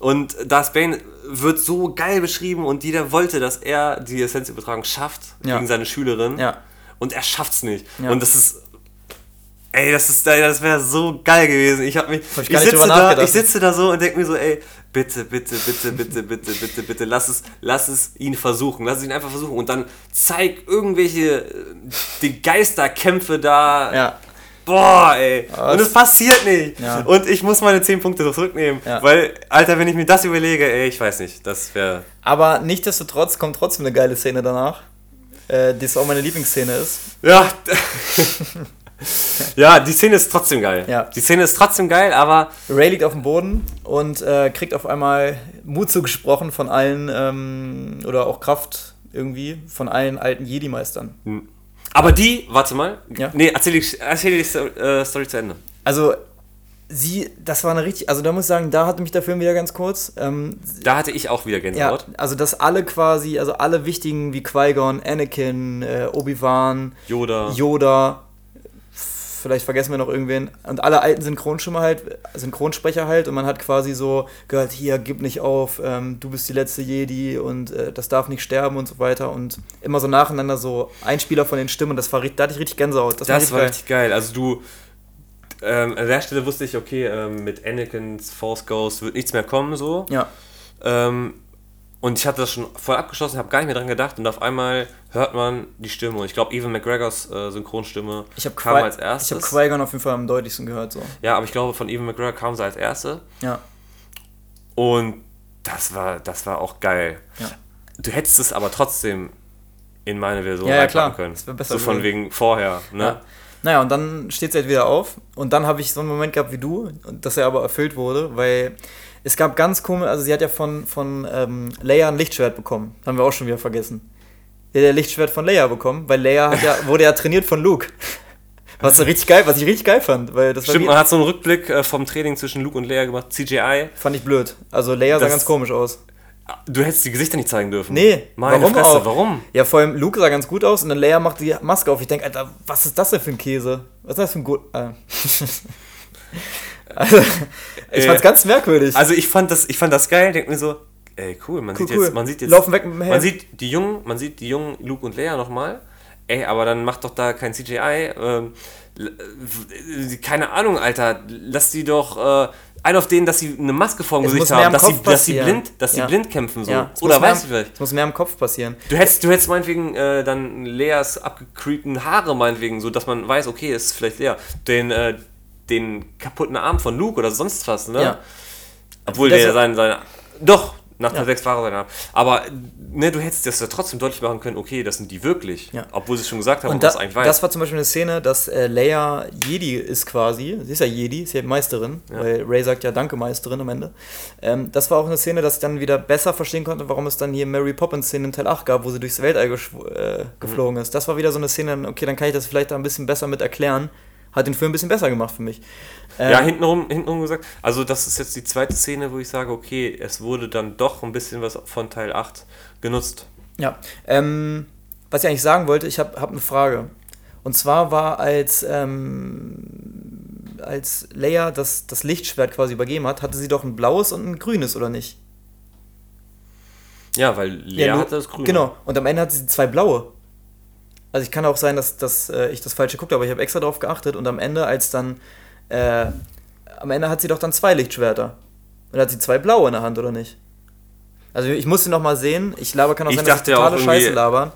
Und Darth Bane wird so geil beschrieben und jeder wollte, dass er die Essenzübertragung schafft Ja. gegen seine Schülerin. Ja. Und er schafft's nicht. Ja. Und das ist. Ey, das ist, das wäre so geil gewesen. Ich habe mich, Hab ich ich, sitze da, ich sitze da so und denke mir so, ey, bitte, bitte, bitte, bitte, bitte, bitte, bitte, lass es, lass es ihn versuchen, lass es ihn einfach versuchen und dann zeig irgendwelche äh, die Geisterkämpfe da. Ja. boah, ey. Und es passiert nicht. Ja. Und ich muss meine 10 Punkte zurücknehmen. Ja. Weil, Alter, wenn ich mir das überlege, ey, ich weiß nicht, das wäre. Aber nichtsdestotrotz kommt trotzdem eine geile Szene danach, äh, die auch meine Lieblingsszene ist. Ja. ja, die Szene ist trotzdem geil. Ja. Die Szene ist trotzdem geil, aber Ray liegt auf dem Boden und äh, kriegt auf einmal Mut zugesprochen von allen, ähm, oder auch Kraft irgendwie, von allen alten Jedi-Meistern. Aber die, warte mal. Ja. Nee, erzähl die, erzähl die äh, Story zu Ende. Also, sie, das war eine richtig, also da muss ich sagen, da hatte mich der Film wieder ganz kurz. Ähm, Da hatte ich auch wieder ja, Gänsehaut. also dass alle quasi, also alle wichtigen wie Qui-Gon, Anakin, äh, Obi-Wan, Yoda. Yoda, vielleicht vergessen wir noch irgendwen, und alle alten Synchronstimmer halt, Synchronsprecher halt, und man hat quasi so gehört, hier, gib nicht auf, ähm, du bist die letzte Jedi und äh, das darf nicht sterben und so weiter und immer so nacheinander so Einspieler von den Stimmen, das war richtig, da hatte ich richtig Gänsehaut. das richtig war geil. richtig geil. Also du. Ähm, an der Stelle wusste ich, okay, ähm, mit Anakins Force Ghost wird nichts mehr kommen, so. Ja, Ähm, und ich hatte das schon voll abgeschlossen, habe gar nicht mehr dran gedacht und auf einmal hört man die Stimme. Und ich glaube, Evan McGregors äh, Synchronstimme ich habe kam als erstes. Ich habe Qui-Gon auf jeden Fall am deutlichsten gehört, so. ja, aber ich glaube, von Evan McGregor kam sie als erste. Ja, Und das war, das war auch geil. Ja. Du hättest es aber trotzdem in meine Version Ja, ja, reinpacken klar. können. Das besser so von wegen vorher. Ne? Ja. Naja, und dann steht sie halt wieder auf. Und dann habe ich so einen Moment gehabt wie du, dass er aber erfüllt wurde, weil es gab ganz komisch, also sie hat ja von, von ähm, Leia ein Lichtschwert bekommen. Haben wir auch schon wieder vergessen. Sie hat ja Lichtschwert von Leia bekommen, weil Leia ja, wurde ja trainiert von Luke. Was so richtig geil, was ich richtig geil fand, weil das Stimmt, man hat so einen Rückblick äh, vom Training zwischen Luke und Leia gemacht, CGI. fand ich blöd. Also Leia sah Das- ganz komisch aus. Du hättest die Gesichter nicht zeigen dürfen. Nee, Meine warum Fresse, auch? warum? Ja, vor allem Luke sah ganz gut aus und dann Leia macht die Maske auf. Ich denke, Alter, was ist das denn für ein Käse? Was ist das für ein gut. Äh. also, ich Äh, fand's ganz merkwürdig. Also ich fand das, ich fand das geil, denk mir so, ey cool, man Cool, sieht cool. jetzt, man sieht jetzt, Laufen weg mit dem Helm. man sieht die jungen, man sieht die jungen Luke und Leia nochmal. Ey, aber dann macht doch da kein CGI. Ähm, äh, keine Ahnung, Alter. Lass die doch äh, ein auf denen, dass sie eine Maske vor dem Es Gesicht haben, am dass sie, dass sie blind, dass sie Ja. blind kämpfen so. ja, Oder muss mehr weißt du am- vielleicht? Es muss mehr im Kopf passieren. Du hättest, du hättest meinetwegen äh, dann Leas abgecreepten Haare meinetwegen, so dass man weiß, okay, es ist vielleicht Lea. Den, äh, den kaputten Arm von Luke oder sonst was, ne? Ja. Obwohl Das- der sein, sein. Doch, nach Ja. der 6 war sein Arm. Aber ne, du hättest das ja trotzdem deutlich machen können, okay, das sind die wirklich. Ja. Obwohl sie es schon gesagt haben Und da, das eigentlich weiß. das war zum Beispiel eine Szene, dass äh, Leia Jedi ist quasi. Sie ist ja Jedi, sie ist ja Meisterin, weil Ray sagt ja Danke, Meisterin am Ende. Ähm, das war auch eine Szene, dass ich dann wieder besser verstehen konnte, warum es dann hier Mary Poppins-Szene in Teil 8 gab, wo sie durchs Weltall äh, geflogen ist. Das war wieder so eine Szene, okay, dann kann ich das vielleicht da ein bisschen besser mit erklären. Hat den Film ein bisschen besser gemacht für mich. Ähm, ja, hintenrum, hintenrum gesagt. Also, das ist jetzt die zweite Szene, wo ich sage, okay, es wurde dann doch ein bisschen was von Teil 8 genutzt. Ja, ähm, was ich eigentlich sagen wollte, ich habe hab eine Frage. Und zwar war, als, ähm, als Leia das, das Lichtschwert quasi übergeben hat, hatte sie doch ein blaues und ein grünes, oder nicht? Ja, weil Lea nur- hatte das Grüne. Genau, und am Ende hat sie zwei blaue. Also ich kann auch sein, dass, dass äh, ich das falsche gucke, aber ich habe extra darauf geachtet und am Ende, als dann, äh, am Ende hat sie doch dann zwei Lichtschwerter. Und hat sie zwei blaue in der Hand, oder nicht? Also ich musste noch mal sehen, ich laber kann auch Ich sein, dass ich totale Scheiße labern.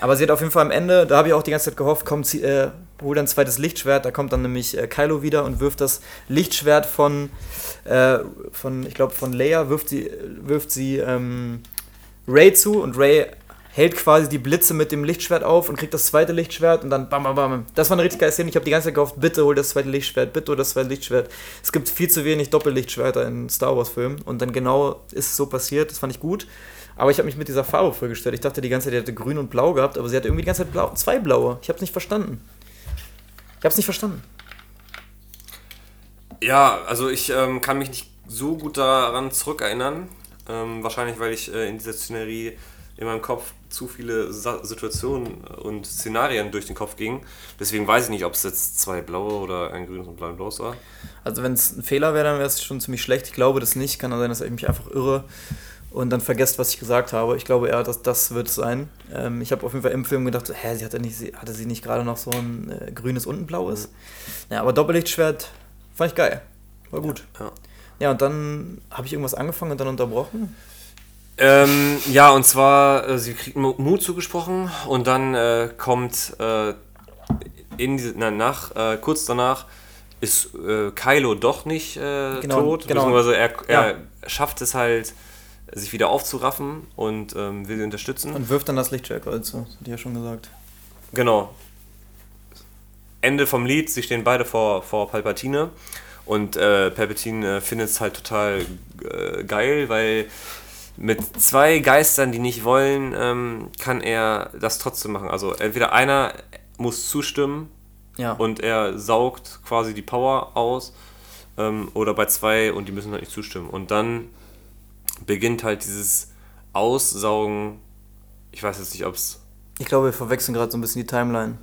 Aber sie hat auf jeden Fall am Ende, da habe ich auch die ganze Zeit gehofft, komm, zieh, äh, hol dann ein zweites Lichtschwert, da kommt dann nämlich äh, Kylo wieder und wirft das Lichtschwert von, äh, von ich glaube, von Leia, wirft sie, wirft sie ähm, Ray zu und Ray hält quasi die Blitze mit dem Lichtschwert auf und kriegt das zweite Lichtschwert und dann bam, bam, bam. Das war eine richtig geile Szene. Ich habe die ganze Zeit gehofft, bitte hol das zweite Lichtschwert, bitte hol das zweite Lichtschwert. Es gibt viel zu wenig Doppellichtschwerter in Star Wars Filmen und dann genau ist es so passiert. Das fand ich gut. Aber ich habe mich mit dieser Farbe vorgestellt. Ich dachte die ganze Zeit, die hätte grün und blau gehabt, aber sie hatte irgendwie die ganze Zeit blau, zwei blaue. Ich habe es nicht verstanden. Ich habe es nicht verstanden. Ja, also ich ähm, kann mich nicht so gut daran zurückerinnern. Ähm, wahrscheinlich, weil ich äh, in dieser Szenerie in meinem Kopf zu viele Sa Situationen und Szenarien durch den Kopf gingen. Deswegen weiß ich nicht, ob es jetzt zwei blaue oder ein grünes und ein blaues war. Also wenn es ein Fehler wäre, dann wäre es schon ziemlich schlecht. Ich glaube das nicht. Kann sein, dass ich mich einfach irre und dann vergesst, was ich gesagt habe. Ich glaube eher, dass das wird sein. Ähm, ich habe auf jeden Fall im Film gedacht, hä, sie hatte, nicht, sie, hatte sie nicht gerade noch so ein äh, grünes und ein blaues? Ja, aber Doppellichtschwert fand ich geil. War gut. Ja. Ja, und dann habe ich irgendwas angefangen und dann unterbrochen. Ähm, ja, und zwar, äh, sie kriegt Mu- Mut zugesprochen und dann äh, kommt äh, in diese, na, nach, äh, kurz danach ist äh, Kylo doch nicht äh, Genau, tot, genau. beziehungsweise er, er Ja. schafft es halt, sich wieder aufzuraffen und ähm, will sie unterstützen. Und wirft dann das Lichtschwert also, das ich ja schon gesagt. Genau. Ende vom Lied, sie stehen beide vor, vor Palpatine und Palpatine findet es halt total geil, weil mit zwei Geistern, die nicht wollen, ähm, kann er das trotzdem machen. Also entweder einer muss zustimmen Ja. und er saugt quasi die Power aus ähm, oder bei zwei und die müssen halt nicht zustimmen. Und dann beginnt halt dieses Aussaugen. Ich weiß jetzt nicht, ob es Ich glaube, wir verwechseln gerade so ein bisschen die Timeline.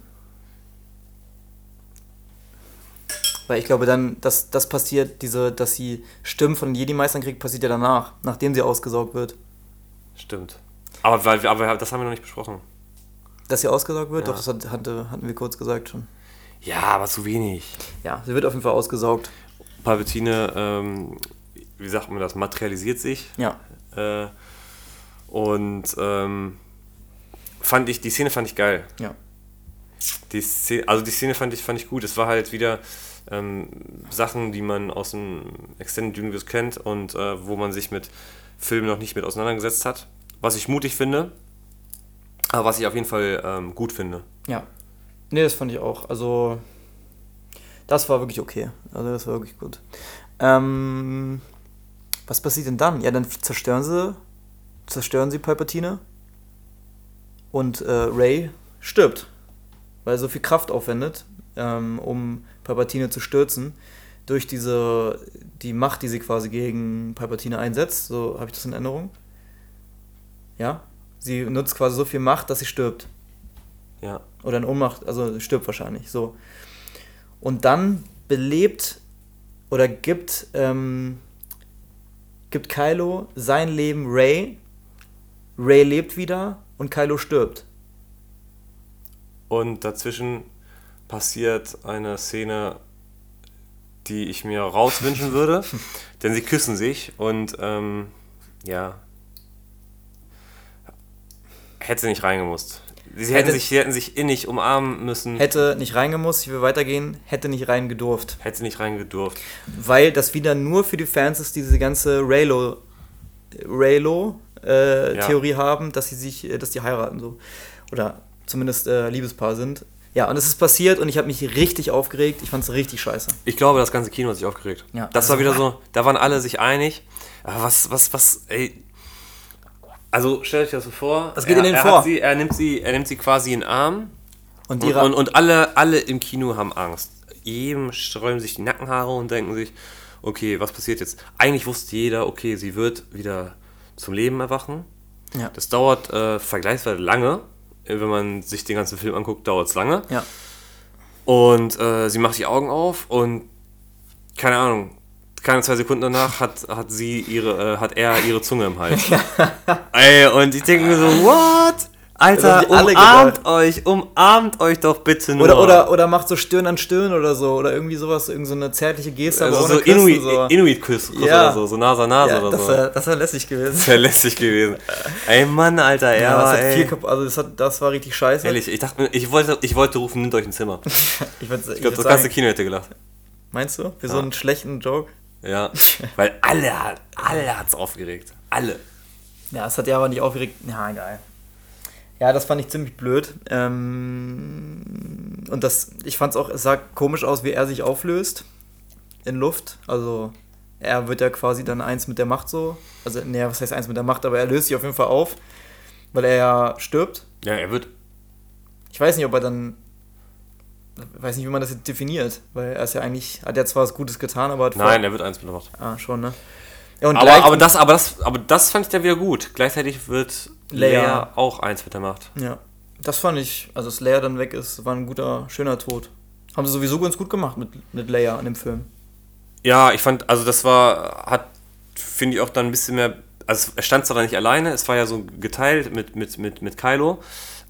Weil ich glaube dann, dass das passiert, diese, dass sie Stimmen von Jedi-Meistern kriegt, passiert ja danach, nachdem sie ausgesaugt wird. stimmt. Aber, weil, aber das haben wir noch nicht besprochen. Dass sie ausgesaugt wird? Ja. Doch, das hat, hatte, hatten wir kurz gesagt schon. Ja, aber zu wenig. Ja, sie wird auf jeden Fall ausgesaugt. Palpatine, ähm, wie sagt man das, materialisiert sich. Ja. Äh, und ähm, fand ich, die Szene fand ich geil. Ja. Die Szene, also die Szene fand ich, fand ich gut. Es war halt wieder ähm, Sachen, die man aus dem Extended Universe kennt und äh, wo man sich mit Filmen noch nicht mit auseinandergesetzt hat. Was ich mutig finde, aber was ich auf jeden Fall ähm, gut finde. Ja. Nee, das fand ich auch. Also, das war wirklich okay. Also, das war wirklich gut. Ähm, was passiert denn dann? Ja, dann zerstören sie, zerstören sie Palpatine und äh, Ray stirbt, weil er so viel Kraft aufwendet, ähm, um Palpatine zu stürzen. Durch diese, die Macht, die sie quasi gegen Palpatine einsetzt, so habe ich das in Erinnerung. Ja? Sie nutzt quasi so viel Macht, dass sie stirbt. Ja. Oder in Ohnmacht, also stirbt wahrscheinlich, so. Und dann belebt oder gibt, ähm, gibt Kylo sein Leben Ray. Ray lebt wieder und Kylo stirbt. Und dazwischen passiert eine Szene, die ich mir rauswünschen würde. denn sie küssen sich und ähm, ja. Hätte sie nicht reingemusst. Sie hätten, Hätte- sich, sie hätten sich innig umarmen müssen. Hätte nicht reingemusst, ich will weitergehen, hätte nicht reingedurft. Hätte sie nicht reingedurft. Weil das wieder nur für die Fans ist, diese ganze Raylo, Raylo äh, Ja. Theorie haben, dass sie sich, äh, dass die heiraten so. Oder zumindest äh, Liebespaar sind. Ja, und es ist passiert und ich habe mich richtig aufgeregt. Ich fand es richtig scheiße. Ich glaube, das ganze Kino hat sich aufgeregt. Ja. Das war Also, wieder so, da waren alle sich einig. Aber was, was, was, ey. Also stellt euch das so vor. Was geht er, in den er vor? Sie, er, nimmt sie, er nimmt sie quasi in den Arm. Und Und, und, und alle, alle im Kino haben Angst. Jedem sträuben sich die Nackenhaare und denken sich, okay, was passiert jetzt? Eigentlich wusste jeder, okay, sie wird wieder zum Leben erwachen. Ja. Das dauert äh, vergleichsweise lange. Äh, Wenn man sich den ganzen Film anguckt, dauert es lange. ja. Und äh, sie macht die Augen auf und keine Ahnung, keine zwei Sekunden danach hat, hat sie ihre, äh, hat er ihre Zunge im Hals. Ey, und ich denke mir so, what? Alter, umarmt euch, umarmt euch doch bitte nur. Oder, oder, oder macht so Stirn an Stirn oder so. Oder irgendwie sowas, irgend so eine zärtliche Geste, also aber so Inuit, so. Inuit-Kuss Kuss Ja. oder so, so Nase an Nase ja, oder das so. wäre das wär lässig gewesen. Das wäre lästig gewesen. Ey, Mann, Alter, er Ja, das, war, hat ey. also das, hat, das war richtig scheiße. Ehrlich, ich dachte, ich wollte, ich wollte rufen, nimmt euch ein Zimmer. Ich, würd, ich, Ich glaube, das ganze Kino hätte gelacht. meinst du? Für so Ja. einen schlechten Joke? Ja, weil alle, hat- alle hat's aufgeregt. Alle. Ja, es hat ja aber nicht aufgeregt. Ja, egal. Ja, das fand ich ziemlich blöd. Ähm, und das, ich fand es auch, es sah komisch aus, wie er sich auflöst in Luft. Also er wird ja quasi dann eins mit der Macht so. Also, naja, was heißt eins mit der Macht, aber er löst sich auf jeden Fall auf, weil er ja stirbt. Ja, er wird Ich weiß nicht, ob er dann. Weiß nicht, wie man das jetzt definiert, weil er ist ja eigentlich, hat ja zwar was Gutes getan, aber hat Nein, er wird eins mit der Macht. Ah, schon, ne? Ja, und Aber, aber, das, aber, das, aber das fand ich dann wieder gut. Gleichzeitig wird Leia. Auch eins mit der Macht. Ja, das fand ich, also dass Leia dann weg ist, war ein guter, schöner Tod. Haben sie sowieso ganz gut gemacht mit, mit Leia in dem Film. Ja, ich fand, also das war, hat, finde ich auch dann ein bisschen mehr, also er stand zwar da nicht alleine, es war ja so geteilt mit, mit, mit, mit Kylo,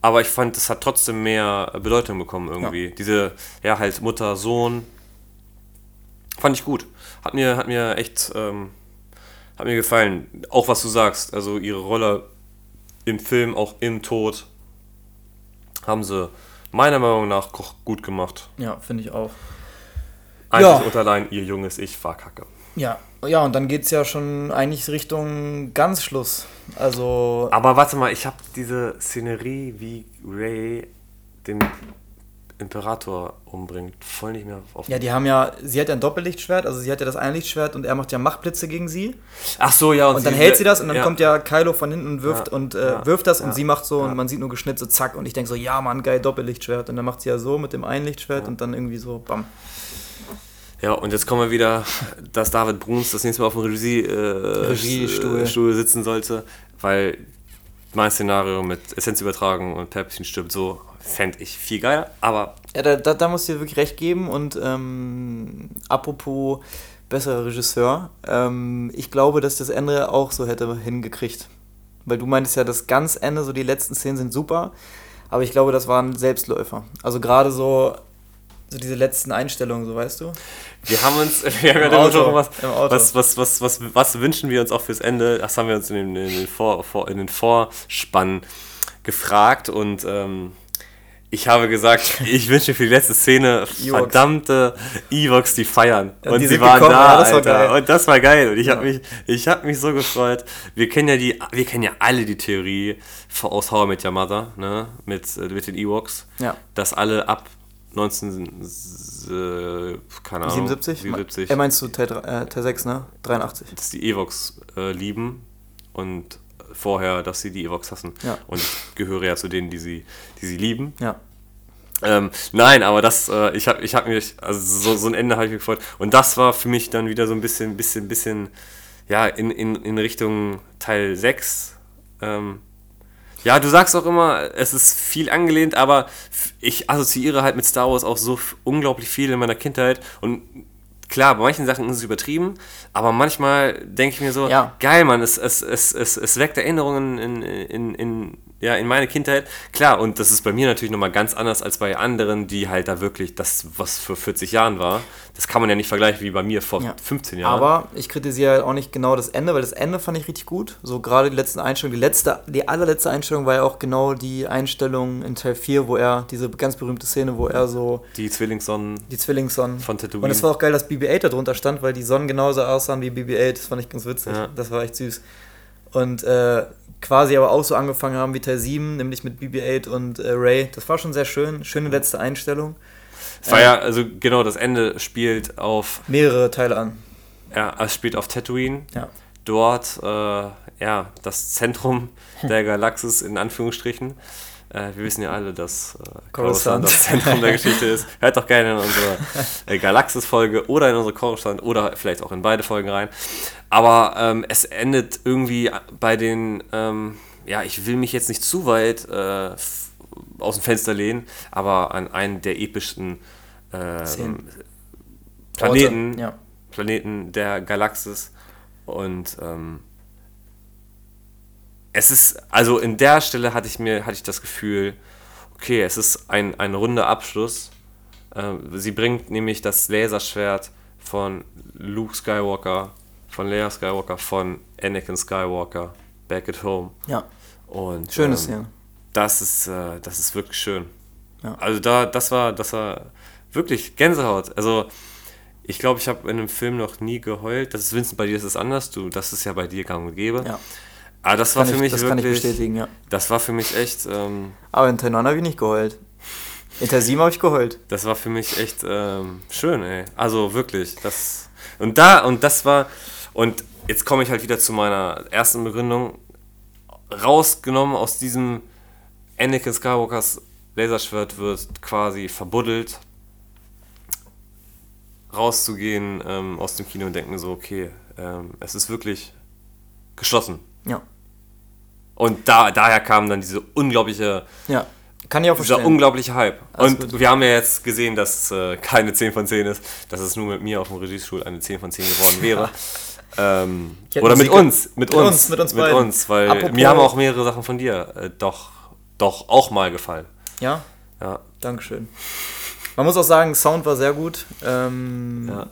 aber ich fand, es hat trotzdem mehr Bedeutung bekommen irgendwie. Diese, ja, halt Mutter, Sohn, fand ich gut. Hat mir, hat mir echt, ähm, hat mir gefallen. Auch was du sagst, also ihre Rolle im Film, auch im Tod, haben sie meiner Meinung nach gut gemacht. Ja, finde ich auch. Eigentlich ja. unterlein, ihr junges Ich war kacke. Ja, ja, und dann geht es ja schon eigentlich Richtung ganz Schluss. Also. Aber warte mal, ich habe diese Szenerie, wie Ray den Imperator umbringt, voll nicht mehr auf. Ja, die haben ja, sie hat ja ein Doppellichtschwert, also sie hat ja das Einlichtschwert und er macht ja Machtblitze gegen sie. Ach so, ja. Und, und dann hält sie das und dann ja. kommt ja Kylo von hinten und wirft ja, und äh, ja, wirft das und sie macht so und man sieht nur Geschnitt so zack und ich denke so, ja Mann, geil, Doppellichtschwert. Und dann macht sie ja so mit dem Einlichtschwert und dann irgendwie so, bam. Ja, und jetzt kommen wir wieder, dass David Bruns das nächste Mal auf dem Regie, äh, Regiestuhl. Stuhl sitzen sollte, weil mein Szenario mit Essenz übertragen und Päpstchen stirbt so, fände ich viel geiler, aber... Ja, da, da, da musst du dir wirklich recht geben und ähm, apropos besserer Regisseur, ähm, ich glaube, dass das Ende auch so hätte hingekriegt. Weil du meintest ja, das ganz Ende, so die letzten Szenen sind super, aber ich glaube, das waren Selbstläufer. Also gerade so so diese letzten Einstellungen, so weißt du? Wir haben uns, wir haben ja Auto, was, was, was, was, was, was wünschen wir uns auch fürs Ende? Das haben wir uns in den, in den, Vor, Vor, in den Vorspann gefragt und ähm, ich habe gesagt, ich wünsche für die letzte Szene verdammte Evox, die feiern. Und die sie waren gekommen, da, ja, das Alter. War und das war geil. Und ich ja. habe mich, ich hab mich so gefreut. Wir kennen ja die, wir kennen ja alle die Theorie aus How I Met Your Mother, ne? Mit, äh, mit den Ewoks. Ja. Dass alle ab 19, äh, keine Ahnung, 77? 77. Er meinst du Teil, äh, Teil 6, ne? 83. Dass die Evox äh, lieben und vorher, dass sie die Evox hassen. Ja. Und ich gehöre ja zu denen, die sie, die sie lieben. Ja. Ähm, nein, aber das, äh, ich habe ich hab mich, also so, so ein Ende habe ich mich gefreut. Und das war für mich dann wieder so ein bisschen, bisschen, bisschen, ja, in, in, in Richtung Teil 6. Ähm, ja, du sagst auch immer, es ist viel angelehnt, aber ich assoziiere halt mit Star Wars auch so unglaublich viel in meiner Kindheit und klar, bei manchen Sachen ist es übertrieben, aber manchmal denke ich mir so, ja. geil, Mann, es, es, es, es, es weckt Erinnerungen in, in, in, ja, in meine Kindheit. Klar, und das ist bei mir natürlich nochmal ganz anders als bei anderen, die halt da wirklich das, was vor 40 Jahren war. Das kann man ja nicht vergleichen wie bei mir vor ja. 15 Jahren. Aber ich kritisiere halt auch nicht genau das Ende, weil das Ende fand ich richtig gut. So gerade die letzten Einstellungen. Die letzte, die allerletzte Einstellung war ja auch genau die Einstellung in Teil 4, wo er, diese ganz berühmte Szene, wo er so. Die Zwillingssonnen. Die Zwillingssonnen. Von Tatooine. Und es war auch geil, dass BB-8 da drunter stand, weil die Sonnen genauso aussahen wie BB-8. Das fand ich ganz witzig. Ja. Das war echt süß. Und äh, quasi aber auch so angefangen haben wie Teil 7, nämlich mit BB-8 und äh, Ray. Das war schon sehr schön. Schöne letzte Einstellung. Es war ja, also genau, das Ende spielt auf. Mehrere Teile an. Ja, es spielt auf Tatooine. Ja. Dort, äh, ja, das Zentrum der Galaxis in Anführungsstrichen. Äh, wir wissen ja alle, dass äh, Coruscant das Zentrum der Geschichte ist. Hört doch gerne in unsere äh, Galaxis-Folge oder in unsere Coruscant oder vielleicht auch in beide Folgen rein. Aber ähm, es endet irgendwie bei den, ähm, ja, ich will mich jetzt nicht zu weit äh, aus dem Fenster lehnen, aber an einen der epischsten ähm, Planeten, ja. Planeten der Galaxis. Und ähm, es ist, also in der Stelle hatte ich mir, hatte ich das Gefühl, okay, es ist ein, ein runder Abschluss. Äh, sie bringt nämlich das Laserschwert von Luke Skywalker, von Leia Skywalker, von Anakin Skywalker back at home. Ja. Und schöne ähm, Szene. Das ist, äh, das ist wirklich schön. Ja. Also da, das war, das war wirklich Gänsehaut. Also ich glaube, ich habe in einem Film noch nie geheult. Das ist Vincent, bei dir ist es anders. Du, das ist ja bei dir gang und gäbe. Ja. Aber das war für ich, mich das wirklich. Das kann ich bestätigen, ja. Das war für mich echt. Ähm, Aber in 9 habe ich nicht geheult. In 7 habe ich geheult. Das war für mich echt ähm, schön, ey. Also wirklich. Das, und da, und das war. Und jetzt komme ich halt wieder zu meiner ersten Begründung. Rausgenommen aus diesem Anakin Skywalkers Laserschwert wird quasi verbuddelt. Rauszugehen ähm, aus dem Kino und denken so, okay, ähm, es ist wirklich geschlossen. Ja. Und da, daher kam dann diese unglaubliche. Ja. Kann ich auch verstehen. Dieser unglaubliche Hype. Alles und gut. wir haben ja jetzt gesehen, dass es äh, keine 10 von 10 ist, dass es nur mit mir auf dem Regiestuhl eine 10 von 10 geworden wäre. ähm, oder mit uns, mit, mit uns, uns, mit uns, mit uns, weil Apropos mir haben auch mehrere Sachen von dir äh, doch, doch auch mal gefallen. Ja? Ja. Dankeschön. Man muss auch sagen, Sound war sehr gut. Ähm, ja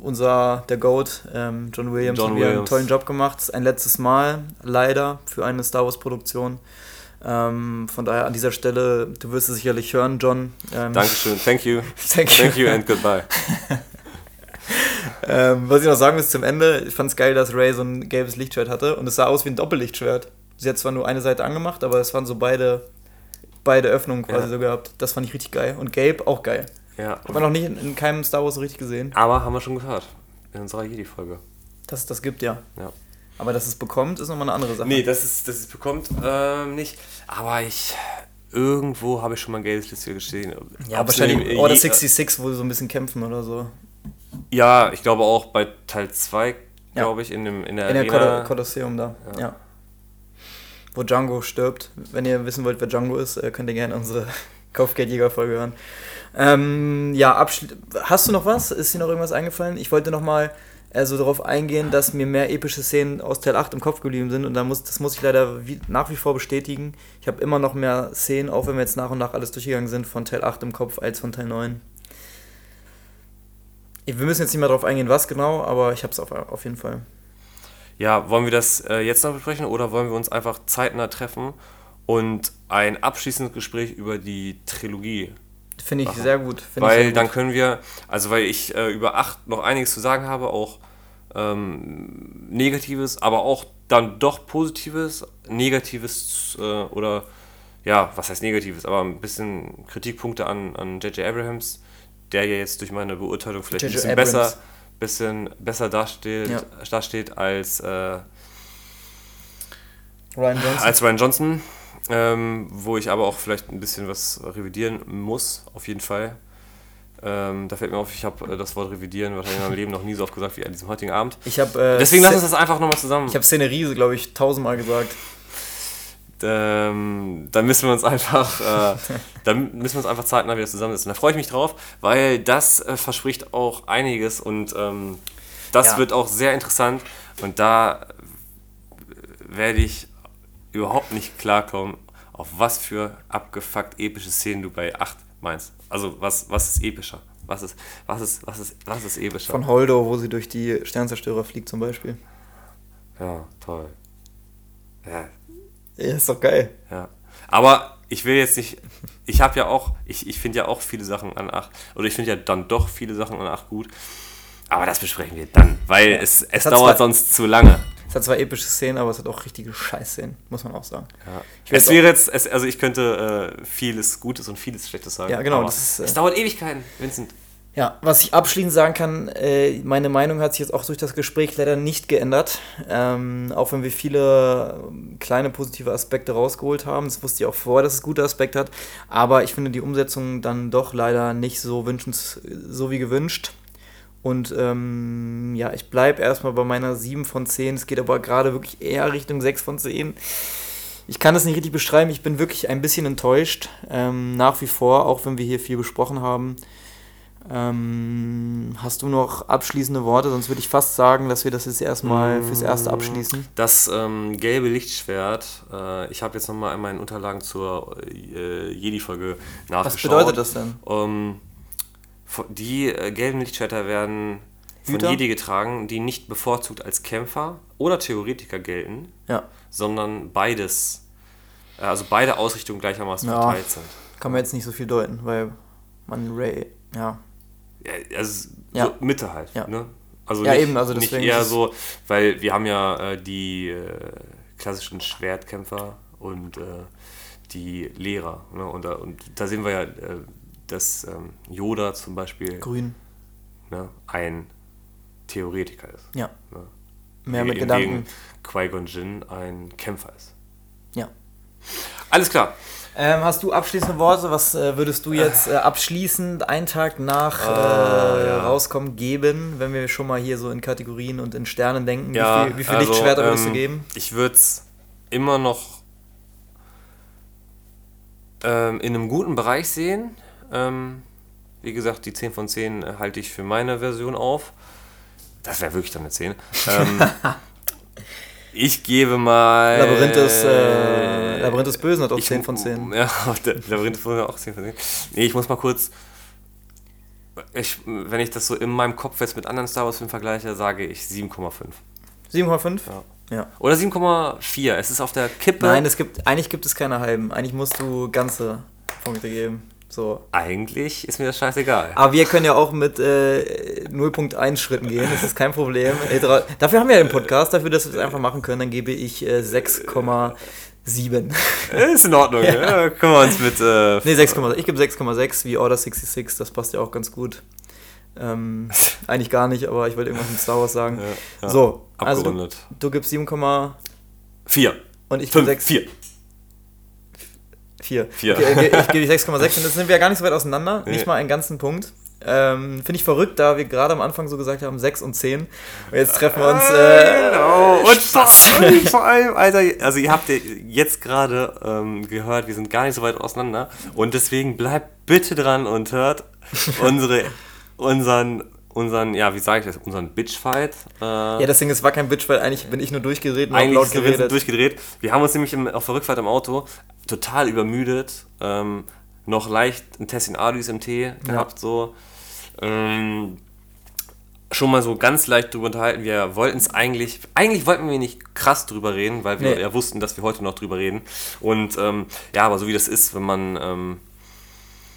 unser, der Goat, ähm, John Williams, John hat Williams. einen tollen Job gemacht. Ein letztes Mal, leider, für eine Star Wars-Produktion. Ähm, von daher an dieser Stelle, du wirst es sicherlich hören, John. Ähm, Dankeschön, thank you. Thank you. Thank you and goodbye. Ähm, was ich noch sagen muss zum Ende, ich fand es geil, dass Ray so ein gelbes Lichtschwert hatte und es sah aus wie ein Doppellichtschwert. Sie hat zwar nur eine Seite angemacht, aber es waren so beide, beide Öffnungen quasi Ja. so gehabt. Das fand ich richtig geil. Und Gabe auch geil. Ja, Hat man noch nicht in, in keinem Star Wars so richtig gesehen. aber haben wir schon gehört. In unserer Jedi-Folge. Dass es das gibt, ja. Ja. Aber dass es bekommt, ist nochmal eine andere Sache. Nee, das ist, das ist bekommt ähm, nicht. Aber ich. Irgendwo habe ich schon mal ein Lichtschwert gesehen. ja, wahrscheinlich Order je- 66, wo sie so ein bisschen kämpfen oder so. Ja, ich glaube auch bei Teil 2, Ja. glaube ich, in, dem, in der In der Arena. Kol Kolosseum da. Ja. Ja. Wo Django stirbt. Wenn ihr wissen wollt, wer Django ist, äh, könnt ihr gerne unsere Kopfgeldjäger-Folge hören. Ähm, ja, hast du noch was? Ist dir noch irgendwas eingefallen? Ich wollte noch mal äh, so darauf eingehen, dass mir mehr epische Szenen aus Teil 8 im Kopf geblieben sind und da muss, das muss ich leider wie, nach wie vor bestätigen. Ich habe immer noch mehr Szenen, auch wenn wir jetzt nach und nach alles durchgegangen sind, von Teil 8 im Kopf als von Teil 9. Wir müssen jetzt nicht mehr darauf eingehen, was genau, aber ich habe es auf, auf jeden Fall. Ja, wollen wir das äh, jetzt noch besprechen oder wollen wir uns einfach zeitnah treffen und ein abschließendes Gespräch über die Trilogie? Finde ich Machen. sehr gut. Finde ich Weil sehr dann gut. können wir, also weil ich äh, über 8 noch einiges zu sagen habe, auch ähm, Negatives, aber auch dann doch Positives, Negatives äh, oder ja, was heißt Negatives, aber ein bisschen Kritikpunkte an an J.J. Abrahams, der ja jetzt durch meine Beurteilung vielleicht ein J.J. bisschen Abrams. besser, bisschen besser dasteht, Ja. dasteht als äh, Ryan Johnson. als Ryan Johnson, ähm, wo ich aber auch vielleicht ein bisschen was revidieren muss, auf jeden Fall. Ähm, da fällt mir auf, ich habe äh, das Wort revidieren wahrscheinlich in meinem Leben noch nie so oft gesagt wie an diesem heutigen Abend. Ich habe äh, Deswegen lass uns das einfach nochmal zusammen. Ich habe Szenerie, glaube ich, tausendmal gesagt. ähm, dann müssen wir uns einfach, äh, dann müssen wir uns einfach zeitnah wieder zusammensetzen. Da freue ich mich drauf, weil das äh, verspricht auch einiges und ähm, das Ja. wird auch sehr interessant und da äh, werde ich überhaupt nicht klarkommen, auf was für abgefuckt epische Szenen du bei 8 meinst. Also was, was ist epischer? Was ist, was ist, was ist, was ist epischer? Von Holdo, wo sie durch die Sternzerstörer fliegt zum Beispiel. ja, toll. Ja, Ja, ist doch geil. Ja. Aber ich will jetzt nicht. Ich habe ja auch. Ich, ich finde ja auch viele Sachen an 8. Oder ich finde ja dann doch viele Sachen an 8 gut. Aber das besprechen wir dann. Weil es, es dauert sonst zu lange. Es hat zwar epische Szenen, aber es hat auch richtige Scheißszenen, muss man auch sagen. Ja. Es wäre jetzt. Es, also ich könnte äh, vieles Gutes und vieles Schlechtes sagen. Ja, genau, ist, äh, es dauert Ewigkeiten, Vincent. Ja, was ich abschließend sagen kann, äh, meine Meinung hat sich jetzt auch durch das Gespräch leider nicht geändert. Ähm, auch wenn wir viele ähm, kleine positive Aspekte rausgeholt haben. Das wusste ich auch vorher, dass es gute Aspekte hat. Aber ich finde die Umsetzung dann doch leider nicht so wünschens, so wie gewünscht. Und ähm, ja, ich bleibe erstmal bei meiner 7 von 10. Es geht aber gerade wirklich eher Richtung 6 von 10. Ich kann es nicht richtig beschreiben. Ich bin wirklich ein bisschen enttäuscht. Ähm, nach wie vor, auch wenn wir hier viel besprochen haben. Ähm, hast du noch abschließende Worte? Sonst würde ich fast sagen, dass wir das jetzt erstmal fürs Erste abschließen. Das ähm, gelbe Lichtschwert. Äh, ich habe jetzt nochmal in meinen Unterlagen zur äh, Jedi-Folge nachgeschaut. Was bedeutet das denn? Ähm, die äh, gelben Lichtschwerter werden von Hüter? Jedi getragen, die nicht bevorzugt als Kämpfer oder Theoretiker gelten, Ja, sondern beides, äh, also beide Ausrichtungen gleichermaßen Ja. verteilt sind. kann man jetzt nicht so viel deuten, weil man Ray, ja. Ja, also Ja. so Mitte halt. Ja. Ne? Also Ja, nicht, eben, also nicht deswegen eher ist es- so, weil wir haben ja äh, die äh, klassischen Schwertkämpfer und äh, die Lehrer. Ne? Und, da, und da sehen wir ja, äh, dass ähm, Yoda zum Beispiel Grün. ne, ein Theoretiker ist. Ja. Ne? Mehr mit Gedanken. Qui-Gon Jinn ein Kämpfer ist. Ja. Alles klar. Ähm, hast du abschließende Worte? Was äh, würdest du jetzt äh, abschließend einen Tag nach äh, Ah, ja. rauskommen geben, wenn wir schon mal hier so in Kategorien und in Sternen denken? Ja, wie viel, wie viel also, Lichtschwerter würdest du ähm, geben? Ich würde es immer noch ähm, in einem guten Bereich sehen. Ähm, wie gesagt, die 10 von 10 halte ich für meine Version auf. Das wäre wirklich dann eine 10. Ähm, ich gebe mal. Labyrinth des, äh, Labyrinth des Bösen hat auch ich- 10 von 10. Ja, Labyrinth des Bösen hat auch 10 von 10. Nee, ich muss mal kurz. Ich, wenn ich das so in meinem Kopf jetzt mit anderen Star Wars-Filmen vergleiche, sage ich 7,5. 7,5? Ja. Ja. Oder 7,4. Es ist auf der Kippe. Nein, es gibt, eigentlich gibt es keine halben. Eigentlich musst du ganze Punkte geben. So. Eigentlich ist mir das scheißegal. Aber wir können ja auch mit äh, 0.1 Schritten gehen, das ist kein Problem. Äh, Dafür haben wir ja den Podcast, dafür, dass wir es einfach machen können, dann gebe ich äh, 6,7. Ist in Ordnung, ja. Können wir uns mit. Äh, Nee, 6,6. Ich gebe 6,6 wie Order 66, das passt ja auch ganz gut. Ähm, eigentlich gar nicht, aber ich wollte irgendwas mit Star Wars sagen. Ja, ja. So, also du, abgerundet. du gibst 7,4 Vier. und ich gebe 5, 6. 4. 4. Vier. Okay, ich gebe 6,6 und das sind wir ja gar nicht so weit auseinander, Nee. nicht mal einen ganzen Punkt. Ähm, Finde ich verrückt, da wir gerade am Anfang so gesagt haben, 6 und 10. Und jetzt treffen wir uns. Äh, Genau. Und vor, Spaß. vor allem, Alter, also ihr habt jetzt gerade ähm, gehört, wir sind gar nicht so weit auseinander. Und deswegen bleibt bitte dran und hört unsere, unseren, unseren, ja, wie sage ich das, unseren Bitchfight. Äh, ja, das Ding ist, war kein Bitch, weil eigentlich bin ich nur hab Eigentlich laut geredet. durchgedreht. Wir haben uns nämlich im, auf der Rückfahrt im Auto total übermüdet, ähm, noch leicht ein Tessin Adis im Tee gehabt, so. Ähm, schon mal so ganz leicht drüber unterhalten. Wir wollten es eigentlich, eigentlich wollten wir nicht krass drüber reden, weil wir Nee. ja wussten, dass wir heute noch drüber reden. Und ähm, ja, aber so wie das ist, wenn man, ähm,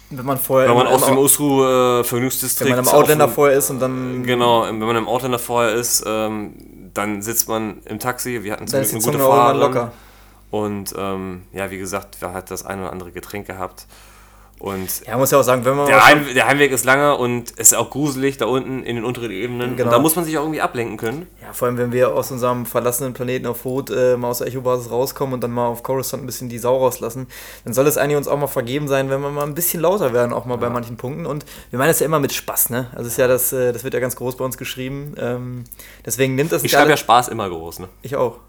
Wenn man vorher wenn man im- aus dem Usru äh, wenn Vergnügungsdistrikt man im Outlander dem- vorher ist und dann Genau, wenn man im Outlander vorher ist, ähm, dann sitzt man im Taxi. Wir hatten zum Glück eine gute Zunge Und ähm, ja, wie gesagt, wir hat das ein oder andere Getränk gehabt. Und Ja, muss ja auch sagen, wenn man der, Heim, der Heimweg ist lange und es ist auch gruselig da unten in den unteren Ebenen. Genau. Und da muss man sich auch irgendwie ablenken können. Ja, vor allem, wenn wir aus unserem verlassenen Planeten auf Rot äh, mal aus der Echo-Basis rauskommen und dann mal auf Coruscant ein bisschen die Sau rauslassen, dann soll es eigentlich uns auch mal vergeben sein, wenn wir mal ein bisschen lauter werden, auch mal bei manchen Punkten. Und wir meinen das ja immer mit Spaß, ne? Also ist ja das, äh, das wird ja ganz groß bei uns geschrieben. Ähm, deswegen nimmt das Ich schreibe ja Spaß immer groß, ne? Ich auch.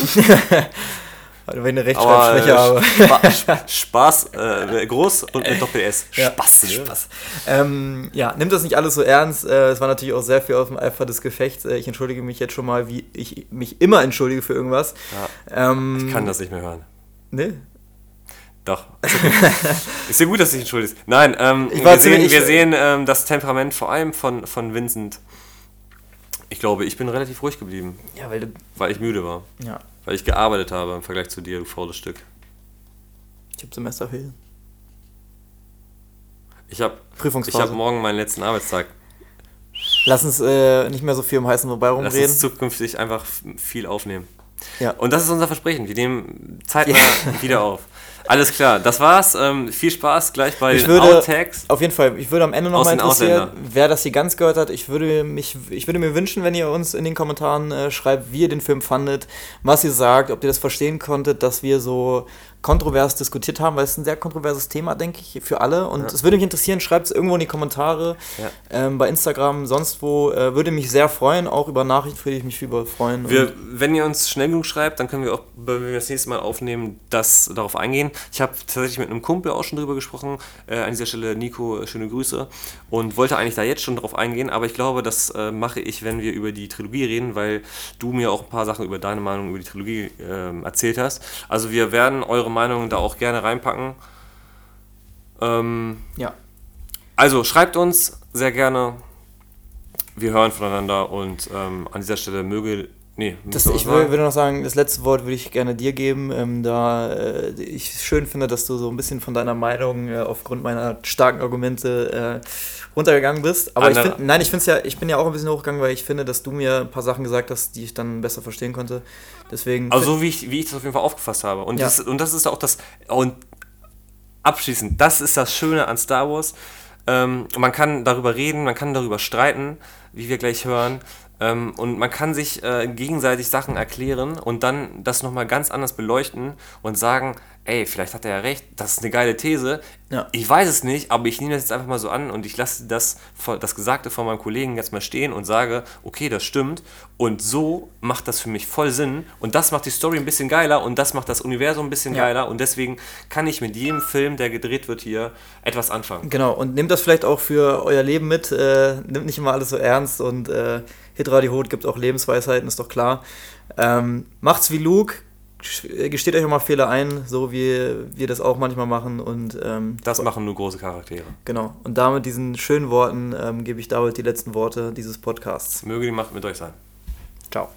Ich eine Rechtschreibschwäche habe. Spa Spaß äh, groß und mit Doppel-S. Ja, Spaß? Spaß. Ähm, ja, nimmt das nicht alles so ernst. Äh, es war natürlich auch sehr viel auf dem Eifer des Gefechts. Äh, ich entschuldige mich jetzt schon mal, wie ich mich immer entschuldige für irgendwas. Ähm, Ich kann das nicht mehr hören. Ne? Doch. ist ja gut, dass du dich entschuldigst. Nein, ähm, Ich wir sehen, wir sehen ähm, das Temperament vor allem von, von Vincent. Ich glaube, ich bin relativ ruhig geblieben, Ja, weil du. weil ich müde war. Ja, Weil ich gearbeitet habe im Vergleich zu dir, du faules Stück. ich habe Semesterferien. Ich habe ich Prüfungsphase. hab morgen meinen letzten Arbeitstag. Lass uns äh, nicht mehr so viel um heißen Lass rumreden. uns zukünftig einfach viel aufnehmen. Ja. Und das ist unser Versprechen. Wir nehmen zeitnah wieder auf. Alles klar, das war's. Ähm, viel Spaß gleich bei Ich den würde- Outtakes. Auf jeden Fall, ich würde am Ende noch Aus mal den interessieren, wer das hier ganz gehört hat. Ich würde, mich, ich würde mir wünschen, wenn ihr uns in den Kommentaren äh, schreibt, wie ihr den Film fandet, was ihr sagt, ob ihr das verstehen konntet, dass wir so kontrovers diskutiert haben, weil es ist ein sehr kontroverses Thema, denke ich, für alle. Und es würde mich interessieren, schreibt es irgendwo in die Kommentare, Ja. ähm, bei Instagram, sonst wo. Äh, würde mich sehr freuen, auch über Nachrichten würde ich mich über freuen. Wir, wenn ihr uns schnell genug schreibt, dann können wir auch, wenn wir das nächste Mal aufnehmen, das darauf eingehen. Ich habe tatsächlich mit einem Kumpel auch schon drüber gesprochen. Äh, an dieser Stelle, Nico, äh, schöne Grüße. Und wollte eigentlich da jetzt schon drauf eingehen, aber ich glaube, das äh, mache ich, wenn wir über die Trilogie reden, weil du mir auch ein paar Sachen über deine Meinung über die Trilogie ähm, erzählt hast. Also wir werden eure Meinungen da auch gerne reinpacken. Ähm, ja. also schreibt uns sehr gerne. Wir hören voneinander und ähm, an dieser Stelle möge. Nee, Das, ich was sagen? wür- würde noch sagen, das letzte Wort würde ich gerne dir geben, ähm, da äh, ich schön finde, dass du so ein bisschen von deiner Meinung äh, aufgrund meiner starken Argumente äh, runtergegangen bist. Aber ich Andere- find, nein, ich finde ja, ich bin ja auch ein bisschen hochgegangen, weil ich finde, dass du mir ein paar Sachen gesagt hast, die ich dann besser verstehen konnte. Deswegen. Also so wie ich, wie ich das auf jeden Fall aufgefasst habe. Und, Ja. das, und das ist auch das. Und abschließend, das ist das Schöne an Star Wars. Ähm, man kann darüber reden, man kann darüber streiten, wie wir gleich hören. Ähm, und man kann sich äh, gegenseitig Sachen erklären und dann das nochmal ganz anders beleuchten und sagen, ey, vielleicht hat er ja recht, das ist eine geile These. Ja. Ich weiß es nicht, aber ich nehme das jetzt einfach mal so an und ich lasse das, das Gesagte von meinem Kollegen jetzt mal stehen und sage, okay, das stimmt. Und so macht das für mich voll Sinn. Und das macht die Story ein bisschen geiler und das macht das Universum ein bisschen Ja. geiler. Und deswegen kann ich mit jedem Film, der gedreht wird hier, etwas anfangen. Genau, und nehmt das vielleicht auch für euer Leben mit. Äh, nimmt nicht immer alles so ernst und äh, Hitradio Hot gibt auch Lebensweisheiten, ist doch klar. Ähm, macht's wie Luke, äh, gesteht euch auch mal Fehler ein, so wie wir das auch manchmal machen. Und ähm, Das machen nur große Charaktere. genau, und damit diesen schönen Worten ähm, gebe ich David die letzten Worte dieses Podcasts. Möge die Macht mit euch sein. Ciao.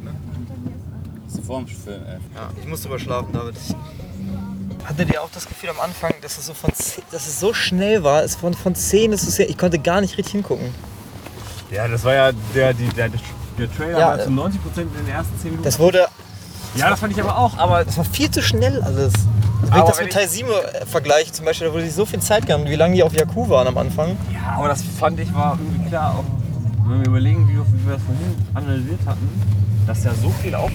Gesagt, ne? Das ist vor dem Film, ey. Ja, ich musste überschlafen, David. Ich Hattet ihr auch das Gefühl am Anfang, dass es so, von, zeh- dass es so schnell war? Es von, von 10 ist es ja, ich konnte gar nicht richtig hingucken. Ja, das war ja der, die, der, der Trailer Ja, war zu äh, 90% in den ersten 10 Minuten. Das wurde, ja, das fand ich aber auch, aber das war viel zu schnell alles. Wenn ich Aber das wenn mit Teil 7 äh, vergleiche zum Beispiel, da wurde sich so viel Zeit gehabt, wie lange die auf Jakku waren am Anfang. Ja, aber das fand ich war irgendwie klar, auch wenn wir überlegen, wie wir, wie wir das vorhin analysiert hatten, dass ja so viel auf,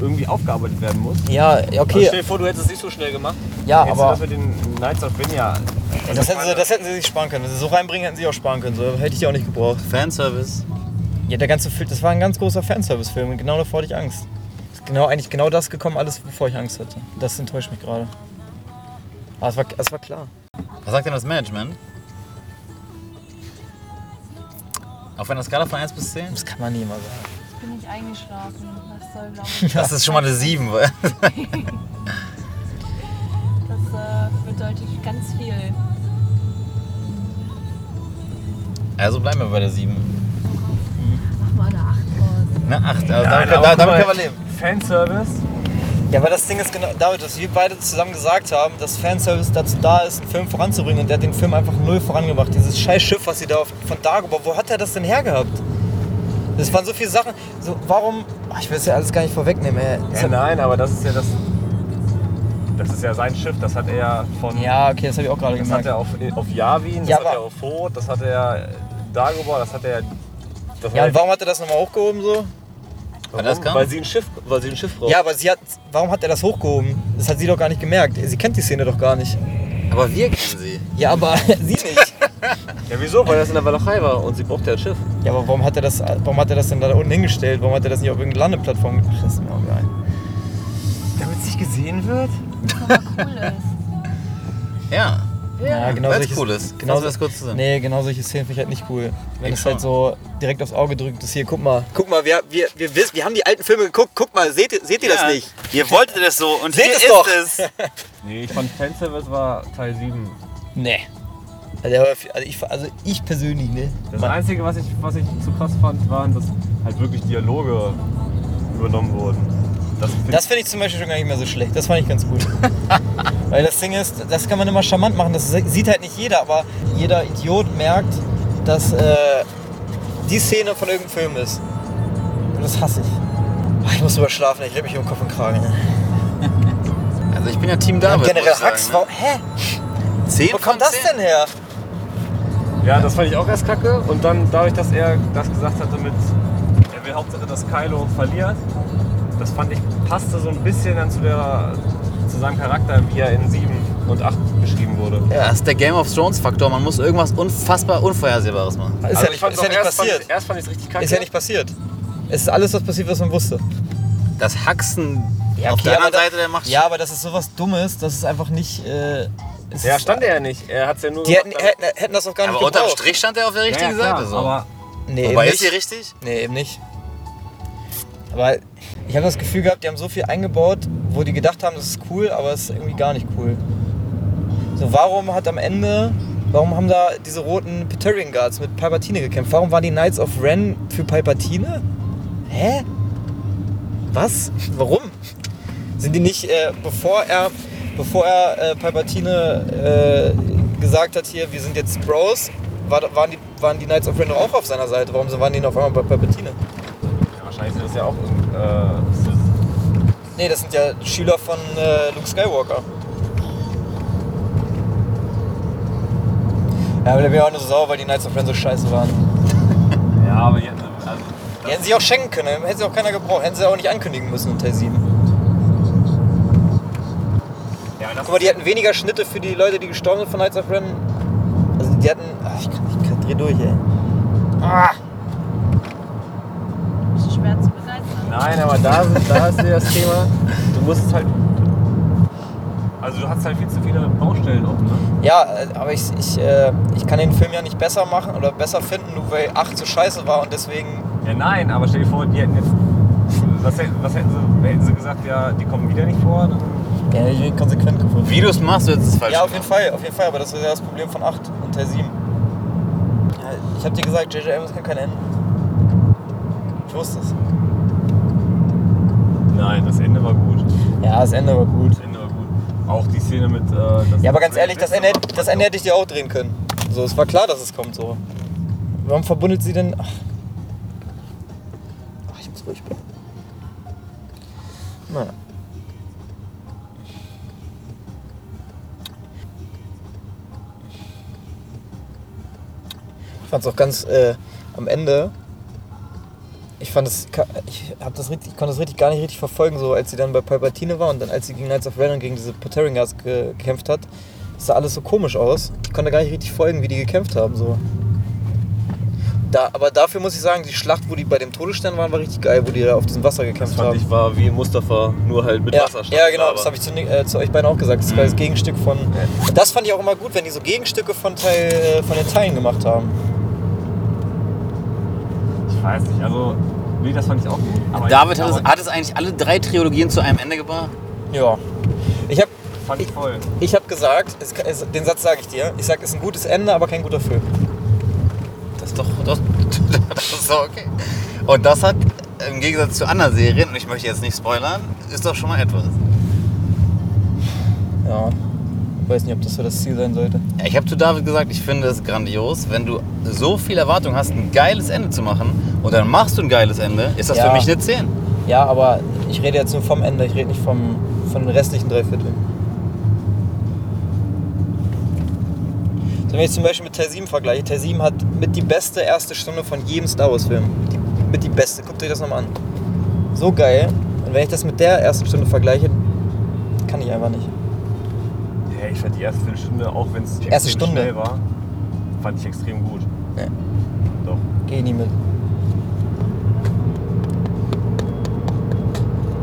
irgendwie aufgearbeitet werden muss. Ja, ja, Also okay. stell dir vor, du hättest es nicht so schnell gemacht. Ja, Hättest du aber das mit den Knights of Ren ja. das hätten, sie, das hätten sie sich sparen können. Wenn sie so reinbringen, hätten sie auch sparen können. So hätte ich die auch nicht gebraucht. Fanservice. Ja, der ganze Film, das war ein ganz großer Fanservice-Film und genau davor hatte ich Angst. Ist Genau, eigentlich genau das gekommen, alles, bevor ich Angst hatte. Das enttäuscht mich gerade. Aber es war, es war klar. Was sagt denn das Management? Auf einer Skala von 1 bis 10? Das kann man nie mal sagen. Bin ich eingeschlafen. Das soll, glaube ich, Das ist schon mal eine 7. weil- das äh, bedeutet ganz viel. Also bleiben wir bei der 7. Mach mal eine 8 raus. Ne, 8. Also Nein, damit, damit können wir leben. Fanservice. Ja, aber das Ding ist genau, David, dass wir beide zusammen gesagt haben, dass Fanservice dazu da ist, einen Film voranzubringen und der hat den Film einfach null vorangebracht. Dieses scheiß Schiff, was sie da auf, von Dagobah, wo hat er das denn hergehabt? Das waren so viele Sachen. So, warum. Ach, ich will es ja alles gar nicht vorwegnehmen, ey. Ja, nein, aber das ist ja das. Das ist ja sein Schiff, das hat er ja von. ja, okay, das habe ich auch gerade Das hat gemerkt. er auf, auf Yavin, das Ja, hat er auf Ford, das hat er Dagobah, das hat er. Das Ja, und warum hat er das nochmal hochgehoben so? Weil sie ein Schiff, weil sie ein Schiff braucht. Ja, aber sie hat. Warum hat er das hochgehoben? Das hat sie doch gar nicht gemerkt. Sie kennt die Szene doch gar nicht. Aber wir kennen sie. Ja, aber sie nicht. Ja, wieso? Weil das in der Walachei war und sie braucht ja ein Schiff. Ja, aber warum hat er das, warum hat er das denn da unten hingestellt? Warum hat er das nicht auf irgendeine Landeplattform gemacht? Das ist mir auch egal. Damit es nicht gesehen wird? Aber cool ist. Ja. Ja, genau Weil's solche, cool ist. Genau, das kurz zusammen. Nee, genau solche Szenen finde ich halt nicht cool. Wenn Ich es halt so direkt aufs Auge drückt ist, hier, guck mal, guck mal, wir, wir, wir, wissen, wir haben die alten Filme geguckt, guck mal, seht, ihr- seht ihr das Ja. nicht? Ihr wolltet es so und Seht hier es ist doch. es. Nee, ich fand Fanservice war Teil 7. Nee. Also, also, ich, also ich persönlich, ne? Das Einzige, was ich, was ich zu krass fand, waren, dass halt wirklich Dialoge übernommen wurden. Das, find finde ich zum Beispiel schon gar nicht mehr so schlecht. Das fand ich ganz gut. Weil das Ding ist, das kann man immer charmant machen. Das sieht halt nicht jeder, aber jeder Idiot merkt, dass äh, die Szene von irgendeinem Film ist. Und das hasse ich. Ach, ich muss überschlafen, ich rede mich um Kopf und Kragen. Also ich bin ja Team Und David. generell muss ich Hacks, warum, hä? ne? 10 Wo kommt das denn her? Ja, das fand ich auch erst kacke. Und dann dadurch, dass er das gesagt hatte mit, er will Hauptsache, dass Kylo verliert, das fand ich passte so ein bisschen dann zu, der, zu seinem Charakter, wie er in 7 und 8 beschrieben wurde. Ja, das ist der Game of Thrones Faktor. Man muss irgendwas unfassbar Unvorhersehbares machen. Ist ja nicht, fand's ist ja nicht erst, fand passiert. ich, erst fand ich es richtig kacke. Ist ja nicht passiert. Es ist alles, was passiert, was man wusste. Das Haxen auf okay, der aber anderen Seite, der macht Ja, aber das ist sowas Dummes, das ist einfach nicht. Äh, es Ja, stand er ja nicht. Er hat es ja nur Die hätten, gemacht, hätten, hätten das auch gar nicht Aber unterm gebraucht. Strich stand er auf der richtigen klar, Seite. So. Aber Nee, Wobei, eben ist sie nicht. richtig? Nee, eben nicht. Aber ich habe das Gefühl gehabt, die haben so viel eingebaut, wo die gedacht haben, das ist cool, aber es ist irgendwie gar nicht cool. So, warum hat am Ende, warum haben da diese roten Praetorian Guards mit Palpatine gekämpft? Warum waren die Knights of Ren für Palpatine? Hä? Was? Warum? Sind die nicht, äh, bevor er, bevor er äh, Palpatine äh, gesagt hat, hier, wir sind jetzt Bros, war, waren, die, waren die Knights of Ren auch auf seiner Seite? Warum waren die noch auf einmal bei Palpatine? ja, wahrscheinlich sind das ja auch. Äh, Nee, das sind ja Schüler von äh, Luke Skywalker. Ja, aber der wäre auch nur so sauer, weil die Knights of Ren so scheiße waren. ja, aber jetzt. Also, Die hätten sie auch schenken können, hätte sie auch keiner gebraucht. Hätten sie auch nicht ankündigen müssen in Teil 7. Guck mal, die hatten weniger Schnitte für die Leute, die gestorben sind von Knights of Ren. Also die hatten... Ach, ich, kann, ich kann, dreh durch, ey. Ah, Ist schwer zu begeistern. Nein, aber da, sind- da ist ja das Thema, du musst halt. Also du hast halt viel zu viele Baustellen offen, ne? ja, aber ich, ich, äh, ich kann den Film ja nicht besser machen oder besser finden, nur weil 8 so scheiße war und deswegen... Ja nein, aber stell dir vor, die hätten jetzt. Was, hätten- was hätten sie, hätten sie gesagt, ja, die kommen wieder nicht vor? Dann, Ja, ich bin konsequent gefunden. Wie du es machst, wird es falsch. Ja, auf jeden Fall, auf jeden Fall, aber das ist ja das Problem von 8 und Teil 7. Ja, ich hab dir gesagt, J.J. Abrams kann kein Ende. Ich wusste es. Nein, das Ende war gut. Ja, das Ende war gut. Das Ende war gut. Auch die Szene mit. Äh, das Ja, aber ganz ehrlich, das Ende, hätte- das Ende hätte ich dir auch drehen können. So, es war klar, dass es kommt so. Warum verbundet sie denn. Ach, Ach ich muss ruhig bleiben. Naja. Fand es auch ganz äh, am Ende. Ich fand es, ich hab das richtig, ich konnte das richtig gar nicht richtig verfolgen, so als sie dann bei Palpatine war und dann als sie gegen Knights of Ren und gegen diese Poteringas ge gekämpft hat, das sah alles so komisch aus. Ich konnte gar nicht richtig folgen, wie die gekämpft haben so. Da, aber dafür muss ich sagen, die Schlacht, wo die bei dem Todesstern waren, war richtig geil, wo die da auf diesem Wasser gekämpft fand haben. ich war wie Mustafa, nur halt mit Ja, Wasserstand. ja, genau, aber- das habe ich zu, äh, zu euch beiden auch gesagt. Das war das Gegenstück von. Das fand ich auch immer gut, wenn die so Gegenstücke von, Teil, äh, von den Teilen gemacht haben. Ich weiß nicht, also. Nee, das fand ich auch gut. Aber David ich, hat es, hat es eigentlich alle drei Trilogien zu einem Ende gebracht? Ja. Ich habe fand ich voll. ich hab gesagt, es, es, den Satz sage ich dir. Ich sage, es ist ein gutes Ende, aber kein guter Film. Das ist doch. Das, das ist doch okay. Und das hat im Gegensatz zu anderen Serien, und ich möchte jetzt nicht spoilern, ist doch schon mal etwas. Ja. Ich weiß nicht, ob das so das Ziel sein sollte. Ja, ich habe zu David gesagt, ich finde es grandios, wenn du so viel Erwartung hast, ein geiles Ende zu machen und dann machst du ein geiles Ende, ist das Ja. für mich eine 10. Ja, aber ich rede jetzt nur vom Ende, ich rede nicht vom, von den restlichen drei Vierteln. Wenn ich zum Beispiel mit Teil 7 vergleiche, Teil 7 hat mit die beste erste Stunde von jedem Star Wars Film. Die, mit die beste, guckt euch das nochmal an. So geil. Und wenn ich das mit der ersten Stunde vergleiche, kann ich einfach nicht. Ich fand die erste Viertelstunde, auch wenn es Erste Stunde. schnell war, fand ich extrem gut. Nee. Doch. Geh nie mit.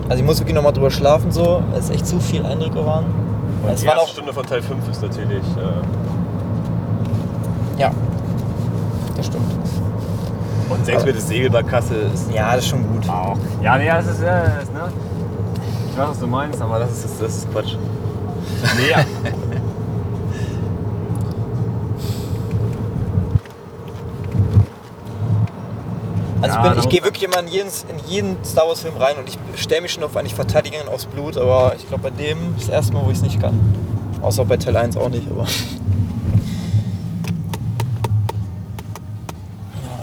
Also ich muss wirklich nochmal drüber schlafen so, es echt zu viel Eindrücke waren. Und es die erste auch, Stunde von Teil 5 ist natürlich. Äh, ja, das stimmt. und selbst Aber- mit der Segelbarkasse ist Ja, das ist schon gut. auch. Ja, nee, das ist, ja, das ist, ne? Ich weiß, was du meinst, aber das ist, das ist Quatsch. Ja. Also Ja, ich, bin, ich muss gehe wirklich immer in jeden, in jeden Star Wars Film rein und ich stelle mich schon auf eigentlich Verteidigung aufs Blut, aber ich glaube bei dem ist das erste Mal, wo ich es nicht kann. Außer bei Teil 1 auch nicht, aber. Ja,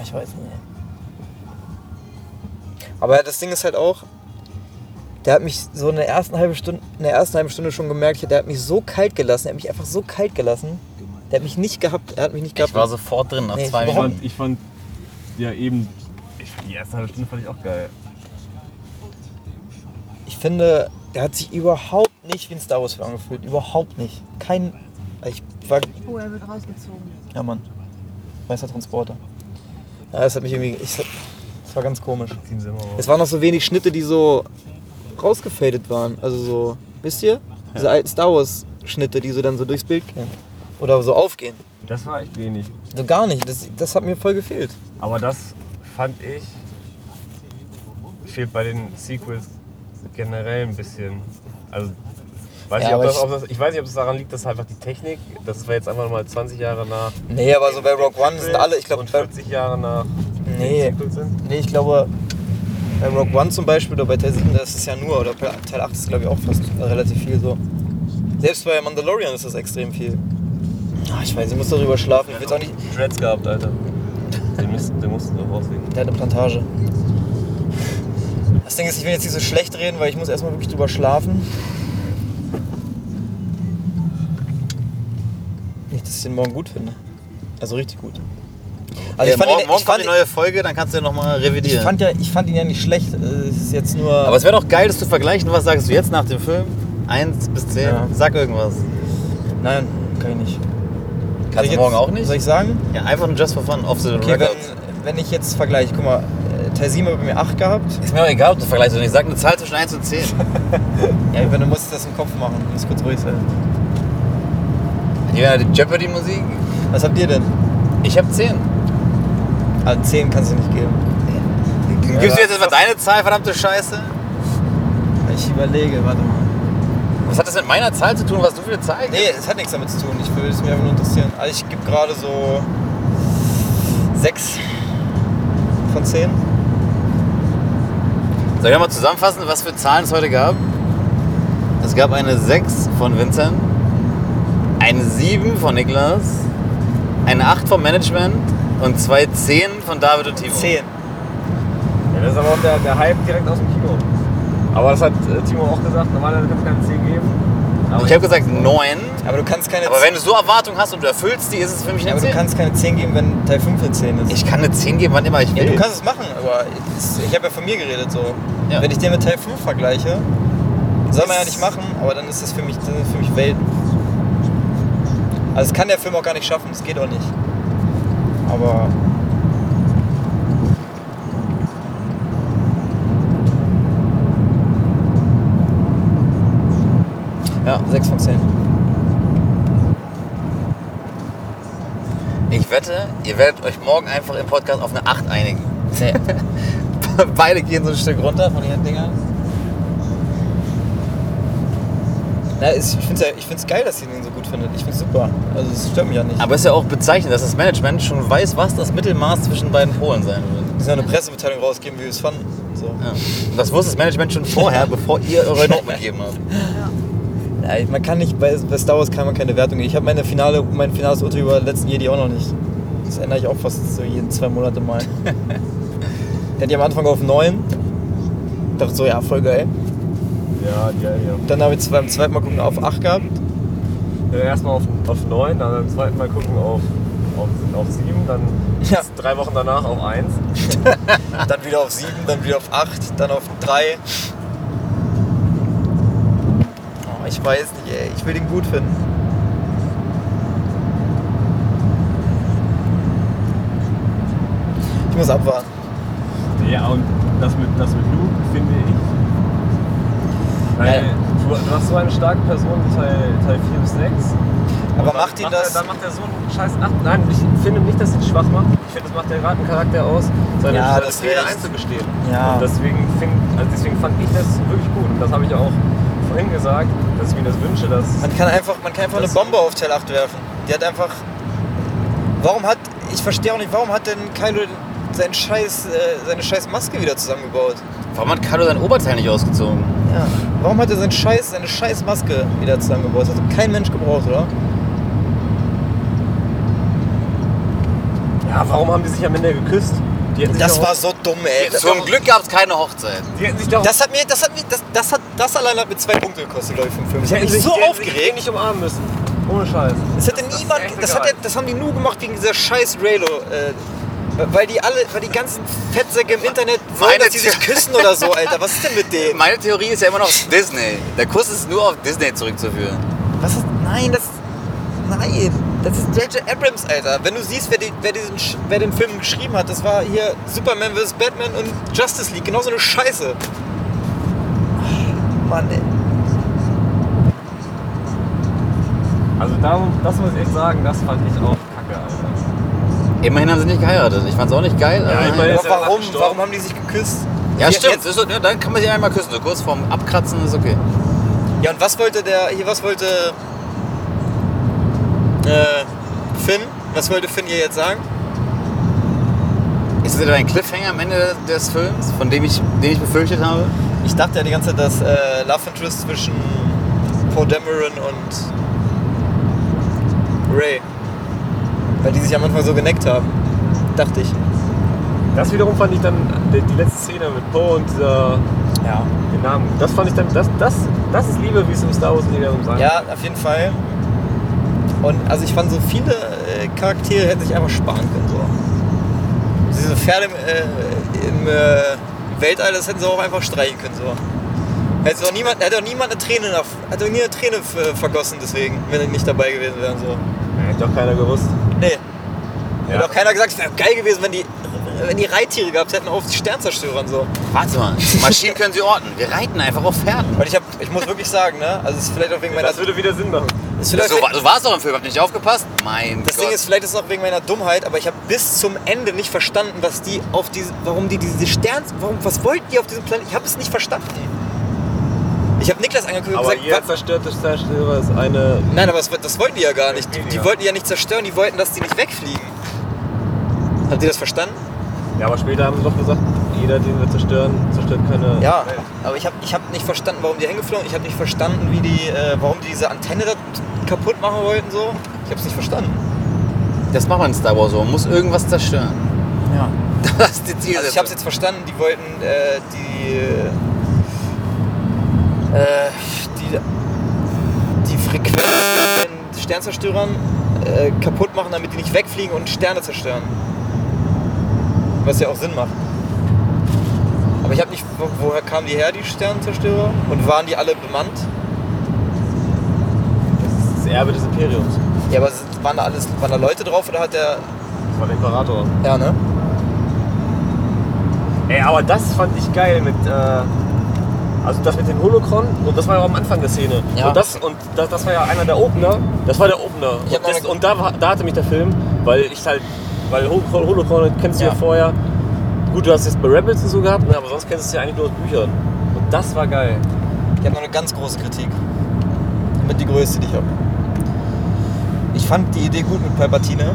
ich weiß nicht. Aber das Ding ist halt auch, der hat mich so in der ersten halben Stunde, in der ersten halben Stunde schon gemerkt, der hat mich so kalt gelassen, der hat mich einfach so kalt gelassen. Der hat mich nicht gehabt, er hat mich nicht gehabt. Ich war sofort drin nach Nee, zwei ich Ich Minuten. fand, ich fand ja eben. Ich, die erste halbe Stunde fand ich auch geil. Ich finde, der hat sich überhaupt nicht wie ein Star Wars Film angefühlt. Überhaupt nicht. Kein. Ich war. Oh, er wird rausgezogen. Ja, Mann. Weißer Transporter. Ja, das hat mich irgendwie. Ich, das war ganz komisch. Es waren noch so wenig Schnitte, die so rausgefadet waren. Also so. Wisst ihr? Diese alten Star Wars Schnitte, die so dann so durchs Bild gehen. Oder so aufgehen. Das war echt wenig. So gar nicht. Das, das hat mir voll gefehlt. Aber das fand ich. fehlt bei den Sequels generell ein bisschen. Also. Weiß Ja, das, ich- ob das, ich weiß nicht, ob es daran liegt, dass einfach die Technik, das war jetzt einfach mal 20 Jahre nach. Nee, aber so bei Rogue One sind alle, ich glaube, und 40 Jahre nach Nee. Nee, ich glaube, bei Rogue One zum Beispiel oder bei Teil 7, das ist ja nur, oder bei Teil 8 ist glaube ich auch fast relativ viel so. Selbst bei Mandalorian ist das extrem viel. Ah, ich weiß, ich muss darüber schlafen. Ich will auch nicht. Dreads gehabt, Alter. Den, müssten, den mussten wir rauslegen. Der hat eine Plantage. Das Ding ist, ich will jetzt nicht so schlecht reden, weil ich muss erstmal wirklich drüber schlafen. Nicht, dass ich den morgen gut finde. Also richtig gut. Also Ja, ich fand, morgen ihn, morgen ich, kommt fand, die neue Folge, dann kannst du ja nochmal ich, revidieren. fand ja, ich fand ihn ja nicht schlecht. Es ist jetzt nur. Aber es wäre doch geil, das zu vergleichen. Was sagst du jetzt nach dem Film? 1 bis 10? Ja. Sag irgendwas. Nein, kann ich nicht. Kannst ich du morgen jetzt- auch nicht? Soll ich sagen? Ja, einfach nur just for fun, off the Okay, record. wenn, wenn ich jetzt vergleiche, guck mal, äh, 7 hat bei mir 8 gehabt. Ist mir auch egal, ob du vergleichst oder nicht. Sag eine Zahl zwischen 1 und 10. Ja, wenn du musst das im Kopf machen, du musst kurz ruhig sein. Ja, die Jeopardy-Musik. Was habt ihr denn? Ich habe 10. Also 10 kannst du nicht geben. Gibst du jetzt erstmal deine Zahl, verdammte Scheiße? Ich überlege, warte mal. Was hat das mit meiner Zahl zu tun, was du für eine Zahl gibst? Nee, es hat nichts damit zu tun. Ich würde es mir einfach nur interessieren. Also ich gebe gerade so 6 von 10. Soll ich nochmal zusammenfassen, was für Zahlen es heute gab? Es gab eine 6 von Vincent, eine 7 von Niklas, eine 8 vom Management und zwei 10 von David und Timo. 10. Ja, das ist aber auch der, der Hype direkt aus dem Kino. Aber das hat äh, Timo auch gesagt, normalerweise kann es keine 10 geben. Aber Ich habe gesagt 9, Aber du kannst keine aber wenn du so Erwartungen hast und du erfüllst die, ist es für mich ja, eine aber du 10. kannst keine 10 geben, wenn Teil 5 eine 10 ist. Ich kann eine 10 geben, wann immer ich ja, will. du kannst es machen, aber es- ich habe ja von mir geredet so. Ja. Wenn ich den mit Teil 5 vergleiche, soll man ja nicht machen, aber dann ist das für mich, das für mich Welten. Also das kann der Film auch gar nicht schaffen, das geht auch nicht. Aber ja, 6 von 10. Ich wette, ihr werdet euch morgen einfach im Podcast auf eine 8 einigen. Beide gehen so ein Stück runter von ihren Dingern. Na, ich finde es ja, ich find's geil, dass ihr den so gut findet. Ich finde es super. Also es stört mich ja nicht. Aber es ist ja auch bezeichnend, dass das Management schon weiß, was das Mittelmaß zwischen beiden Polen sein wird. Wir müssen ja eine Pressemitteilung rausgeben, wie wir es fanden. So. Ja. Das wusste das Management schon vorher, bevor ihr eure Noten gegeben habt. Ja, man kann nicht, bei, bei Star Wars kann man keine Wertung geben. Ich habe meine Finale, mein finales Urteil über letzten Jedi auch noch nicht. Das ändere ich auch fast so jeden zwei Monate mal. Der hat ja am Anfang auf 9. Dachte so, ja, voll geil. Ja, ja, ja. Dann habe ich beim zweiten Mal gucken auf 8 gehabt. Äh, Erstmal auf, auf 9, dann beim zweiten Mal gucken auf, auf, auf 7, dann Ja. drei Wochen danach auf 1. Dann wieder auf 7, dann wieder auf 8, dann auf 3. Oh, ich weiß nicht, ey. Ich will den gut finden. Ich muss abwarten. Ja, und das mit, das mit Luke finde ich. Weil du, hast so eine starke Person Teil, Teil 4 bis 6. Aber dann macht ihn das- Er, dann macht er so einen scheiß 8. Nein, ich finde nicht, dass ihn schwach macht. Ich finde, das macht der gerade einen Charakter aus, seine, Ja, seine das Fehler einzugestehen. Ja. Und deswegen, find, also deswegen fand ich das wirklich gut. Und das habe ich auch vorhin gesagt, dass ich mir das wünsche, dass. Man kann einfach, man kann einfach eine Bombe auf Teil 8 werfen. Die hat einfach. Warum hat. Ich verstehe auch nicht, warum hat denn Kylo seinen scheiß, äh, seine scheiß Maske wieder zusammengebaut? Warum hat Carlo sein Oberteil nicht ausgezogen? Ja. Warum hat er seinen scheiß, seine scheiß Maske wieder zusammengebaut? Das hat kein Mensch gebraucht, oder? Ja, warum haben die sich am Ende geküsst? Das war so dumm, ey. Zum Glück gab es keine Hochzeit. Die hätten sich doch. das hat mir, das hat mir, das, das hat, das allein hat mir zwei Punkte gekostet, glaube ich, vom Film. Ich hätten mich so die hätten sich aufgeregt. nicht umarmen müssen. Ohne Scheiß. Das hätte Das- das niemand, das, hat das haben die nur gemacht wegen dieser scheiß Raylo. Äh, weil die alle, weil die ganzen Fettsäcke im Internet wollen, Meine dass die sich küssen oder so, Alter. Was ist denn mit denen? Meine Theorie ist ja immer noch Disney. Der Kuss ist nur auf Disney zurückzuführen. Was ist, nein, das, nein, das ist J.J. Abrams, Alter. Wenn du siehst, wer, die, wer, diesen, wer den Film geschrieben hat, das war hier Superman vs. Batman und Justice League, genau so eine Scheiße. Mann, ey. Also darum, das muss ich echt sagen, das fand ich auch. Immerhin haben sie nicht geheiratet. Ich fand es auch nicht geil. Ja, ich meine, Aber warum, warum haben die sich geküsst? ja, Ja, stimmt. jetzt- Ist so, ja, dann kann man sich einmal küssen. So kurz vorm Abkratzen ist okay. Ja, und was wollte der, hier, was wollte äh, Finn? Was wollte Finn hier jetzt sagen? Ist das etwa ein Cliffhanger am Ende des Films, von dem ich, den ich befürchtet habe? Ich dachte ja die ganze Zeit, dass äh, Love Interest zwischen Poe Dameron und Ray, weil die sich am Anfang so geneckt haben, dachte ich. Das wiederum fand ich dann, die, die letzte Szene mit Poe und dieser, Ja. den Namen, das fand ich dann, das, das, das ist Liebe, wie es im Star Wars Universum sein Ja, auf jeden Fall. Und also ich fand so viele äh, Charaktere hätten sich einfach sparen können. So. Diese Pferde im, äh, im äh, Weltall, das hätten sie auch einfach streichen können. So. Hätte doch niemand, hätte doch niemand eine Träne, nach, hätte doch nie eine Träne vergossen deswegen, wenn die nicht dabei gewesen wären. So. Hätte doch keiner gewusst. Nee. Ja. Hätte auch keiner gesagt, es wäre geil gewesen, wenn die, wenn die Reittiere gehabt hätten auf die Sternzerstörern. So. Warte mal. Maschinen können sie orten. Wir reiten einfach auf Pferden. Und ich, hab, ich muss wirklich sagen, ne? also es ist vielleicht auch wegen meiner... Das würde wieder Sinn machen. ist vielleicht, So, war- so war es doch im Film. Habt ihr nicht aufgepasst? Mein Das Gott. Ding ist, vielleicht ist es auch wegen meiner Dummheit, aber ich habe bis zum Ende nicht verstanden, was die auf diese, warum die diese Stern, warum, was wollten die auf diesem Planeten? Ich habe es nicht verstanden. Ich habe Niklas angeguckt und Aber gesagt, jeder wa- zerstörte Zerstörer ist eine. nein, aber das, das wollten die ja gar nicht. Die, die wollten die ja nicht zerstören, die wollten, dass die nicht wegfliegen. Habt ihr das verstanden? Ja, aber später haben sie doch gesagt, jeder, den wir zerstören, zerstört keine Ja, Welt. aber ich habe ich hab nicht verstanden, warum die hingeflogen Ich habe nicht verstanden, wie die, äh, warum die diese Antenne da kaputt machen wollten. So. Ich habe es nicht verstanden. Das macht man in Star Wars so. Man muss irgendwas zerstören. Ja. Das ist die Zielsetzung. Also ich habe es jetzt verstanden, die wollten äh, die, äh, die, die Frequenz mit den Sternzerstörern äh, kaputt machen, damit die nicht wegfliegen und Sterne zerstören. Was ja auch Sinn macht. Aber ich habe nicht, wo, woher kamen die her, die Sternzerstörer? Und waren die alle bemannt? Das ist das Erbe des Imperiums. Ja, aber waren, da alles, waren da Leute drauf oder hat der. Das war der Imperator. Ja, ne? Ey, aber das fand ich geil mit, äh, also das mit dem Holocron und das war ja auch am Anfang der Szene. Ja. Und, das, und das, das war ja einer der Opener. Das war der Opener. Und, das, und da, da hatte mich der Film, weil ich halt, weil Holocron, Holocron kennst du ja. Ja. vorher. Gut, du hast jetzt bei Rebels und so gehabt, ne, aber sonst kennst du es ja eigentlich nur aus Büchern. Und das war geil. Ich habe noch eine ganz große Kritik. Mit die größte, die ich habe. Ich fand die Idee gut mit Palpatine,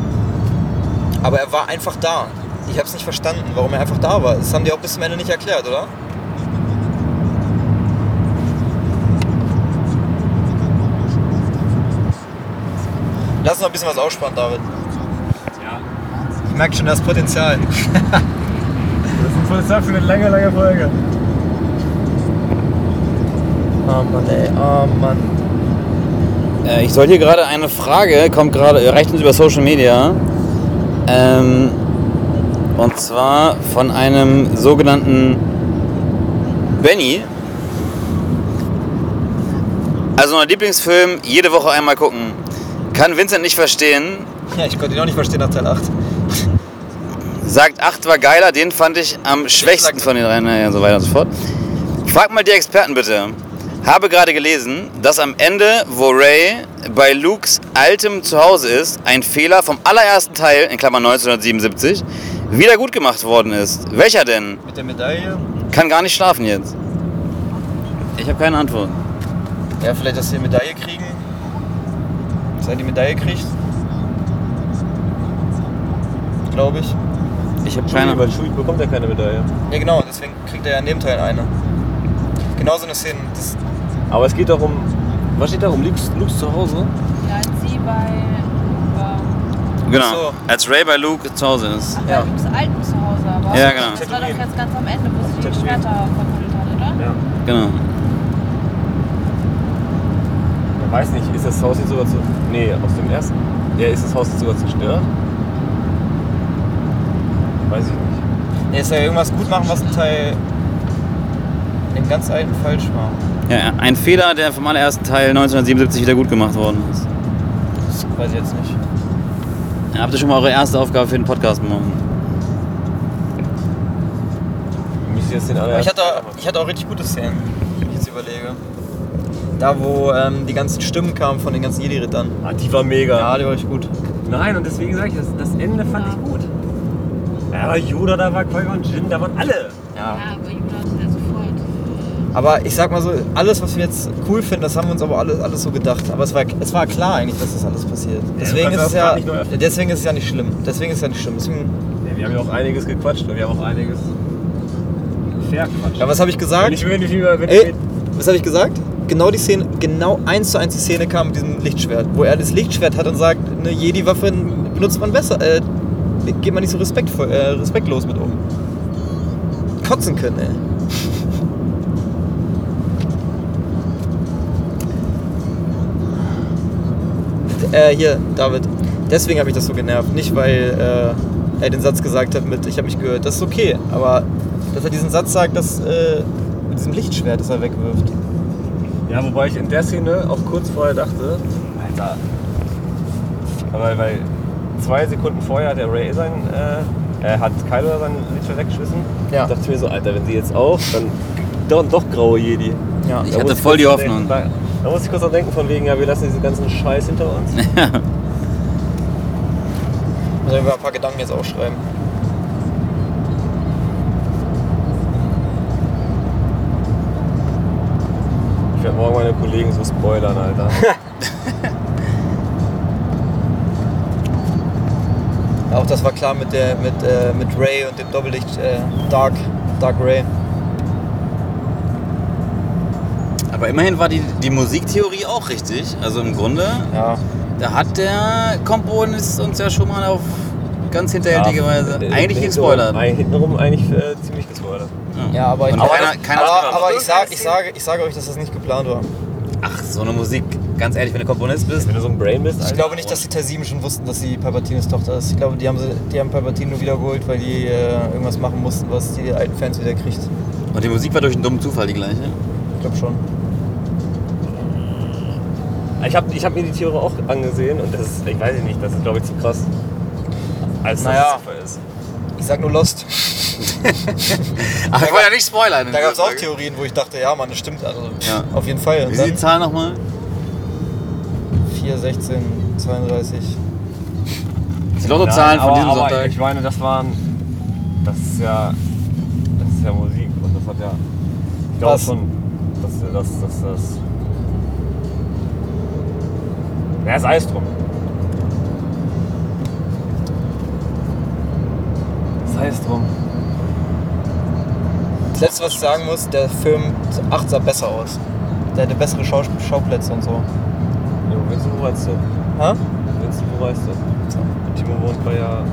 aber er war einfach da. Ich habe es nicht verstanden, warum er einfach da war. Das haben die auch bis zum Ende nicht erklärt, oder? Lass uns noch ein bisschen was ausspannen, David. Ja. Ich merke schon das Potenzial. Das ist ein Potenzial für eine lange, lange Folge. Oh Mann, ey, oh Mann. Äh, ich soll hier gerade eine Frage, kommt gerade, erreicht uns über Social Media. Ähm, und zwar von einem sogenannten Benny. Also mein Lieblingsfilm, jede Woche einmal gucken. Kann Vincent nicht verstehen. Ja, ich konnte ihn auch nicht verstehen nach Teil 8. Sagt 8 war geiler, den fand ich am schwächsten von den dreien und so weiter und so fort. Frag mal die Experten bitte. Habe gerade gelesen, dass am Ende, wo Ray bei Lukes altem Zuhause ist, ein Fehler vom allerersten Teil, in Klammern 1977, wieder gut gemacht worden ist. Welcher denn? Mit der Medaille? Kann gar nicht schlafen jetzt. Ich habe keine Antwort. Ja, vielleicht, dass sie eine Medaille kriegen. Dass er die Medaille kriegt. Glaube ich. Ich habe Keine, weil Chewie bekommt ja keine Medaille. Ja, genau, deswegen kriegt er ja in dem Teil eine. Genau so eine Szene. Das, Aber es geht doch um, was steht da um? Luke's, Luke's zu Hause? Ja, als sie bei, Genau. So. Als Ray bei Luke zu Hause ist. bei Ja. Lukes alten Zuhause aber. Ja, genau. Das war doch jetzt ganz am Ende, wo sie die. Schwerter verbuddelt hat, oder? Ja. Genau. Ich weiß nicht, ist das Haus jetzt sogar zu. Nee, aus dem ersten. Ja, ist das Haus jetzt sogar zerstört? Weiß ich nicht. er ist ja irgendwas gut machen, was ein Teil dem ganz alten falsch war. Ja, ein Fehler, der vom allerersten Teil 1977 wieder gut gemacht worden ist. Das weiß ich jetzt nicht. Ja, habt ihr schon mal eure erste Aufgabe für den Podcast morgen? Den allerersten. ich hatte, ich hatte auch richtig gute Szenen, wenn ich jetzt überlege. Da, wo ähm, die ganzen Stimmen kamen von den ganzen Jedi-Rittern. Ah, die war mega. Ja, die war richtig gut. Nein, und deswegen sage ich, das, das Ende fand ich gut. Ja, aber Yoda, da war Qui-Gon Jinn, da waren alle. Ja. Ja, aber Judah hat ja sofort. äh, Aber ich sag mal so, alles, was wir jetzt cool finden, das haben wir uns aber alles, alles so gedacht. Aber es war, es war klar eigentlich, dass das alles passiert. Deswegen kannst ist es ja, deswegen ist es ja nicht schlimm. Deswegen ist es ja nicht schlimm. Deswegen, Ja, wir haben ja auch einiges gequatscht und wir haben auch einiges verquatscht. ja, was habe ich gesagt? wenn ich, wenn ich, wenn Ey, ich, was habe ich gesagt? Genau die Szene, genau eins zu eins die Szene kam mit diesem Lichtschwert, wo er das Lichtschwert hat und sagt, eine Jedi-Waffe benutzt man besser, äh, geht man nicht so respektvoll, äh, respektlos mit um. Kotzen können, ey. Äh, hier, David. Deswegen habe ich das so genervt. Nicht, weil äh, er den Satz gesagt hat mit, ich habe mich gehört. Das ist okay. Aber dass er diesen Satz sagt, dass äh, mit diesem Lichtschwert, das er wegwirft. Ja, wobei ich in der Szene auch kurz vorher dachte, Alter, weil, weil zwei Sekunden vorher hat der Ray sein, äh, er hat Kylo sein Lichtschwert weggeschmissen. Ja. Da dachte ich mir so, Alter, wenn sie jetzt auch, dann doch, doch graue Jedi. Ja. Ich Da hatte voll die kurz Hoffnung. Denken, da, da muss ich kurz noch denken von wegen, ja, wir lassen diesen ganzen Scheiß hinter uns. Sollen wir ein paar Gedanken jetzt aufschreiben? Ich werde morgen meine Kollegen so spoilern, Alter. Auch das war klar mit, der, mit, äh, mit Ray und dem Doppellicht äh, Dark, Dark Ray. Aber immerhin war die, die Musiktheorie auch richtig. Also im Grunde, Ja. da hat der Komponist uns ja schon mal auf ganz hinterhältige Weise äh, eigentlich gespoilert. Hintenrum eigentlich äh, ziemlich gespoilert. Ja, aber, ich, aber, keiner- aber, aber ich, sag, ich, sage, ich sage euch, dass das nicht geplant war. Ach, so eine Musik, ganz ehrlich, wenn du Komponist bist, Wenn du so ein Brain bist, Ich glaube nicht, dass die Tersimen schon wussten, dass sie Palpatines Tochter ist. Ich glaube, die haben, sie, die haben Palpatine nur wiedergeholt, weil die äh, irgendwas machen mussten, was die alten Fans wieder kriegt. und die Musik war durch einen dummen Zufall die gleiche. Ich glaube schon. Ich habe ich hab mir die Tiere auch angesehen und das ist, ich weiß nicht, das ist glaube ich zu krass. Als Naja. es Zufall ist. Ich sag nur Lost. Ach, ich wollte ja nicht spoilern. Da gab es auch. Theorien, wo ich dachte, ja, Mann, das stimmt. Also Ja. auf jeden Fall. Wie sind die Zahlen nochmal? 4, 16, 32. Die Lottozahlen von aber, diesem aber Sonntag. Ich meine, das waren. Das ist ja. Das ist ja Musik und das hat ja. Ich glaube schon, dass das. das, das ja, ist alles drum. Das heißt drum. Das letzte, was ich sagen muss, der Film 8 sah besser aus. Der hatte bessere Schau Schauplätze und so. Jo, Vincent, wo du? Ha? Vincent, wo du? Und Timo wohnt bei ja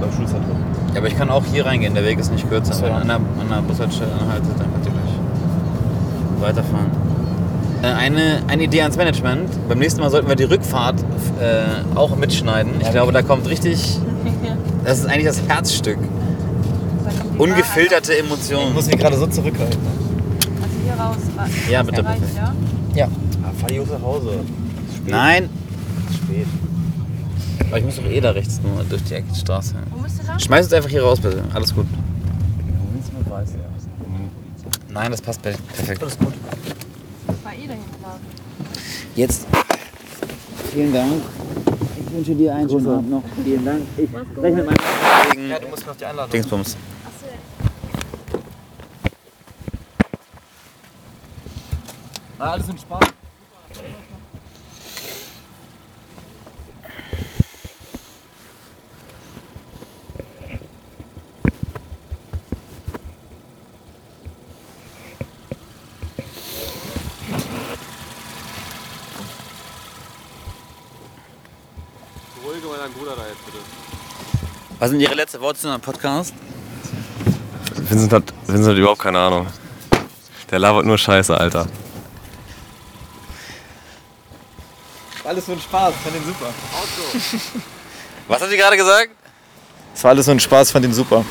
beim Schulzentrum. Ja, aber ich kann auch hier reingehen, der Weg ist nicht kürzer. So, Wenn ja. an der, an der Bushaltestelle anhaltet, dann könnt ihr gleich weiterfahren. Äh, Eine, eine Idee ans Management. Beim nächsten Mal sollten wir die Rückfahrt äh, auch mitschneiden. Ich Ja, glaube, da kommt richtig. Das ist eigentlich das Herzstück. Ungefilterte Ich Emotionen. muss mich gerade so zurückhalten. Also hier raus. äh, Ja, bitte, erreicht, bitte. ja? Ja. Ah, fahr die Jungs nach Hause. Ist spät. Nein, Ist spät. aber ich muss doch eh da rechts nur durch die Ecke die Straße. Wo bist du lang? Schmeiß uns einfach hier raus, bitte. Alles gut. Nein, das passt perfekt. Alles gut. Ich war eh dahin. Jetzt. Vielen Dank. Ich wünsche dir einen schönen Abend noch. Vielen Dank. Ich mit meinem Kollegen Ja, du musst noch die Einladung. Dingsbums. Ah, alles in Spaß. Beruhige mal deinen Bruder da jetzt bitte. Was sind Ihre letzten Worte zu einem Podcast? Vincent hat, Vincent hat überhaupt keine Ahnung. Der labert nur Scheiße, Alter. Alles so ein Spaß, fand den super. Was hat sie gerade gesagt? Es war alles so ein Spaß, fand den super.